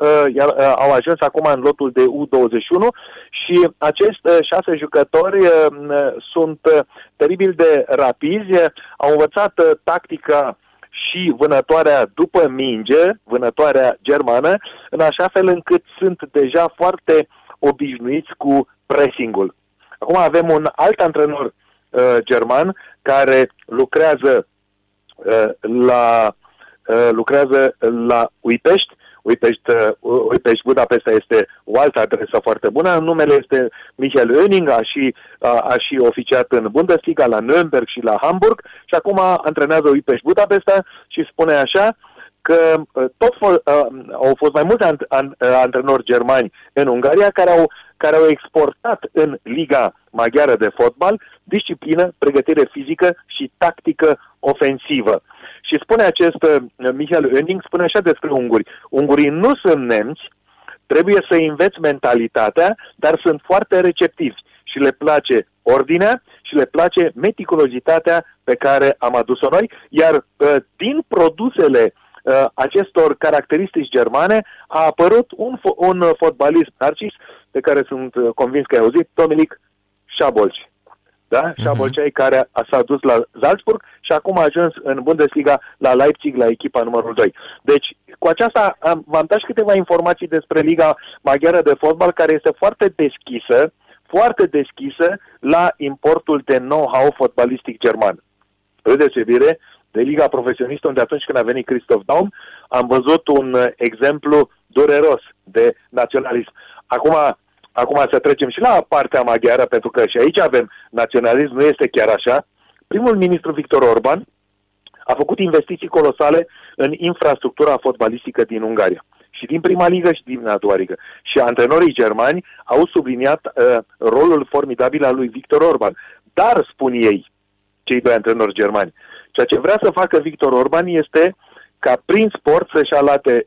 Uh, uh, au ajuns acum în lotul de U21 și acești uh, șase jucători sunt teribil de rapizi, au învățat tactica și vânătoarea după minge, vânătoarea germană, în așa fel încât sunt deja foarte obișnuiți cu pressingul. Acum avem un alt antrenor uh, german care lucrează uh, la uh, lucrează la Uipești Uipești, uh, Uipești Budapesta este o altă adresă foarte bună. Numele este Michael Oening, a și, a, a și oficiat în Bundesliga la Nürnberg și la Hamburg și acum antrenează Uipești Budapesta și spune așa că uh, tot fo- uh, au fost mai mulți ant- an- antrenori germani în Ungaria care au, care au exportat în Liga Maghiară de Fotbal disciplină, pregătire fizică și tactică ofensivă. Și spune acest uh, Michael Oenning, spune așa despre unguri. Ungurii nu sunt nemți, trebuie să înveți mentalitatea, dar sunt foarte receptivi și le place ordinea și le place meticulozitatea pe care am adus-o noi, iar uh, din produsele uh, acestor caracteristici germane a apărut un, un fotbalist narcis pe care sunt convins că ai auzit, Dominic Șabolci da? Uh-huh. Șabolcei care a, s-a dus la Salzburg și acum a ajuns în Bundesliga la Leipzig, la echipa numărul 2. Deci, cu aceasta am, v-am dat și câteva informații despre Liga Maghiară de Fotbal, care este foarte deschisă, foarte deschisă la importul de know-how fotbalistic german. Pe deosebire de Liga Profesionistă, unde atunci când a venit Christoph Daum, am văzut un exemplu dureros de naționalism. Acum, Acum să trecem și la partea maghiară, pentru că și aici avem naționalism, nu este chiar așa. Primul ministru Victor Orban a făcut investiții colosale în infrastructura fotbalistică din Ungaria. Și din prima ligă și din a doua ligă. Și antrenorii germani au subliniat uh, rolul formidabil al lui Victor Orban. Dar, spun ei, cei doi antrenori germani. Ceea ce vrea să facă Victor Orban este ca prin sport să-și alate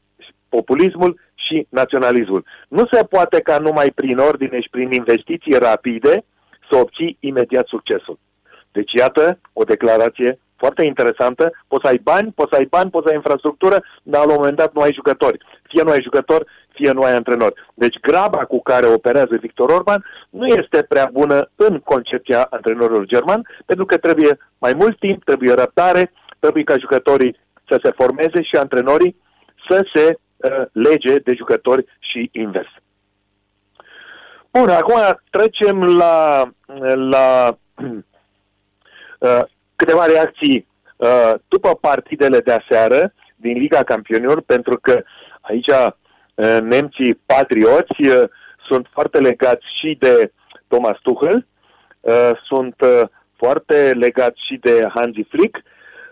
populismul și naționalismul. Nu se poate ca numai prin ordine și prin investiții rapide să obții imediat succesul. Deci iată o declarație foarte interesantă. Poți să ai bani, poți să ai bani, poți să ai infrastructură, dar la un moment dat nu ai jucători. Fie nu ai jucători, fie nu ai antrenori. Deci graba cu care operează Victor Orban nu este prea bună în concepția antrenorilor german, pentru că trebuie mai mult timp, trebuie răbdare, trebuie ca jucătorii să se formeze și antrenorii să se uh, lege de jucători și invers. Bun, acum trecem la, la uh, câteva reacții uh, după partidele de aseară din Liga Campionilor, pentru că aici uh, nemții patrioți uh, sunt foarte legați și de Thomas Tuchel, uh, sunt uh, foarte legați și de Hansi Flick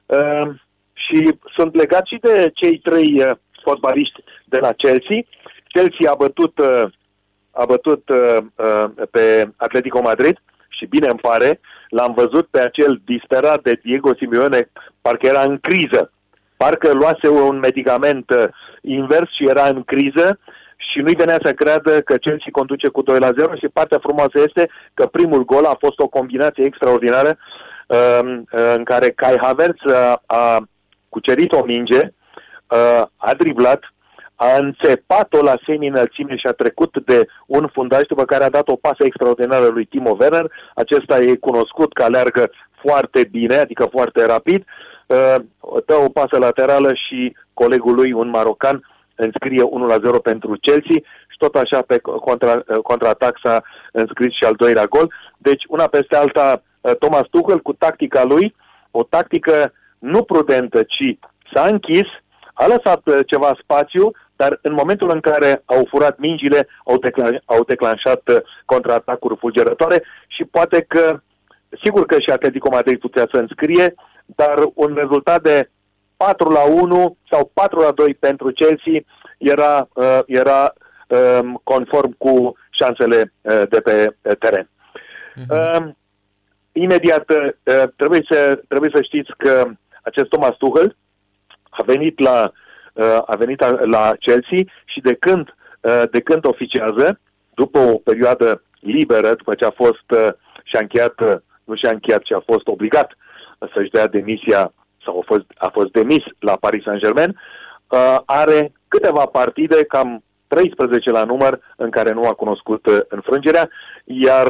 uh, și sunt legați și de cei trei uh, fotbaliști de la Chelsea. Chelsea a bătut, uh, a bătut uh, uh, pe Atletico Madrid și bine îmi pare, l-am văzut pe acel disperat de Diego Simeone, parcă era în criză. Parcă luase un medicament uh, invers și era în criză și nu-i venea să creadă că Chelsea conduce cu 2 la 0 și partea frumoasă este că primul gol a fost o combinație extraordinară uh, în care Kai Havertz a, a cucerit o minge, uh, a driblat, a înțepat-o la semi-înălțime și a trecut de un fundaj, după care a dat o pasă extraordinară lui Timo Werner. Acesta e cunoscut că aleargă foarte bine, adică foarte rapid. Uh, dă o pasă laterală și colegul lui, un marocan, înscrie 1-0 pentru Chelsea și tot așa pe contra, uh, contraatac s-a înscris și al doilea gol. Deci una peste alta uh, Thomas Tuchel cu tactica lui, o tactică nu prudentă, ci s-a închis, a lăsat ceva spațiu, dar în momentul în care au furat mingile, au, declan- au declanșat uh, contraatacuri fulgerătoare și poate că, sigur că și Atletico Madrid putea să înscrie, dar un rezultat de 4 la 1 sau 4 la 2 pentru Chelsea era, uh, era um, conform cu șansele uh, de pe teren. Uh-huh. Imediat trebuie să, trebuie să știți că acest Thomas Tuchel a venit la Uh, a venit la Chelsea și de când, uh, de când oficiază, după o perioadă liberă, după ce a fost uh, și-a încheiat, nu și-a încheiat, ci a fost obligat să-și dea demisia sau a fost, a fost demis la Paris Saint-Germain, are câteva partide, cam 13 la număr, în care nu a cunoscut înfrângerea, iar,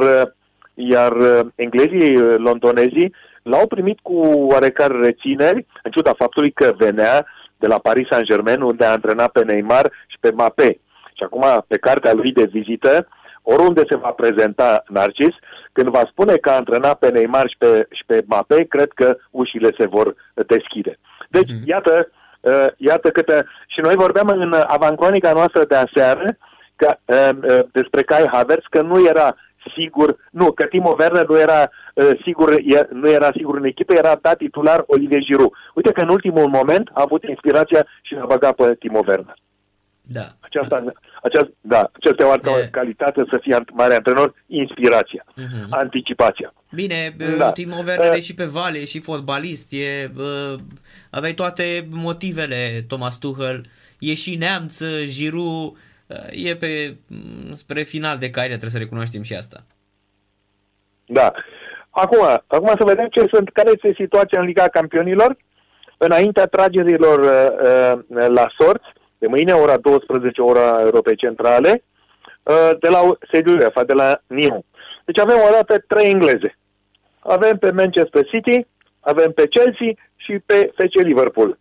iar englezii, londonezii, l-au primit cu oarecare rețineri, în ciuda faptului că venea de la Paris Saint-Germain, unde a antrenat pe Neymar și pe Mbappé. Și acum, pe cartea lui de vizită, oriunde se va prezenta Narcis, când va spune că a antrenat pe Neymar și pe, și pe Mbappé, cred că ușile se vor deschide. Deci, mm-hmm. iată, uh, iată câte... Și noi vorbeam în avancronica noastră de aseară că, uh, uh, despre Kai Havertz că nu era sigur, nu, că Timo Werner nu era uh, sigur, e, nu era sigur în echipă, era dat titular Olivier Giroud. Uite că în ultimul moment a avut inspirația și a băgat pe Timo Werner. Da. Aceasta, aceasta, da, aceasta e o altă e... calitate să fie mare antrenor, inspirația, uh-huh. anticipația. Bine, da. Timo Werner uh, e și pe vale, e și fotbalist, e, uh, aveai toate motivele, Thomas Tuchel, e și neamț, Giroud, e pe, spre final de carieră, trebuie să recunoaștem și asta. Da. Acum, acum să vedem ce sunt, care este situația în Liga Campionilor înaintea tragerilor uh, uh, la sorți, de mâine, ora 12, ora Europei Centrale, uh, de la sediul UEFA, de la Nîmes. Deci avem o dată trei engleze. Avem pe Manchester City, avem pe Chelsea și pe FC Liverpool.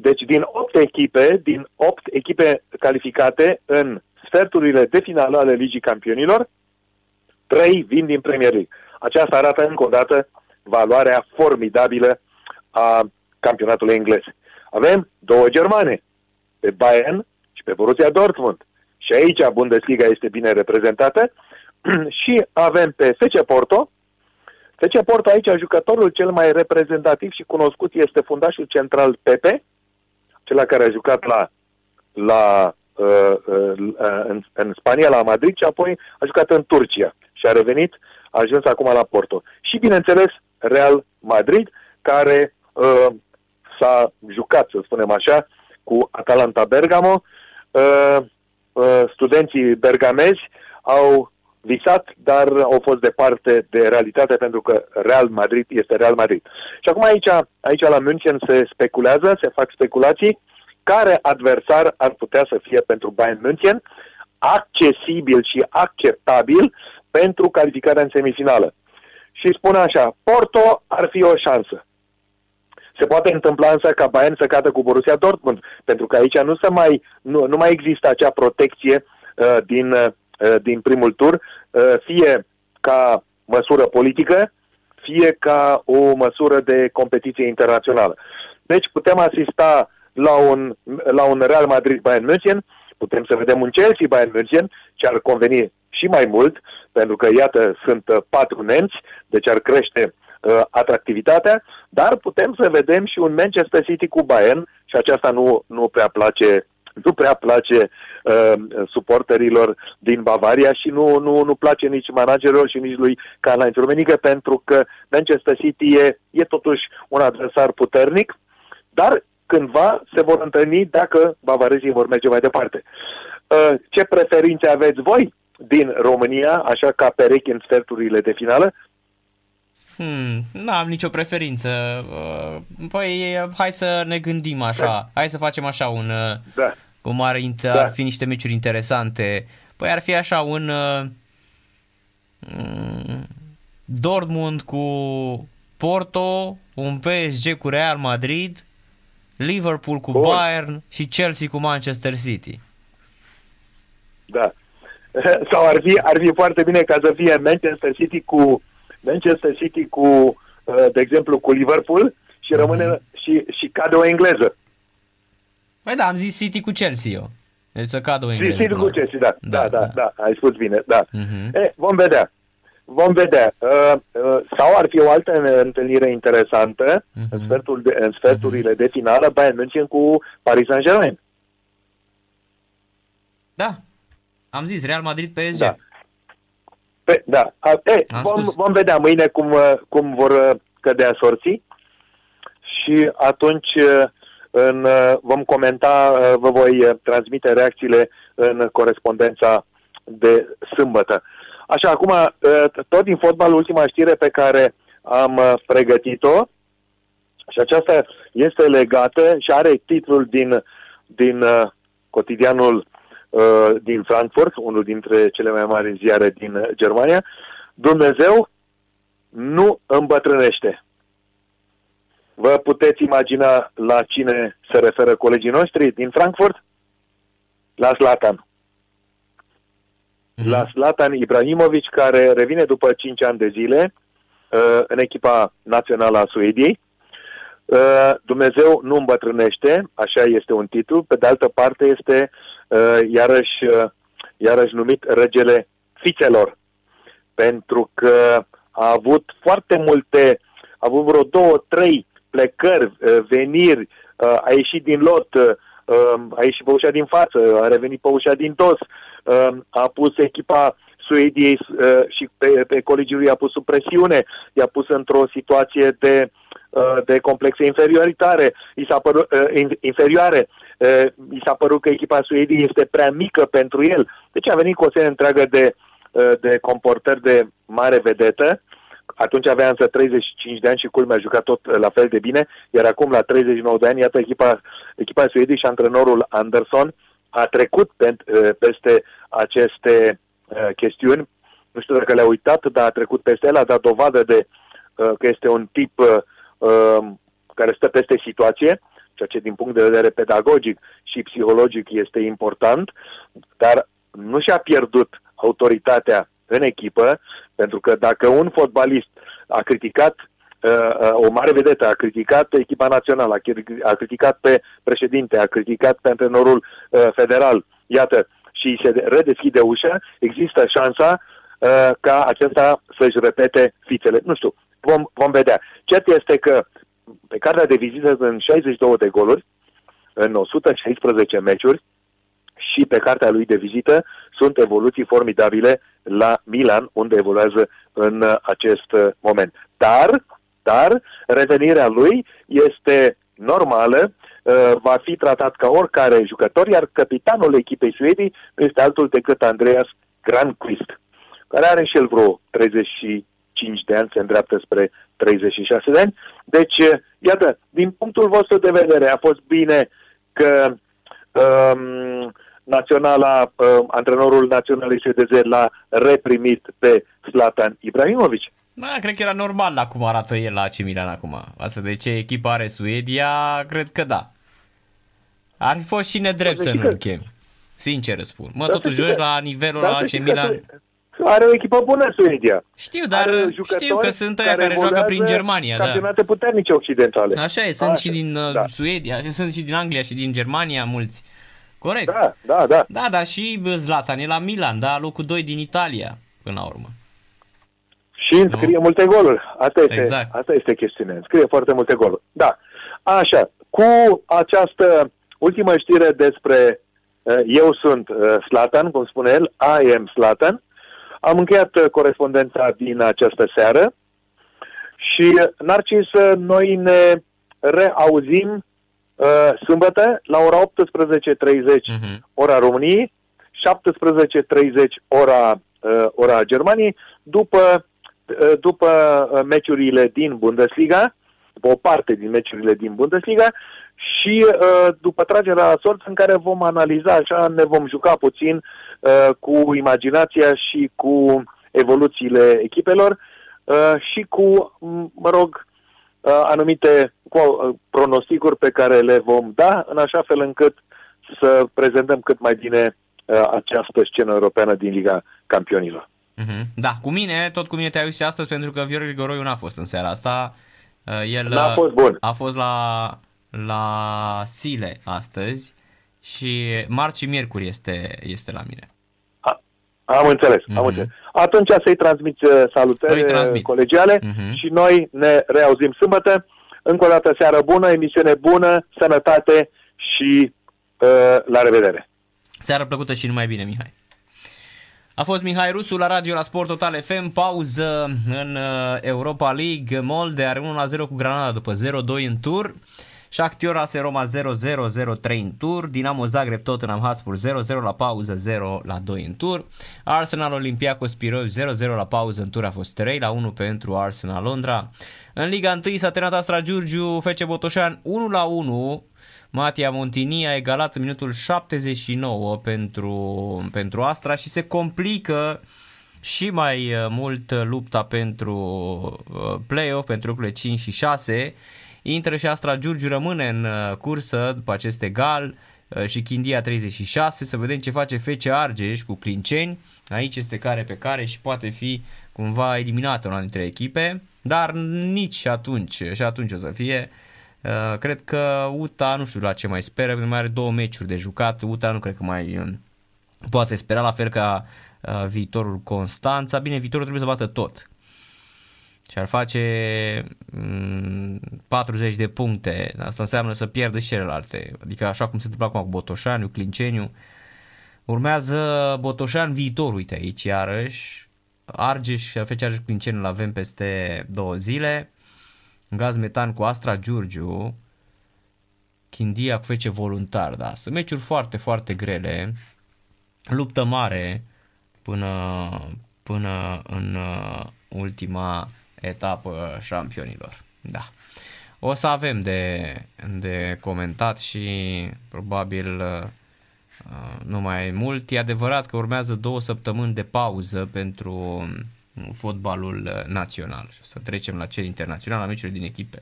Deci din 8 echipe, din 8 echipe calificate în sferturile de finală ale Ligii Campionilor, 3 vin din Premier League. Aceasta arată încă o dată valoarea formidabilă a campionatului englez. Avem două germane, pe Bayern și pe Borussia Dortmund. Și aici Bundesliga este bine reprezentată. și avem pe FC Porto. FC Porto aici, jucătorul cel mai reprezentativ și cunoscut este fundașul central Pepe, acela care a jucat la, la uh, uh, în, în Spania, la Madrid și apoi a jucat în Turcia și a revenit, a ajuns acum la Porto. Și, bineînțeles, Real Madrid, care uh, s-a jucat, să spunem așa, cu Atalanta Bergamo. Uh, uh, studenții bergamezi au visat, dar au fost departe de realitate pentru că Real Madrid este Real Madrid. Și acum aici, aici la München se speculează, se fac speculații care adversar ar putea să fie pentru Bayern München accesibil și acceptabil pentru calificarea în semifinală. Și spun așa, Porto ar fi o șansă. Se poate întâmpla însă ca Bayern să cadă cu Borussia Dortmund, pentru că aici nu, se mai, nu, nu mai există acea protecție uh, din, uh, din primul tur, uh, fie ca măsură politică, fie ca o măsură de competiție internațională. Deci putem asista la un, la un Real Madrid-Bayern München, putem să vedem un Chelsea-Bayern München, ce ar conveni și mai mult, pentru că, iată, sunt uh, patru nemți, deci ar crește uh, atractivitatea, dar putem să vedem și un Manchester City cu Bayern și aceasta nu, nu prea place nu prea place uh, suporterilor din Bavaria și nu, nu, nu place nici managerilor și nici lui Karl-Heinz Rummenigge pentru că Manchester City e, e totuși un adversar puternic, dar cândva se vor întâlni dacă bavarezii vor merge mai departe. Uh, ce preferințe aveți voi din România, așa ca perechi în sferturile de finală? Hmm, nu am nicio preferință. Uh, păi, hai să ne gândim așa. Da. Hai să facem așa un... Uh, da. Cum ar, da. ar fi niște meciuri interesante. Păi ar fi așa un... Mm, Dortmund cu Porto, un PSG cu Real Madrid, Liverpool cu Bun. Bayern și Chelsea cu Manchester City. Da. Sau ar fi, ar fi foarte bine ca să fie Manchester City cu Manchester City cu, uh, de exemplu, cu Liverpool și mm-hmm. rămâne și, și cade o engleză. Păi da, am zis City cu Chelsea eu. Deci să cadă o engleză. City cu Chelsea, da. Da, da, da, da. Ai spus bine, da. Mm-hmm. E, vom vedea. Vom vedea. Uh, uh, sau ar fi o altă întâlnire interesantă uh-huh. în, sfertul de, în sferturile uh-huh. de finală Bayern München cu Paris Saint-Germain. Da. Am zis Real Madrid PSG. Da. Pe, da. A, e, vom, vom vedea mâine cum, uh, cum vor uh, cădea sorții și atunci uh, în, vom comenta, vă voi transmite reacțiile în corespondența de sâmbătă. Așa, acum, ă, tot din fotbal, ultima știre pe care am ă, pregătit-o, și aceasta este legată și are titlul din, din uh, cotidianul uh, din Frankfurt, unul dintre cele mai mari ziare din Germania. Dumnezeu nu îmbătrânește. Vă puteți imagina la cine se referă colegii noștri din Frankfurt? La Zlatan mm-hmm. la Slatan Ibrahimovic, care revine după 5 ani de zile uh, în echipa națională a Suediei. Uh, Dumnezeu nu îmbătrânește, așa este un titlu, pe de altă parte este uh, iarăși, uh, iarăși numit regele fițelor, pentru că a avut foarte multe, a avut vreo două, trei plecări, uh, veniri, uh, a ieșit din lot, uh, a ieșit pe ușa din față, a revenit pe ușa din dos, a pus echipa Suediei uh, și pe, pe colegii lui a pus sub presiune, i-a pus într-o situație de, uh, de complexe inferioritare, i s-a părut, uh, inferioare, i s-a părut că echipa Suediei este prea mică pentru el. Deci a venit cu o serie întreagă de, de comportări de mare vedetă, atunci avea însă 35 de ani și culmea a jucat tot la fel de bine, iar acum la 39 de ani, iată echipa, echipa Suediei și antrenorul Anderson a trecut peste aceste uh, chestiuni. Nu știu dacă le-a uitat, dar a trecut peste el, a dat dovadă de uh, că este un tip uh, um, care stă peste situație, ceea ce din punct de vedere pedagogic și psihologic este important, dar nu și-a pierdut autoritatea în echipă, pentru că dacă un fotbalist a criticat uh, uh o mare vedetă, a criticat echipa națională, a criticat pe președinte, a criticat pe antrenorul uh, federal, iată, și se redeschide ușa, există șansa uh, ca acesta să-și repete fițele. Nu știu, vom, vom vedea. Cert este că pe cartea de vizită sunt 62 de goluri în 116 meciuri și pe cartea lui de vizită sunt evoluții formidabile la Milan, unde evoluează în acest moment. Dar, dar revenirea lui este normală, uh, va fi tratat ca oricare jucător, iar capitanul echipei Suedii nu este altul decât Andreas Granqvist, care are și el vreo 35 de ani, se îndreaptă spre 36 de ani. Deci, uh, iată, din punctul vostru de vedere, a fost bine că um, naționala, uh, antrenorul naționalei suedeze l-a reprimit pe Zlatan Ibrahimovic. Da, cred că era normal la cum arată el la AC Milan acum. Asta de ce echipa are Suedia, cred că da. Ar fi fost și nedrept să nu-l chemi. Sincer spun. Mă, Dar totuși să știi joci că- la nivelul dar la să AC știi că Milan. Su- Are o echipă bună Suedia. Știu, dar Are știu jucători că sunt ăia care joacă evoluează prin Germania, da. Campionate puternice occidentale. Așa e, sunt Așa, și din uh, da. Suedia, sunt și din Anglia și din Germania mulți. Corect. Da, da, da. Da, dar și bă, Zlatan e la Milan, da, locul 2 din Italia, până la urmă. Și înscrie multe goluri. Asta este, Exact. asta este chestiunea. Înscrie foarte multe goluri. Da. Așa, cu această ultimă știre despre uh, eu sunt uh, Slatan, cum spune el, I am Slatan, am încheiat uh, corespondența din această seară și, uh, Narcis, uh, noi ne reauzim uh, sâmbătă la ora 18.30 Mhm. ora României, 17.30 ora, uh, ora Germaniei, după, uh, după uh, meciurile din Bundesliga, după o parte din meciurile din Bundesliga și uh, după tragerea la sorți în care vom analiza, așa ne vom juca puțin uh, cu imaginația și cu evoluțiile echipelor uh, și cu, m- mă rog, uh, anumite cu, uh, pronosticuri pe care le vom da, în așa fel încât să prezentăm cât mai bine uh, această scenă europeană din Liga Campionilor. Mhm. Da, cu mine, tot cu mine te-ai și astăzi pentru că Viorel Grigoroiu n-a fost în seara asta. Uh, El N-a uh, fost bun. a fost la, la Sile astăzi și marți și miercuri este, este la mine. A, am înțeles, Mhm. am înțeles. Atunci să-i transmiți uh, salutări Îi transmit. colegiale Mhm. și noi ne reauzim sâmbătă. Încă o dată seară bună, emisiune bună, sănătate și uh, la revedere. Seară plăcută și numai bine, Mihai. A fost Mihai Rusu la radio la Sport Total FM, pauză în uh, Europa League, Molde are 1-0 cu Granada după 0-2 în tur, Shakhtar AS Roma 0-0-0-3 în tur, Dinamo Zagreb Tottenham Hotspur 0-0 la pauză 0 la 2 în tur, Arsenal Olympiacos Pireu 0-0 la pauză în tur a fost 3 la 1 pentru Arsenal Londra. În Liga 1 s-a terminat Astra Giurgiu, FC Botoșan 1 la 1 Matia Montini a egalat în minutul 79 pentru, pentru Astra și se complică și mai uh, mult uh, lupta pentru uh, play-off, pentru locurile 5 și 6. Intră și Astra Giurgiu rămâne în uh, cursă după acest egal uh, și Chindia 36. Să vedem ce face FC Argeș cu Clinceni. Aici este care pe care și poate fi cumva eliminată una dintre echipe, dar nici și atunci, și atunci o să fie. Uh, cred că UTA, nu știu la ce mai speră, pentru că mai are două meciuri de jucat. UTA nu cred că mai uh, poate spera, la fel ca uh, viitorul Constanța. Bine, viitorul trebuie să bată tot. Și ar face mm, 40 de puncte. Asta înseamnă să pierdă și celelalte. Adică așa cum se întâmplă acum cu Botoșaniu, Clinceniu. Urmează Botoșan viitor, uite aici iarăși. Argeș, FC Argeș Clinceniu îl avem peste două zile. Gaz metan cu Astra Giurgiu. Chindia cu FC Voluntar, da. Sunt meciuri foarte, foarte grele. Luptă mare până, până în uh, ultima etapă șampionilor. Da. O să avem de, de comentat și probabil uh, nu mai mult. E adevărat că urmează două săptămâni de pauză pentru um, fotbalul uh, național. Să trecem la cel internațional, la meciurile din echipe,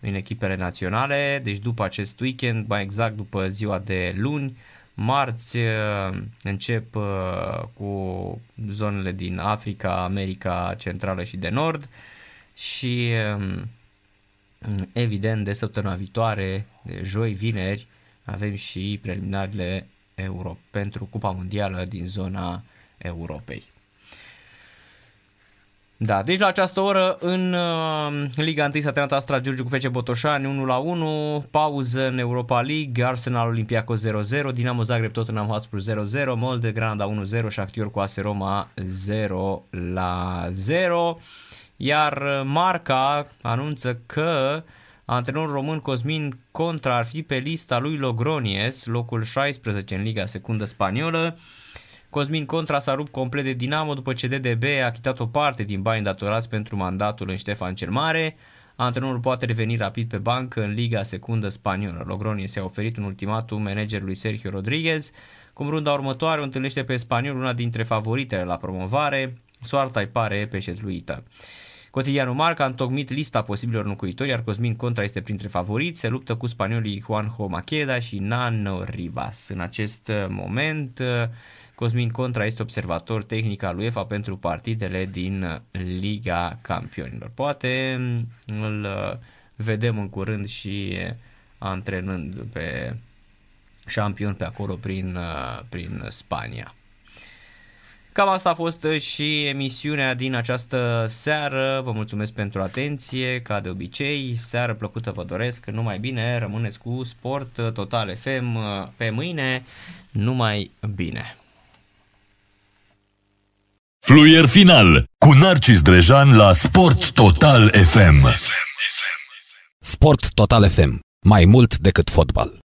din echipele naționale. Deci după acest weekend, mai exact după ziua de luni, marți uh, încep uh, cu zonele din Africa, America Centrală și de Nord și um, evident de săptămâna viitoare, de joi, vineri, avem și preliminarele Euro pentru Cupa Mondială din zona Europei. Da, deci la această oră în uh, Liga 1 s-a terminat Astra Giurgiu cu FC Botoșani 1 la 1, pauză în Europa League, Arsenal Olympiacos 0-0, Dinamo Zagreb Tottenham Hotspur 0-0, Molde Granada 1-0, Shakhtar cu AS Roma 0 la 0. Iar Marca anunță că antrenorul român Cosmin Contra ar fi pe lista lui Logroñez, locul 16 în Liga Secundă Spaniolă. Cosmin Contra s-a rupt complet de Dinamo după ce DDB a achitat o parte din bani datorați pentru mandatul în Ștefan cel Mare. Antrenorul poate reveni rapid pe bancă în Liga Secundă Spaniolă. Logroñez i-a oferit un ultimatum managerului Sergio Rodriguez. Cum runda următoare o întâlnește pe Spaniol, una dintre favoritele la promovare. Soarta îi pare peșetluită. Cotidianul Marca a întocmit lista posibilor înlocuitori, iar Cosmin Contra este printre favoriți. Se luptă cu spaniolii Juanjo Maqueda și Nano Rivas. În acest moment, Cosmin Contra este observator tehnic al UEFA pentru partidele din Liga Campionilor. Poate îl vedem în curând și antrenând pe șampion pe acolo prin, prin Spania. Cam asta a fost și emisiunea din această seară. Vă mulțumesc pentru atenție, ca de obicei. Seară plăcută vă doresc, numai bine, rămâneți cu Sport Total FM pe mâine. Numai bine! Fluier final cu Narcis Drejan la Sport Total FM. Sport Total FM. Mai mult decât fotbal.